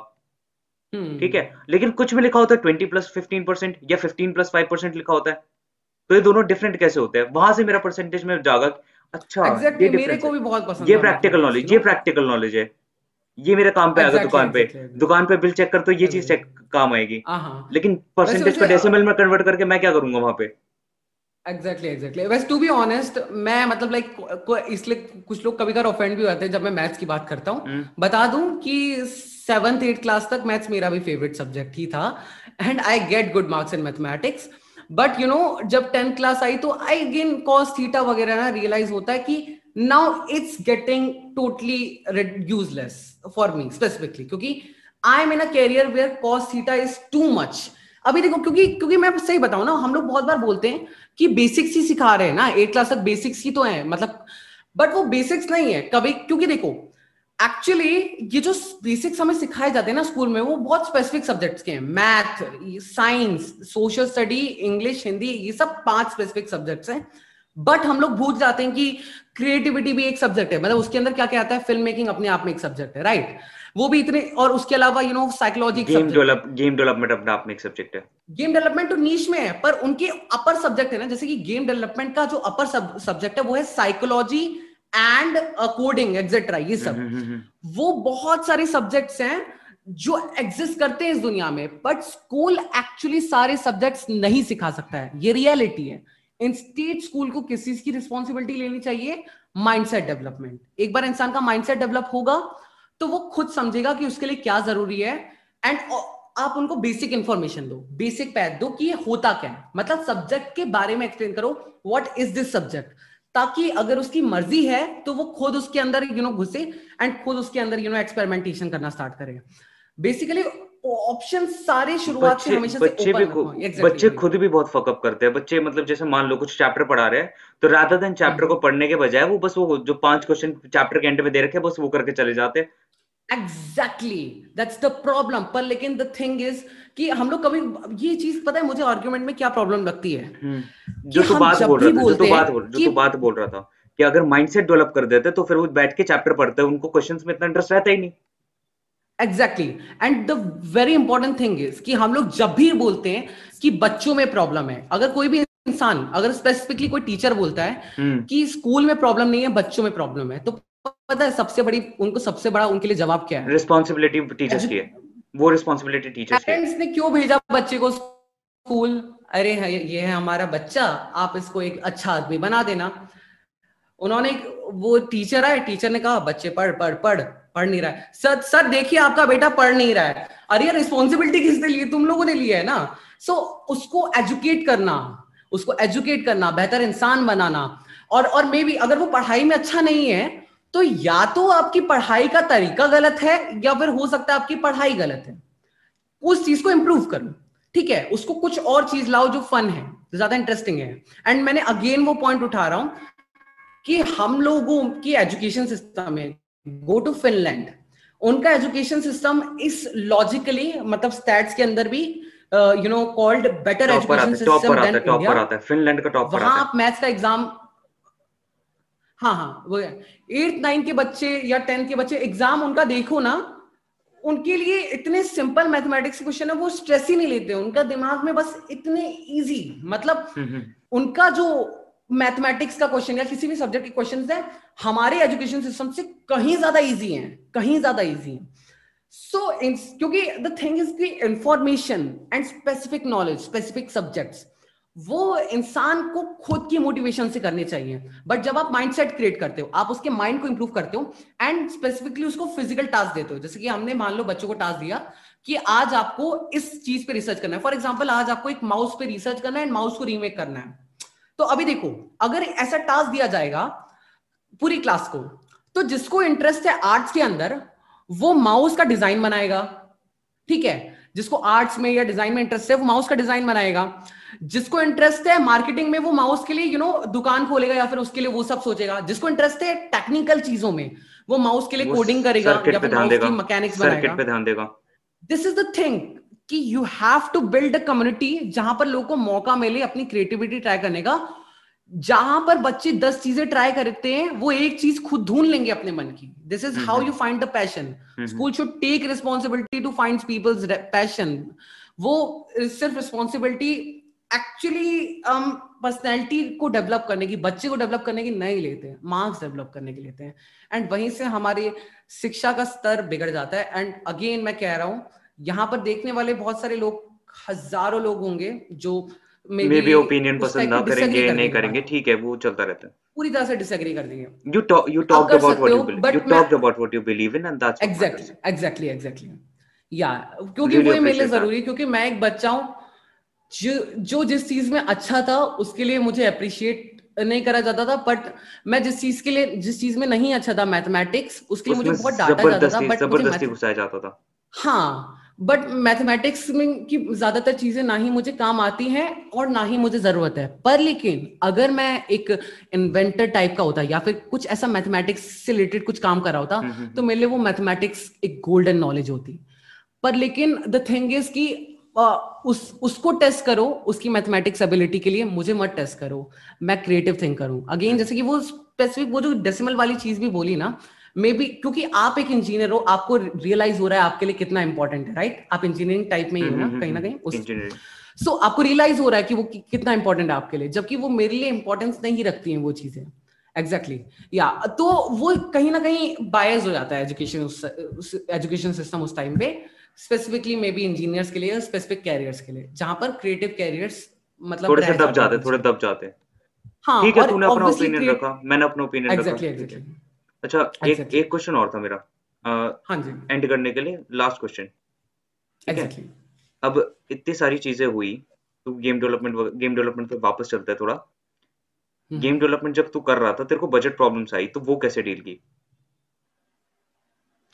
ठीक है? लेकिन कुछ भी लिखा होता है ट्वेंटी प्लस फिफ्टीन परसेंट या फिफ्टीन प्लस फाइव परसेंट लिखा होता है। तो ये दोनों डिफरेंट कैसे होते हैं? वहाँ से मेरा परसेंटेज में जागा अच्छा exactly, ये मेरे को भी बहुत पसंद ये प्रैक्टिकल नॉलेज ये प्रैक्टिकल नॉलेज है। ये मेरे काम पे exactly, आएगा दुकान पे। दुकान पे बिल चेक कर तो ये चीज़ चेक काम आएगी। हाँ, हाँ। लेकिन परसेंटेज को डेसिमल में कन्वर्ट करके मैं क्या करूँगा वहाँ पे? एग्जैक्टली एग्जैक्टली वैसे टू बी ऑनेस्ट मैं मतलब लाइक इसलिए कुछ लोग कभी कभी ऑफेंड भी होते हैं जब मैं मैथ्स की बात करता हूँ। हम्म। बता दूँ कि सेवंथ एट क्लास तक मैथ्स मेरा भी फेवरेट सब्जेक्ट ही था and I get good marks in mathematics but you know जब टेंथ क्लास आई तो आई अगेन कॉस थीटा वगैरह ना रियलाइज़ होता है कि now it's getting totally useless for me specifically क्योंकि I am in a career where cos theta is too much अभी देखो, क्योंकि क्योंकि मैं सही बताऊँ ना, हम लोग बहुत बार बोलते हैं कि बेसिक्स ही सिखा रहे हैं ना एट क्लास तक बेसिक्स ही तो है मतलब बट वो बेसिक्स नहीं है। कभी, क्योंकि देखो एक्चुअली ये जो बेसिक्स हमें सिखाए जाते हैं ना स्कूल में वो बहुत स्पेसिफिक सब्जेक्ट्स के हैं. Math science social study English Hindi ये सब पाँच स्पेसिफिक सब्जेक्ट्स हैं. बट हम लोग भूल जाते हैं कि क्रिएटिविटी भी एक सब्जेक्ट है. मतलब उसके अंदर क्या क्या आता है? फ़िल्म मेकिंग अपने आप में एक सब्जेक्ट है राइट वो भी इतने और उसके अलावा you know psychology game develop game development अपने आप में एक सब्जेक्ट है. गेम डेवलपमेंट तो नीच में है पर उनके अपर सब्जेक्ट है ना. जैसे कि गेम डेवलपमेंट का जो अपर सब्जेक्ट है वो है साइकोलॉजी एंड कोडिंग एक्सेट्रा ये सब। हम्म, हम्म, हम्म, वो बहुत सारे सब्जेक्ट्स हैं जो एग्जिस्ट करते हैं इस दुनिया में बट स्कूल एक्चुअली सारे सब्जेक्ट्स नहीं सिखा सकता है। ये रियलिटी है। इंस्टीट स्कूल को किस चीज़ की रिस्पॉन्सिबिलिटी लेनी चाहिए? माइंडसेट डेवलपमेंट एक बार इंसान का माइंडसेट डेवलप होगा तो वो खुद समझेगा कि उसके लिए क्या ज़रूरी है। एंड आप उनको बेसिक इंफॉर्मेशन दो बेसिक पैथ दो कि ये होता क्या है। मतलब सब्जेक्ट के बारे में एक्सप्लेन करो व्हाट इज़ दिस सब्जेक्ट ताकि अगर उसकी मर्ज़ी है तो वो खुद उसके अंदर यू नो घुसे एंड खुद उसके अंदर यू नो एक्सपेरिमेंटेशन करना स्टार्ट करेगा। बेसिकली ऑप्शन सारे शुरुआत से हमेशा बच्चे से भी exactly. बच्चे खुद भी बहुत फकअप करते हैं। बच्चे मतलब जैसे मान लो कुछ चैप्टर पढ़ा रहे हैं तो राधा देन चैप्टर को पढ़ने के बजाय वो बस वो जो पाँच क्वेश्चन चैप्टर के एंड में दे रखे बस वो करके चले जाते हैं। एग्जैक्टली दैट्स द प्रॉब्लम पर लेकिन द थिंग इज़ कि हम लोग कभी ये चीज़ पता है मुझे आर्ग्यूमेंट में क्या प्रॉब्लम लगती है? हम्म। जो तू बात बोल रहा था जो तू बात बोल जो तू बात बोल रहा था कि अगर माइंडसेट डेवलप कर देते तो फिर वो बैठ के चैप्टर पढ़ते हैं उनको क्वेश्चंस में इतना इंटरेस्ट रहता ही नहीं। Exactly and the very important thing is कि हम लोग जब भी बोलते हैं कि बच्चों में प्रॉब्लम है अगर कोई भी इंसान अगर स्पेसिफिकली कोई टीचर बोलता है हम्म। कि स्कूल में प्रॉब्लम नहीं है बच्चों में प्रॉब्लम है तो पता है सबसे बड़ी उनको सबसे बड़ा उनके लिए जवाब क्या है? रिस्पॉन्सिबिलिटी टीचर्स की है। वो रिस्पॉन्सिबिलिटी टीचर्स की है। ने क्यों भेजा बच्चे को स्कूल? अरे ये है हमारा बच्चा आप इसको एक अच्छा आदमी बना देना। उन्होंने वो टीचर आए टीचर ने कहा बच्चे पढ़ पढ़ पढ़ पढ़ नहीं रहा है। सर सर देखिए आपका बेटा पढ़ नहीं रहा है। अरे रिस्पॉन्सिबिलिटी किसने ली तुम लोगों ने लिया है ना? सो so, उसको एजुकेट करना उसको एजुकेट करना बेहतर इंसान बनाना। और और मे बी अगर वो पढ़ाई में अच्छा नहीं है तो या तो आपकी पढ़ाई का तरीका गलत है या फिर हो सकता है आपकी पढ़ाई गलत है। उस चीज़ को इंप्रूव करो ठीक है? उसको कुछ और चीज़ लाओ जो फन है ज़्यादा इंटरेस्टिंग है। एंड मैंने अगेन वो पॉइंट उठा रहा हूँ कि हम लोगों की एजुकेशन सिस्टम है गो टू फिनलैंड उनका एजुकेशन सिस्टम इस लॉजिकली मतलब स्टैट्स के अंदर भी you know called better education system Finland का टॉप वहाँ आप मैथ्स का एग्ज़ाम हाँ हाँ वो एट्थ नाइन्थ के बच्चे या टेंथ के बच्चे एग्ज़ाम उनका देखो ना उनके लिए इतने सिंपल मैथमेटिक्स क्वेश्चन है वो स्ट्रेस ही नहीं लेते। उनका दिमाग में बस इतने इजी मतलब हम्म, हम्म। उनका जो मैथमेटिक्स का क्वेश्चन या किसी भी सब्जेक्ट के क्वेश्चन है हमारे एजुकेशन सिस्टम से कहीं ज़्यादा इजी हैं कहीं ज़्यादा इजी हैं। सो so, क्योंकि the thing is the information and specific knowledge specific subjects वो इंसान को खुद की मोटिवेशन से करने चाहिए। बट जब आप माइंडसेट क्रिएट करते हो, आप उसके माइंड को इंप्रूव करते हो एंड स्पेसिफिकली उसको फ़िज़िकल टास्क देते हो। जैसे कि हमने मान लो बच्चों को टास्क दिया कि आज आपको इस चीज़ पे रिसर्च करना है। फॉर एग्ज़ाम्पल आज आपको एक माउस पे रिसर्च करना है एंड माउस को रीमेक करना है। तो अभी देखो, अगर ऐसा टास्क दिया जाएगा पूरी क्लास को तो जिसको इंटरेस्ट है आर्ट्स के अंदर, वो माउस का डिज़ाइन बनाएगा। ठीक है? जिसको आर्ट्स में या डिज़ाइन में इंटरेस्ट है, वो माउस का डिज़ाइन बनाएगा। जिसको इंटरेस्ट है मार्केटिंग में वो माउस के लिए यू नो दुकान खोलेगा या फिर उसके लिए वो सब सोचेगा। जिसको इंटरेस्ट है टेक्निकल चीज़ों में वो माउस के लिए कोडिंग करेगा या फिर माउस की मैकेनिक्स बनाएगा। दिस इज़ द थिंग कि you have to build a community जहाँ पर लोगों को मौका मिले अपनी क्रिएटिविटी ट्राई करने का। जहाँ पर बच्चे दस चीज़ें ट्राई करते हैं वो एक चीज़ खुद ढूंढ लेंगे अपने मन की। This is how you find the passion school should take responsibility to find people's passion वो सिर्फ़ रिस्पॉन्सिबिलिटी एक्चुअली हम पर्सनैलिटी को डेवलप करने की बच्चे को डेवलप करने की नहीं लेते हैं मार्क्स डेवलप करने की लेते हैं। एंड वहीं से हमारी शिक्षा का स्तर बिगड़ जाता है। एंड अगेन मैं कह रहा हूँ यहाँ पर देखने वाले बहुत सारे लोग हज़ारों लोग होंगे जो मे बी ओपिनियन पसंद ना करेंगे नहीं करेंगे। ठीक है वो चलता रहता है। पूरी तरह से डिसएग्री कर देंगे। You talk you talk about what you believe you talk about what you believe in and that's exactly exactly exactly या क्योंकि वो मेरे लिए ज़रूरी है क्योंकि मैं एक बच्चा हूँ जो जो जिस चीज़ में अच्छा था उसके लिए मुझे अप्रिशिएट नहीं करा जाता था बट मैं जिस चीज़ के लिए जिस चीज़ में नहीं अच्छा था मैथमेटिक्स उसके लिए मुझे बहुत डांटा जाता था बट ज़बरदस्ती घुसाया जाता था। हाँ बट मैथमेटिक्स में की ज़्यादातर चीज़ें ना ही मुझे काम आती हैं और ना ही मुझे ज़रूरत है। पर लेकिन अगर मैं एक इन्वेंटर टाइप का होता या फिर कुछ ऐसा मैथमेटिक्स से रिलेटेड कुछ काम कर रहा होता हम्म, हम्म, तो हम्म। मेरे लिए वो मैथमेटिक्स एक गोल्डन नॉलेज होती। पर लेकिन द थिंग इज़ की उस उसको टेस्ट करो उसकी मैथमेटिक्स एबिलिटी के लिए मुझे मत टेस्ट करो। मैं क्रिएटिव थिंक करूँ अगेन जैसे कि वो स्पेसिफिक वो जो डेसिमल वाली चीज़ भी बोली ना मे बी क्योंकि आप एक इंजीनियर हो आपको रियलाइज़ हो रहा है आपके लिए कितना इंपॉर्टेंट है राइट आप इंजीनियरिंग टाइप में ही हो ना हम्म, कहीं ना कहीं उस सो so, आपको रियलाइज़ हो रहा है कि वो कि, कितना इंपॉर्टेंट है आपके लिए जबकि वो मेरे लिए इंपॉर्टेंस नहीं रखती है वो चीज़ें। Exactly exactly. या yeah, तो वो कहीं ना कहीं बायस हो जाता है एजुकेशन एजुकेशन सिस्टम उस टाइम पे। स्पेसिफिकली मे बी इंजीनियर्स के लिए स्पेसिफिक कैरियर्स के लिए जहाँ पर क्रिएटिव कैरियर्स मतलब थोड़े से दब जाते थोड़े दब जाते। हाँ ठीक है तूने अपना ओपिनियन रखा मैंने अपना ओपिनियन रखा। एग्जैक्टली एग्जैक्टली अच्छा एक एक क्वेश्चन और था मेरा। हाँ जी। एंड करने के लिए लास्ट क्वेश्चन एग्जैक्टली अब इतनी सारी चीज़ें हुई तू गेम डेवलपमेंट गेम डेवलपमेंट पे वापस चलता है थोड़ा। गेम हम्म। डेवलपमेंट जब तू कर रहा था तेरे को बजट प्रॉब्लम्स आई तो वो कैसे डील की?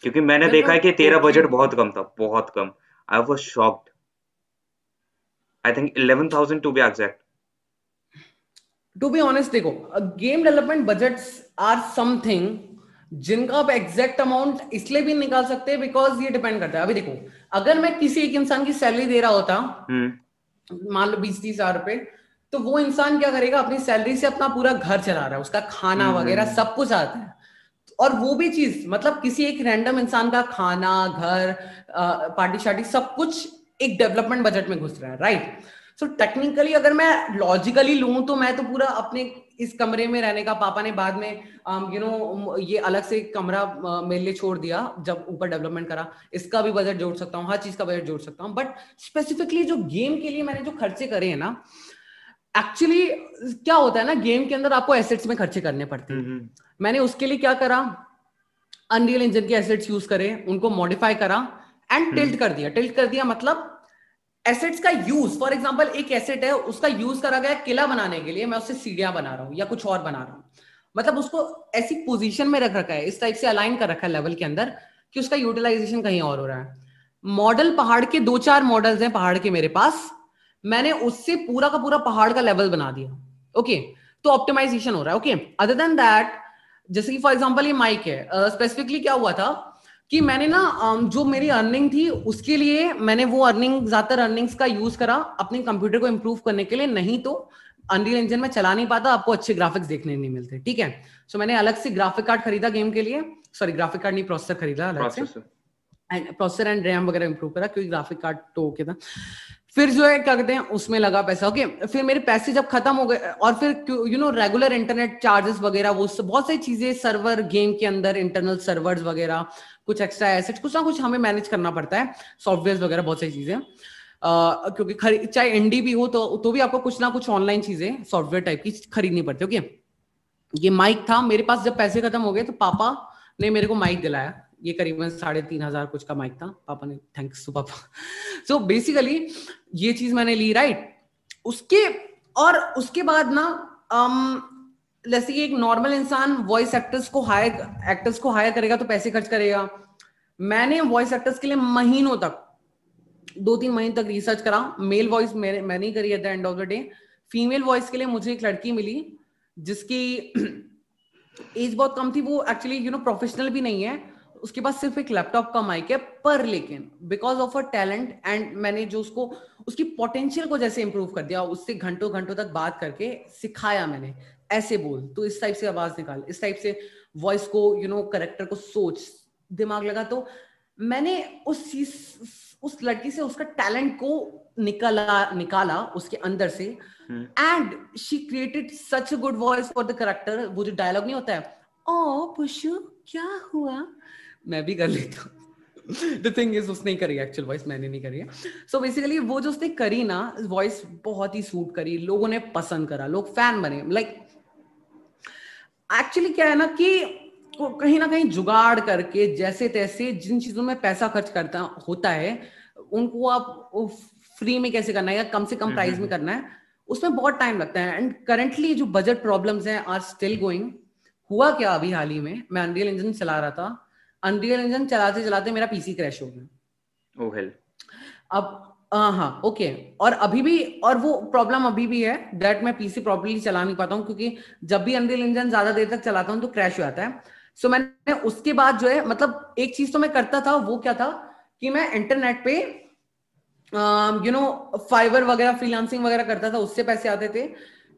क्योंकि मैंने देखा है कि तेरा बजट बहुत कम था बहुत कम। I was shocked I think 11000 to be exact to be honest देखो game development budgets are something जिनका आप एग्जैक्ट अमाउंट इसलिए भी निकाल सकते हैं बिकॉज़ ये डिपेंड करता है। अभी देखो अगर मैं किसी एक इंसान की सैलरी दे रहा होता हम्म। मान लो बीस तीस हज़ार रुपए तो वो इंसान क्या करेगा अपनी सैलरी से अपना पूरा घर चला रहा है उसका खाना हम्म, वगैरह हम्म, सब कुछ आता है। और वो भी चीज़ मतलब किसी एक रैंडम इंसान का खाना घर पार्टी शार्टी सब कुछ एक डेवलपमेंट बजट में घुस रहा है राइट सो टेक्निकली अगर मैं लॉजिकली लू तो मैं तो पूरा अपने इस कमरे में रहने का पापा ने बाद में यू um, नो ये अलग से कमरा मेरे लिए छोड़ दिया जब ऊपर डेवलपमेंट करा। इसका भी बजट जोड़ सकता हूँ हर चीज़ का बजट जोड़ सकता हूँ। बट स्पेसिफिकली जो गेम के लिए मैंने जो खर्चे करे हैं ना एक्चुअली क्या होता है ना गेम के अंदर आपको एसेट्स में खर्चे करने पड़ते हैं। हम्म, हम्म। मैंने उसके लिए क्या करा? अनरियल इंजन के एसेट्स यूज़ करे उनको मॉडिफाई करा एंड टिल्ट कर दिया। टिल्ट कर दिया मतलब एसेट्स का यूज़ फॉर एग्जांपल एक एसेट है उसका यूज़ करा गया किला बनाने के लिए। मैं उससे सीढ़ियाँ बना रहा हूँ या कुछ और बना रहा हूँ। मतलब उसको ऐसी पोजीशन में रख रखा है इस टाइप से अलाइन कर रखा है लेवल के अंदर कि उसका यूटिलाइजेशन कहीं और हो रहा है। मॉडल पहाड़ के दो चार मॉडल्स हैं पहाड़ के मेरे पास। मैंने उससे पूरा का पूरा पहाड़ का लेवल बना दिया। ओके okay, तो ऑप्टिमाइजेशन हो रहा है। ओके अदर देन दैट जैसे कि फॉर एग्जांपल ये माइक है। स्पेसिफिकली uh, क्या हुआ था कि मैंने ना um, जो मेरी अर्निंग थी उसके लिए मैंने वो अर्निंग ज़्यादातर अर्निंग्स का यूज़ करा अपने कंप्यूटर को इम्प्रूव करने के लिए। नहीं तो अनरियल इंजन में चला नहीं पाता आपको अच्छे ग्राफिक्स देखने नहीं मिलते। ठीक है? सो so, मैंने अलग से ग्राफिक कार्ड खरीदा गेम के लिए। सॉरी ग्राफिक कार्ड नहीं प्रोसेसर खरीदा अलग से। प्रोसेसर एंड रैम वगैरह इंप्रूव करा क्योंकि ग्राफिक कार्ड तो ओके था। फिर जो है क्या कहते हैं उसमें लगा पैसा। ओके फिर मेरे पैसे जब खत्म हो गए और फिर you know regular internet charges वगैरह वो बहुत सारी चीज़ें सर्वर गेम के अंदर इंटरनल सर्वर्स वगैरह कुछ एक्स्ट्रा एसेट्स कुछ ना कुछ हमें मैनेज करना पड़ता है सॉफ्टवेयर वगैरह बहुत सारी चीज़ें। Uh, क्योंकि चाहे एनडी भी हो तो तो भी आपको कुछ ना कुछ ऑनलाइन चीज़ें सॉफ्टवेयर टाइप की खरीदनी पड़ती है ओके ये माइक था मेरे पास जब पैसे खत्म हो गए तो पापा ने मेरे को माइक दिलाया। ये करीबन साढ़े तीन हज़ार कुछ का माइक था। पापा ने थैंक्स टू पापा सो बेसिकली ये चीज़ मैंने ली राइट उसके और उसके बाद ना um, जैसे कि एक नॉर्मल इंसान वॉइस एक्टर्स को हायर एक्टर्स को हायर करेगा तो पैसे खर्च करेगा। मैंने वॉइस एक्टर्स के लिए महीनों तक दो तीन महीने तक रिसर्च करा। मेल वॉइस मैंने मैंने ही करी at the end of the day female voice के लिए मुझे एक लड़की मिली जिसकी एज बहुत कम थी। वो एक्चुअली यू नो प्रोफेशनल भी नहीं है। उसके पास सिर्फ़ एक लैपटॉप का माइक है पर लेकिन because of a talent and मैंने जो उसको उसकी पोटेंशियल को जैसे इंप्रूव कर दिया उससे घंटों घंटों तक बात करके सिखाया मैंने ऐसे बोल तो इस टाइप से आवाज़ निकाल इस टाइप से वॉइस को यू नो करेक्टर को सोच। दिमाग लगा तो मैंने उस चीज़ उस लड़की से उसका टैलेंट को निकाला निकाला उसके अंदर से। And she created such a good voice for the character वो जो डायलॉग नहीं होता है ओ पुशु क्या हुआ? मैं भी कर लेता हूँ। द थिंग इज़ उसने करी एक्चुअल वॉइस मैंने नहीं करी है। सो so बेसिकली वो जो उसने करी ना वॉइस बहुत ही सूट करी लोगों ने पसंद करा लोग फ़ैन बने। लाइक like, एक्चुअली क्या है ना कि कहीं ना कहीं जुगाड़ करके जैसे तैसे जिन चीज़ों में पैसा खर्च करता होता है उनको आप फ्री में कैसे करना है या कम से कम प्राइस में करना है उसमें बहुत टाइम लगता है। एंड करेंटली जो बजट प्रॉब्लम्स हैं आर स्टिल गोइंग हुआ क्या अभी हाल ही में? मैं अनरियल इंजन चला रहा था। अनरियल इंजन चलाते चलाते मेरा पीसी क्रैश हो गया। Oh, अब हाँ ओके और अभी भी और वो प्रॉब्लम अभी भी है दैट मैं पीसी प्रॉपरली चला नहीं पाता हूँ क्योंकि जब भी अनरियल इंजन ज़्यादा देर तक चलाता हूँ तो क्रैश हो जाता है। सो so, मैंने उसके बाद जो है मतलब एक चीज़ तो मैं करता था वो क्या था कि मैं इंटरनेट पे यू नो फाइवर वगैरह फ्रीलांसिंग वगैरह करता था उससे पैसे आते थे।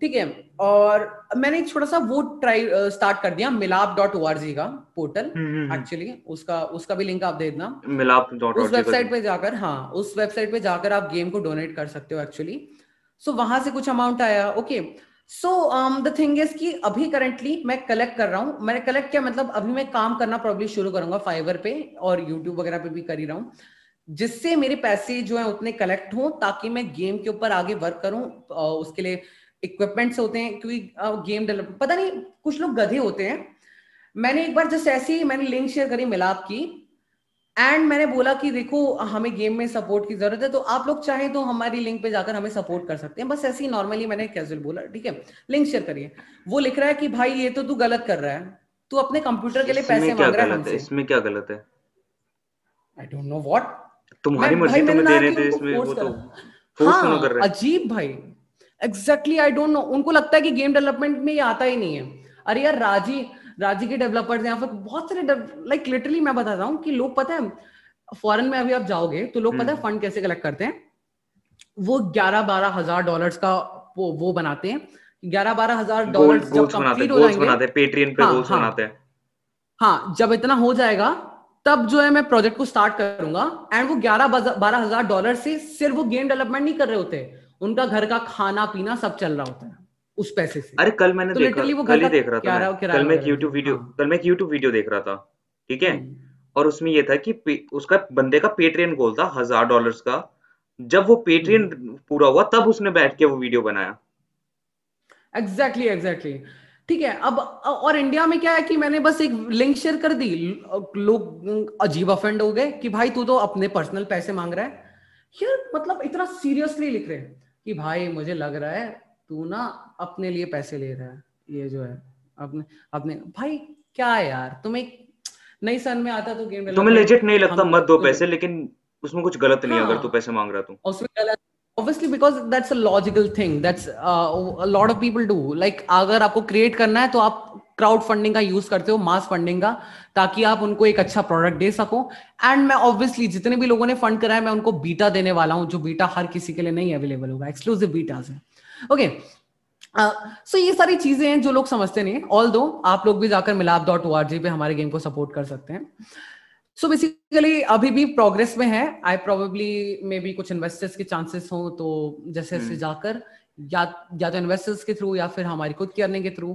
ठीक है और मैंने एक छोटा सा वो ट्राई स्टार्ट कर दिया मिलाप डॉट ओ का पोर्टल एक्चुअली हम्म, हम्म, हम्म। उसका उसका भी लिंक आप दे देना। मिलाप डॉट उस वेबसाइट पे जाकर हाँ उस वेबसाइट पे जाकर आप गेम को डोनेट कर सकते हो एक्चुअली सो so, वहाँ से कुछ अमाउंट आया okay so the thing is कि अभी करंटली मैं कलेक्ट कर रहा हूँ। मैंने कलेक्ट किया मतलब अभी मैं काम करना प्रॉब्लम शुरू करूँगा फाइवर पे और यूट्यूब वगैरह पे भी कर ही रहा हूँ। जिससे मेरे पैसे जो है उतने कलेक्ट हों ताकि मैं गेम के ऊपर आगे वर्क करूँ उसके लिए इक्विपमेंट्स होते हैं क्योंकि गेम डेवलप पता नहीं कुछ लोग गधे होते हैं। मैंने एक बार जस्ट ऐसे ही मैंने लिंक शेयर करी मिलाप की। एंड मैंने बोला कि देखो हमें गेम में सपोर्ट की ज़रूरत है तो आप लोग चाहे तो हमारी लिंक पे जाकर हमें सपोर्ट कर सकते हैं। बस ऐसे ही नॉर्मली मैंने कैजुअल बोला ठीक है? लिंक शेयर करिए वो लिख रहा है कि भाई ये तो तू गलत कर रहा है। तू अपने कंप्यूटर के लिए पैसे मांग रहा है इसमें क्या गलत है? आई डोंट नो व्हाट तुम्हारी मर्ज़ी तुम्हें दे रहे थे इसमें वो तो फोर्स हाँ, कर रहे? अजीब भाई। एग्जैक्टली आई डोंट नो उनको लगता है कि गेम डेवलपमेंट में ये आता ही नहीं है। अरे यार राज़ी राज़ी के डेवलपर्स यहाँ पर बहुत सारे लाइक लिटरली मैं बताता हूँ कि लोग पता है फॉरन में अभी आप जाओगे तो लोग पता है फंड हम्म। कैसे कलेक्ट करते हैं? वो ग्यारह बारह हज़ार डॉलर का वो, वो बनाते हैं। ग्यारह बारह हज़ार डॉलर जब कंप्लीट हो जाएँगे। पेट्रियन पे हाँ, बनाते हैं। हाँ जब इतना हो जाएगा तब जो है मैं प्रोजेक्ट को स्टार्ट करूँगा। एंड वो ग्यारह बारह हज़ार डॉलर से सिर्फ़ वो गेम डेवलपमेंट नहीं कर रहे होते। उनका घर का खाना पीना सब चल रहा होता है उस पैसे से। अरे कल मैंने तो देखा वो कल ही देख रहा था मैं, कल मैं एक यूट्यूब वीडियो हाँ। कल मैं एक यूट्यूब वीडियो देख रहा था ठीक है? हम्म। और उसमें ये था कि उसका बंदे का पेट्रियन गोल था हज़ार डॉलर्स का। जब वो पेट्रियन हम्म। पूरा हुआ तब उसने बैठ के वो वीडियो बनाया। एग्जैक्टली एग्जैक्टली ठीक है अब और इंडिया में क्या है कि मैंने बस एक लिंक शेयर कर दी। लोग अजीब अफेंड हो गए कि भाई तू तो अपने पर्सनल पैसे मांग रहा है। यार मतलब इतना सीरियसली लिख रहे हैं। कि भाई मुझे लग रहा है तू ना अपने लिए पैसे ले रहा है। ये जो है अपने अपने भाई क्या है यार तुम्हें नहीं सन में आता तो गेम तुम्हें लेजिट नहीं लगता मत दो पैसे लेकिन उसमें कुछ गलत नहीं हाँ, अगर तू पैसे मांग रहा तू। उसमें गलत obviously because that's a logical thing that's uh, a lot of people do. Like अगर आपको क्रिएट करना है तो आप क्राउड फंडिंग का यूज़ करते हो मास फंडिंग का ताकि आप उनको एक अच्छा प्रोडक्ट दे सको। एंड मैं ऑब्वियसली जितने भी लोगों ने फंड करा है मैं उनको बीटा देने वाला हूँ जो बीटा हर किसी के लिए नहीं अवेलेबल होगा एक्सक्लूसिव बीटा है। ओके सो uh, ये सारी चीज़ें हैं जो लोग समझते नहीं ऑल दो आप लोग भी जाकर मिलाप डॉट ओ पे हमारे गेम को सपोर्ट कर सकते हैं। सो so बेसिकली अभी भी प्रोग्रेस में है आई प्रोबेबली मे बी कुछ इन्वेस्टर्स के चांसेस हो तो जैसे जैसे hmm. जाकर या या तो इन्वेस्टर्स के थ्रू या फिर हमारी खुद की अर्निंग के थ्रू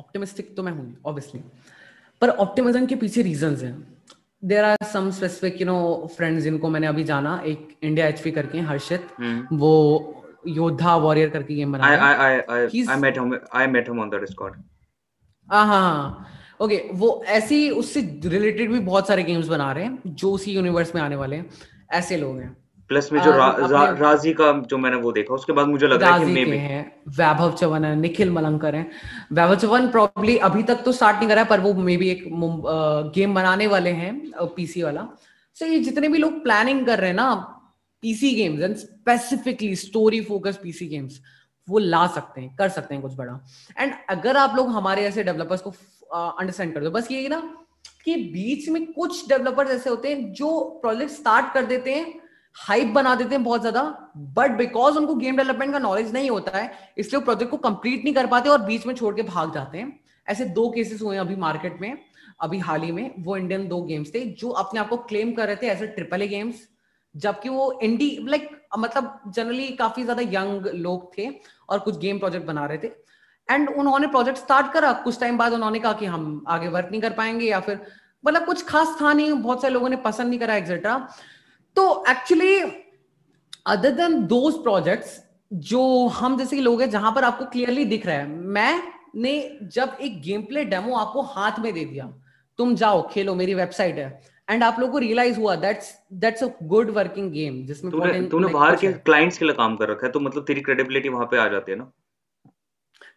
Optimistic तो मैं हूँ obviously, पर optimism के पीछे reasons हैं. There are some specific, you know, friends जिनको मैंने अभी जाना एक इंडिया एचपी करके हर्षित. hmm. वो योद्धा वॉरियर करके गेम बना रहा I I I met him I met him on the Discord हाँ ओके वो ऐसी उससे रिलेटेड भी बहुत सारे गेम्स बना रहे हैं जो उसी यूनिवर्स में आने वाले हैं. ऐसे लोग हैं. प्लस में जो रा, रा, राज़ी का जो मैंने वो देखा उसके बाद मुझे लग रहा है कि मे है वैभव चवन है निखिल मलंकर है। वैभव चवन प्रॉब्ली अभी तक तो स्टार्ट नहीं करा है पर वो मे बी एक गेम बनाने वाले हैं पीसी वाला। सो ये जितने भी लोग प्लानिंग कर रहे हैं ना PC games and specifically story focus PC games वो ला सकते हैं कर सकते हैं कुछ बड़ा। एंड अगर आप लोग हमारे ऐसे डेवलपर्स को अंडरस्टैंड कर दो बस ये ना कि बीच में कुछ डेवलपर्स ऐसे होते हैं जो प्रोजेक्ट स्टार्ट कर देते हैं हाइप बना देते हैं बहुत ज़्यादा बट बिकॉज़ उनको गेम डेवलपमेंट का नॉलेज नहीं होता है, इसलिए वो प्रोजेक्ट को कंप्लीट नहीं कर पाते और बीच में छोड़ के भाग जाते हैं। ऐसे दो केसेस हुए अभी मार्केट में, अभी हाल ही में, वो इंडियन दो गेम्स थे, जो अपने आप को क्लेम कर रहे थे as a triple A games जबकि वो इंडी लाइक मतलब जनरली काफ़ी ज़्यादा यंग लोग थे और कुछ गेम प्रोजेक्ट बना रहे थे। एंड उन्होंने प्रोजेक्ट स्टार्ट करा, कुछ टाइम बाद उन्होंने कहा कि हम आगे वर्क नहीं कर पाएँगे या फिर मतलब कुछ खास था नहीं, बहुत सारे लोगों ने पसंद नहीं करा एक्सेट्रा तो actually other than those projects जो हम जैसे लोग हैं जहाँ पर आपको क्लियरली दिख रहा है मैं ने जब एक गेम प्ले डेमो आपको हाथ में दे दिया तुम जाओ खेलो मेरी वेबसाइट है एंड आप लोगों को रियलाइज़ हुआ that's that's a good working game जिसमें तूने तूने बाहर के क्लाइंट्स के लिए काम कर रखा है तो मतलब तेरी क्रेडिबिलिटी वहाँ पे आ जाती है ना?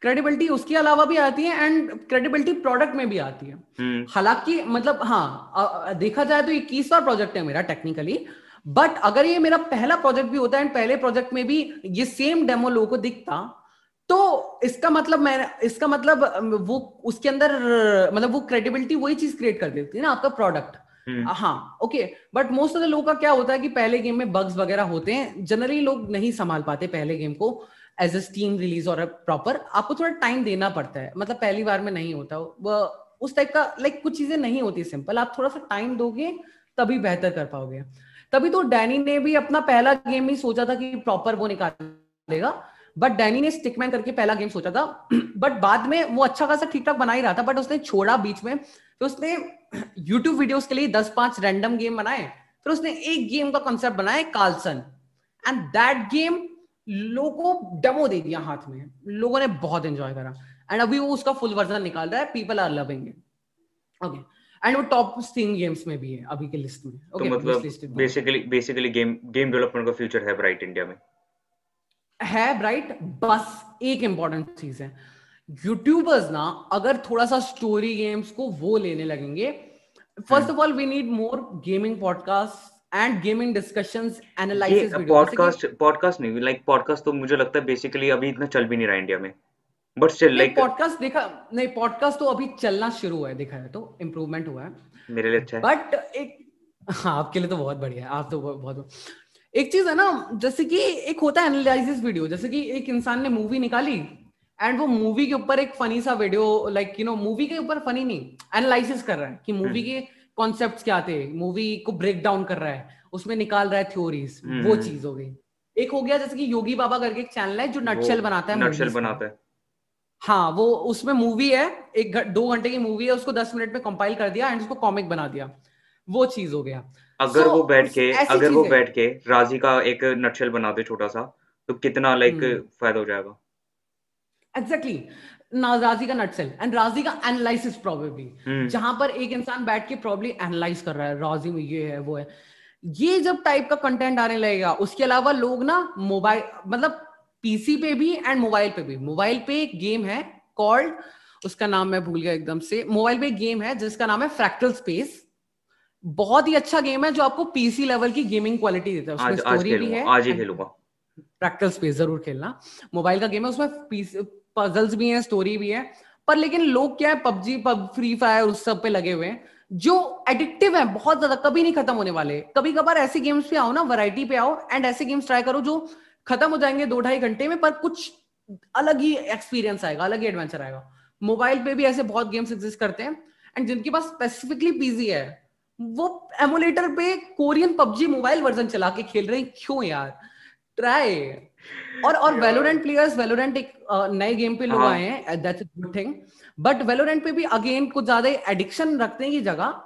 क्रेडिबिलिटी उसके अलावा भी आती है एंड क्रेडिबिलिटी प्रोडक्ट में भी आती है। हम्म। हालाँकि मतलब हाँ देखा जाए तो इक्कीसवा प्रोजेक्ट है मेरा टेक्निकली बट अगर ये मेरा पहला प्रोजेक्ट भी होता है एंड पहले प्रोजेक्ट में भी ये सेम डेमो लोगों को दिखता तो इसका मतलब मैं इसका मतलब वो उसके अंदर मतलब वो क्रेडिबिलिटी वही चीज़ क्रिएट कर देती है ना आपका प्रोडक्ट हम्म। हाँ okay but most of the लोगों का क्या होता है कि पहले गेम में बग्स वगैरह होते हैं जनरली लोग नहीं संभाल पाते पहले गेम को एज अ स्टीम रिलीज़ और प्रॉपर आपको थोड़ा टाइम देना पड़ता है मतलब पहली बार में नहीं होता वो उस टाइप का लाइक कुछ चीज़ें नहीं होती सिंपल आप थोड़ा सा टाइम दोगे तभी बेहतर कर पाओगे। तभी तो डैनी ने भी अपना पहला गेम ही सोचा था कि प्रॉपर वो निकालेगा। बट डैनी ने स्टिकमैन करके पहला गेम सोचा था। बट बाद में वो अच्छा खासा ठीक ठाक बना ही रहा था बट उसने छोड़ा बीच में। तो उसने यूट्यूब वीडियोस के लिए दस पाँच रैंडम गेम बनाए। फिर उसने एक गेम का कॉन्सेप्ट बनाया कार्लसन एंड दैट गेम लोगों को डेमो दे दिया हाथ में। लोगों ने बहुत एंजॉय करा। एंड अभी वो उसका फुल वर्जन निकाल रहा है people are loving it okay and वो टॉप तीन गेम्स में भी है अभी के लिस्ट में। ओके okay, तो मतलब basically basically game game development का फ्यूचर है ब्राइट इंडिया में? है ब्राइट बस एक इंपॉर्टेंट चीज़ है। यूट्यूबर्स ना अगर थोड़ा सा स्टोरी गेम्स को वो लेने लगेंगे first of all we need more gaming podcast and gaming discussions analysis podcast podcast नहीं लाइक पॉडकास्ट तो मुझे लगता है बेसिकली अभी इतना चल भी नहीं रहा इंडिया में। बट स्टिल लाइक पॉडकास्ट देखा नहीं पॉडकास्ट तो अभी चलना शुरू हुआ है देखा है तो इम्प्रूवमेंट हुआ है। मेरे लिए अच्छा है। बट एक हाँ आपके लिए तो बहुत बढ़िया है आप तो बहुत एक चीज़ है ना जैसे कि एक होता है एनालिसिस वीडियो जैसे कि एक इंसान ने मूवी निकाली एंड वो मूवी के ऊपर एक फनी सा video like you know movie के ऊपर फनी नहीं एनालिसिस कर रहा है कि मूवी हम्म। के कॉन्सेप्ट क्या थे मूवी को ब्रेक डाउन कर रहा है उसमें निकाल रहा है थ्योरीज वो हम्म। चीज़ हो गई। एक हो गया जैसे कि योगी बाबा करके एक चैनल है जो नटशेल बनाता है नटशेल बनाता है। हाँ वो उसमें मूवी है एक दो घंटे की मूवी है उसको दस मिनट में कंपाइल कर दिया एंड उसको कॉमिक बना दिया। वो चीज़ हो गया। अगर so, वो बैठ के अगर वो बैठ के राज़ी का एक नटशेल बना दे छोटा सा तो कितना लाइक हम्म। फ़ायदा हो जाएगा? Exactly exactly. राज़ी का नटसेल एंड राज़ी का एनालिसिस प्रोबेबली जहाँ पर एक इंसान बैठ के प्रॉब्लम एनालाइज कर रहा है राज़ी में ये है वो है। ये जब टाइप का कंटेंट आने लगेगा उसके अलावा लोग ना मोबाइल मतलब पीसी पे भी एंड मोबाइल पे भी। मोबाइल पे एक गेम है कॉल्ड उसका नाम मैं भूल गया एकदम से। मोबाइल पे एक गेम है जिसका नाम है फ्रैक्टल स्पेस बहुत ही अच्छा गेम है जो आपको पीसी लेवल की गेमिंग क्वालिटी देता है। उसमें स्टोरी भी है आज ही खेलूँगा। फ्रैक्टल स्पेस ज़रूर खेलना। मोबाइल का गेम है उसमें पजल्स भी हैं स्टोरी भी है। पर लेकिन लोग क्या है पबजी पब फ्री फायर उस सब पे लगे हुए हैं जो एडिक्टिव है बहुत ज़्यादा कभी नहीं खत्म होने वाले। कभी कभार ऐसे गेम्स पे आओ ना वैरायटी पे आओ एंड ऐसे गेम्स ट्राई करो जो खत्म हो जाएँगे दो ढाई घंटे में पर कुछ अलग ही एक्सपीरियंस आएगा अलग ही एडवेंचर आएगा। मोबाइल पे भी ऐसे बहुत गेम्स एग्जिस्ट करते हैं एंड जिनके पास स्पेसिफिकली पीजी है वो एमुलेटर पे कोरियन पबजी मोबाइल वर्जन चला के खेल रहे हैं। क्यों यार? ट्राई और और वेलोरेंट प्लेयर्स वेलोरेंट एक नए गेम पे लोग हाँ। आए हैं that's a good thing but Valorant पे भी अगेन कुछ ज़्यादा एडिक्शन रखने की जगह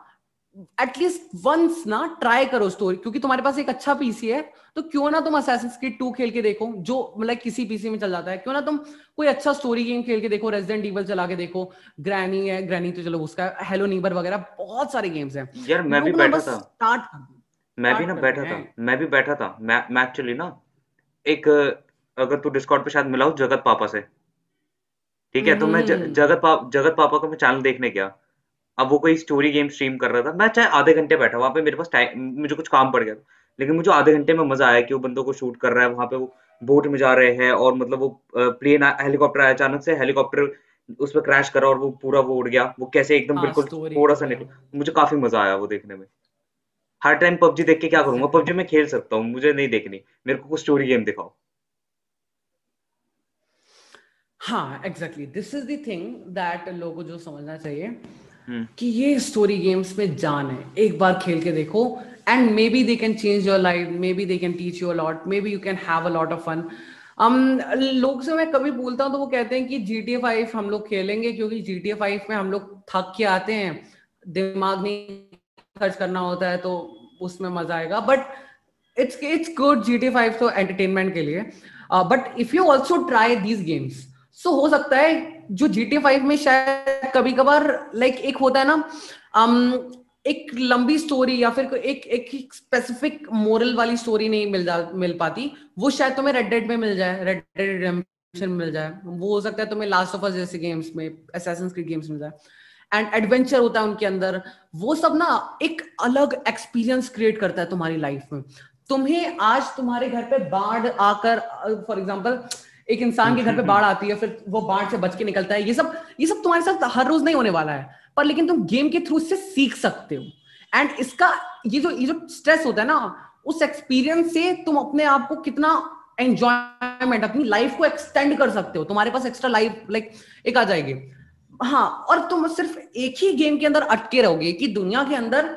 एटलीस्ट वंस ना ट्राई करो स्टोरी क्योंकि तुम्हारे पास एक अच्छा पीसी है तो क्यों ना तुम असैसिन्स क्रीड 2 खेल के देखो जो मतलब किसी पीसी में चल जाता है। क्यों ना तुम कोई अच्छा स्टोरी गेम खेल के देखो रेजिडेंट ईवल चला के देखो ग्रैनी है ग्रैनी तो चलो उसका हेलो नीबर वगैरह बहुत सारे गेम्स हैं। यार मैं भी बैठा था। स्टार्ट मैं भी ना बैठा था मैं भी बैठा था। मैं एक्चुअली ना एक अगर तू डिस्कॉर्ड पे शायद मिला हो जगत पापा से। ठीक है तो मैं। जगत पा, जगत पापा का मैं चैनल देखने गया। अब वो कोई स्टोरी गेम स्ट्रीम कर रहा था मैं चाहे आधे घंटे बैठा वहाँ पे मेरे पास टाइम मुझे कुछ काम पड़ गया लेकिन मुझे आधे घंटे में मज़ा आया कि वो बंदों को शूट कर रहा है वहाँ पे वो बोट में जा रहे हैं और मतलब वो प्लेन हेलीकॉप्टर आया अचानक से हेलीकॉप्टर उस पर क्रैश करा और वो पूरा वो उड़ गया वो कैसे एकदम हाँ, बिल्कुल थोड़ा सा निकल मुझे काफ़ी मज़ा आया वो देखने में। हर टाइम पबजी देख के क्या करूँगा पबजी में खेल सकता हूँ मुझे नहीं देखनी मेरे को कुछ स्टोरी गेम दिखाओ। हाँ exactly this is the thing that लोगों को जो समझना चाहिए. कि ये स्टोरी गेम्स में जान है। एक बार खेल के देखो। And maybe they can change your life maybe they can teach you a lot maybe you can have a lot of fun हम लोग से मैं कभी बोलता हूँ तो वो कहते हैं कि जी टी फाइव हम लोग खेलेंगे क्योंकि जी टी फाइव में हम लोग थक के आते हैं। दिमाग नहीं खर्च करना होता है तो उसमें मज़ा आएगा। But it's it's good G T five तो एंटरटेनमेंट के लिए। But if you also try these games so हो सकता है जो जी टी फाइव में शायद कभी कभार लाइक एक होता है ना um, एक लंबी स्टोरी या फिर एक एक स्पेसिफिक मोरल वाली स्टोरी नहीं मिल जा मिल पाती। वो शायद तुम्हें रेड डेड में मिल जाए रेड डेड रिडेम्पशन मिल जाए। वो हो सकता है तुम्हें लास्ट ऑफ़ अस जैसे गेम्स में असैसिन क्रीड गेम्स मिल जाए। एंड एडवेंचर होता है उनके अंदर। वो सब ना एक अलग एक्सपीरियंस क्रिएट करता है तुम्हारी लाइफ में। तुम्हें आज तुम्हारे घर पे बाढ़ आकर फॉर एग्ज़ाम्पल एक इंसान के घर पे बाढ़ आती है फिर वो बाढ़ से बच के निकलता है। ये सब ये सब तुम्हारे साथ हर रोज नहीं होने वाला है पर लेकिन तुम गेम के थ्रू इससे सीख सकते हो। एंड इसका ये जो ये जो स्ट्रेस होता है ना उस एक्सपीरियंस से तुम अपने आप को कितना एंजॉयमेंट अपनी लाइफ को एक्सटेंड कर सकते हो। तुम्हारे पास एक्स्ट्रा लाइफ लाइक एक आ जाएगी। हाँ और तुम सिर्फ़ एक ही गेम के अंदर अटके रहोगे कि दुनिया के अंदर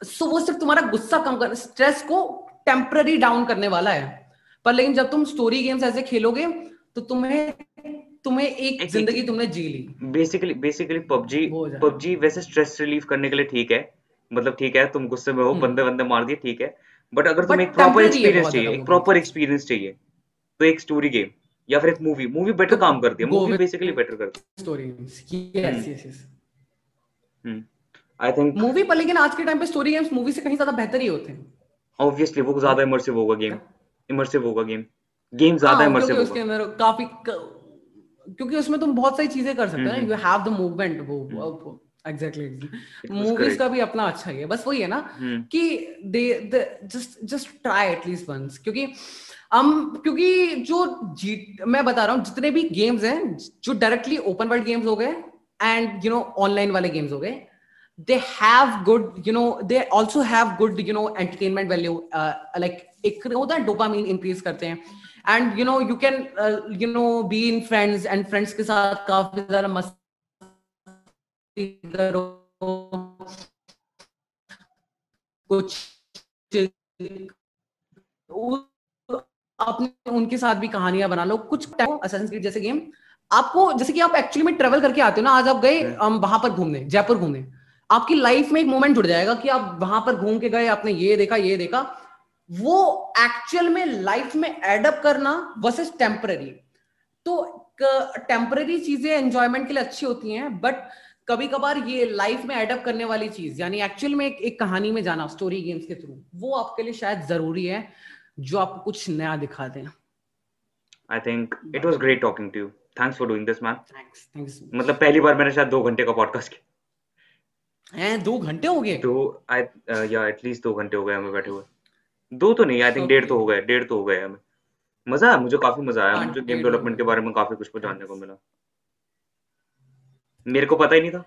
सो वो सिर्फ़ तुम्हारा गुस्सा कम कर स्ट्रेस को टेम्पररी डाउन करने वाला है। पर लेकिन जब तुम स्टोरी गेम्स ऐसे खेलोगे तो तुम्हें तुम्हें एक ज़िंदगी तुमने जी ली। बेसिकली बेसिकली पबजी पबजी वैसे स्ट्रेस रिलीफ करने के लिए ठीक है। मतलब ठीक है तुम गुस्से में हो हम्म। बंदे बंदे मार दिए ठीक है। बट अगर तुम्हें एक प्रॉपर एक्सपीरियंस चाहिए एक प्रॉपर एक्सपीरियंस चाहिए तो एक स्टोरी गेम या फिर एक मूवी मूवी बेटर काम करती है। मूवी बेसिकली बेटर करती है। Story yes yes yes I think movie पर लेकिन आज के टाइम पे स्टोरी गेम्स मूवी से कहीं ज़्यादा बेहतर ही होते हैं। ऑब्वियसली वो ज़्यादा इमर्सिव होगा गेम इमर्सिव होगा गेम गेम ज़्यादा इमर्सिव हाँ, होगा. उसके अंदर काफ़ी क्योंकि उसमें तुम बहुत सारी चीज़ें कर सकते हो यू हैव द मूवमेंट वो एग्जैक्टली हम्म। मूवीज़ का भी अपना अच्छा है बस वही है ना हम्म। कि they just just try at least once क्योंकि हम क्योंकि जो जी मैं बता रहा हूँ जितने भी गेम्स हैं जो डायरेक्टली ओपन वर्ल्ड गेम्स हो गए एंड यू नो ऑनलाइन वाले गेम्स हो गए they have good you know they also have good you know entertainment value uh, like एक होता है डोपामीन इंक्रीज करते हैं। And you know you can you know be in friends and friends के साथ काफ़ी ज़्यादा मस्ती करो। कुछ अपने उनके साथ भी कहानियाँ बना लो। कुछ जैसे गेम आपको जैसे कि आप एक्चुअली में ट्रेवल करके आते हो ना आज आप गए हम वहाँ पर घूमने जयपुर घूमने। आपकी लाइफ में एक मोमेंट जुड़ जाएगा कि आप वहाँ पर घूम के गए आपने ये देखा ये देखा। वो एक्चुअल में लाइफ में एडअप करना वर्सेस टेम्पररी तो टेम्पररी चीज़ें एंजॉयमेंट के लिए अच्छी होती हैं बट कभी कभार ये लाइफ में एडअप करने वाली चीज़ यानी एक्चुअल में एक, एक कहानी में जाना स्टोरी गेम्स के थ्रू वो आपके लिए शायद ज़रूरी है जो आपको कुछ नया दिखा दें। I think it was great talking to you thanks for doing this man thanks thanks मतलब पहली बार मैंने शायद दो घंटे का पॉडकास्ट किया। हैं दो घंटे हो गए? दो आई या एटलीस्ट दो घंटे हो गए हमें बैठे हुए। दो तो नहीं आई थिंक डेढ़ तो हो गए डेढ़ तो हो गए हमें। मज़ा आया मुझे काफ़ी मज़ा आया मुझे गेम डेवलपमेंट के बारे में काफ़ी कुछ जानने को मिला। मेरे को पता ही नहीं था।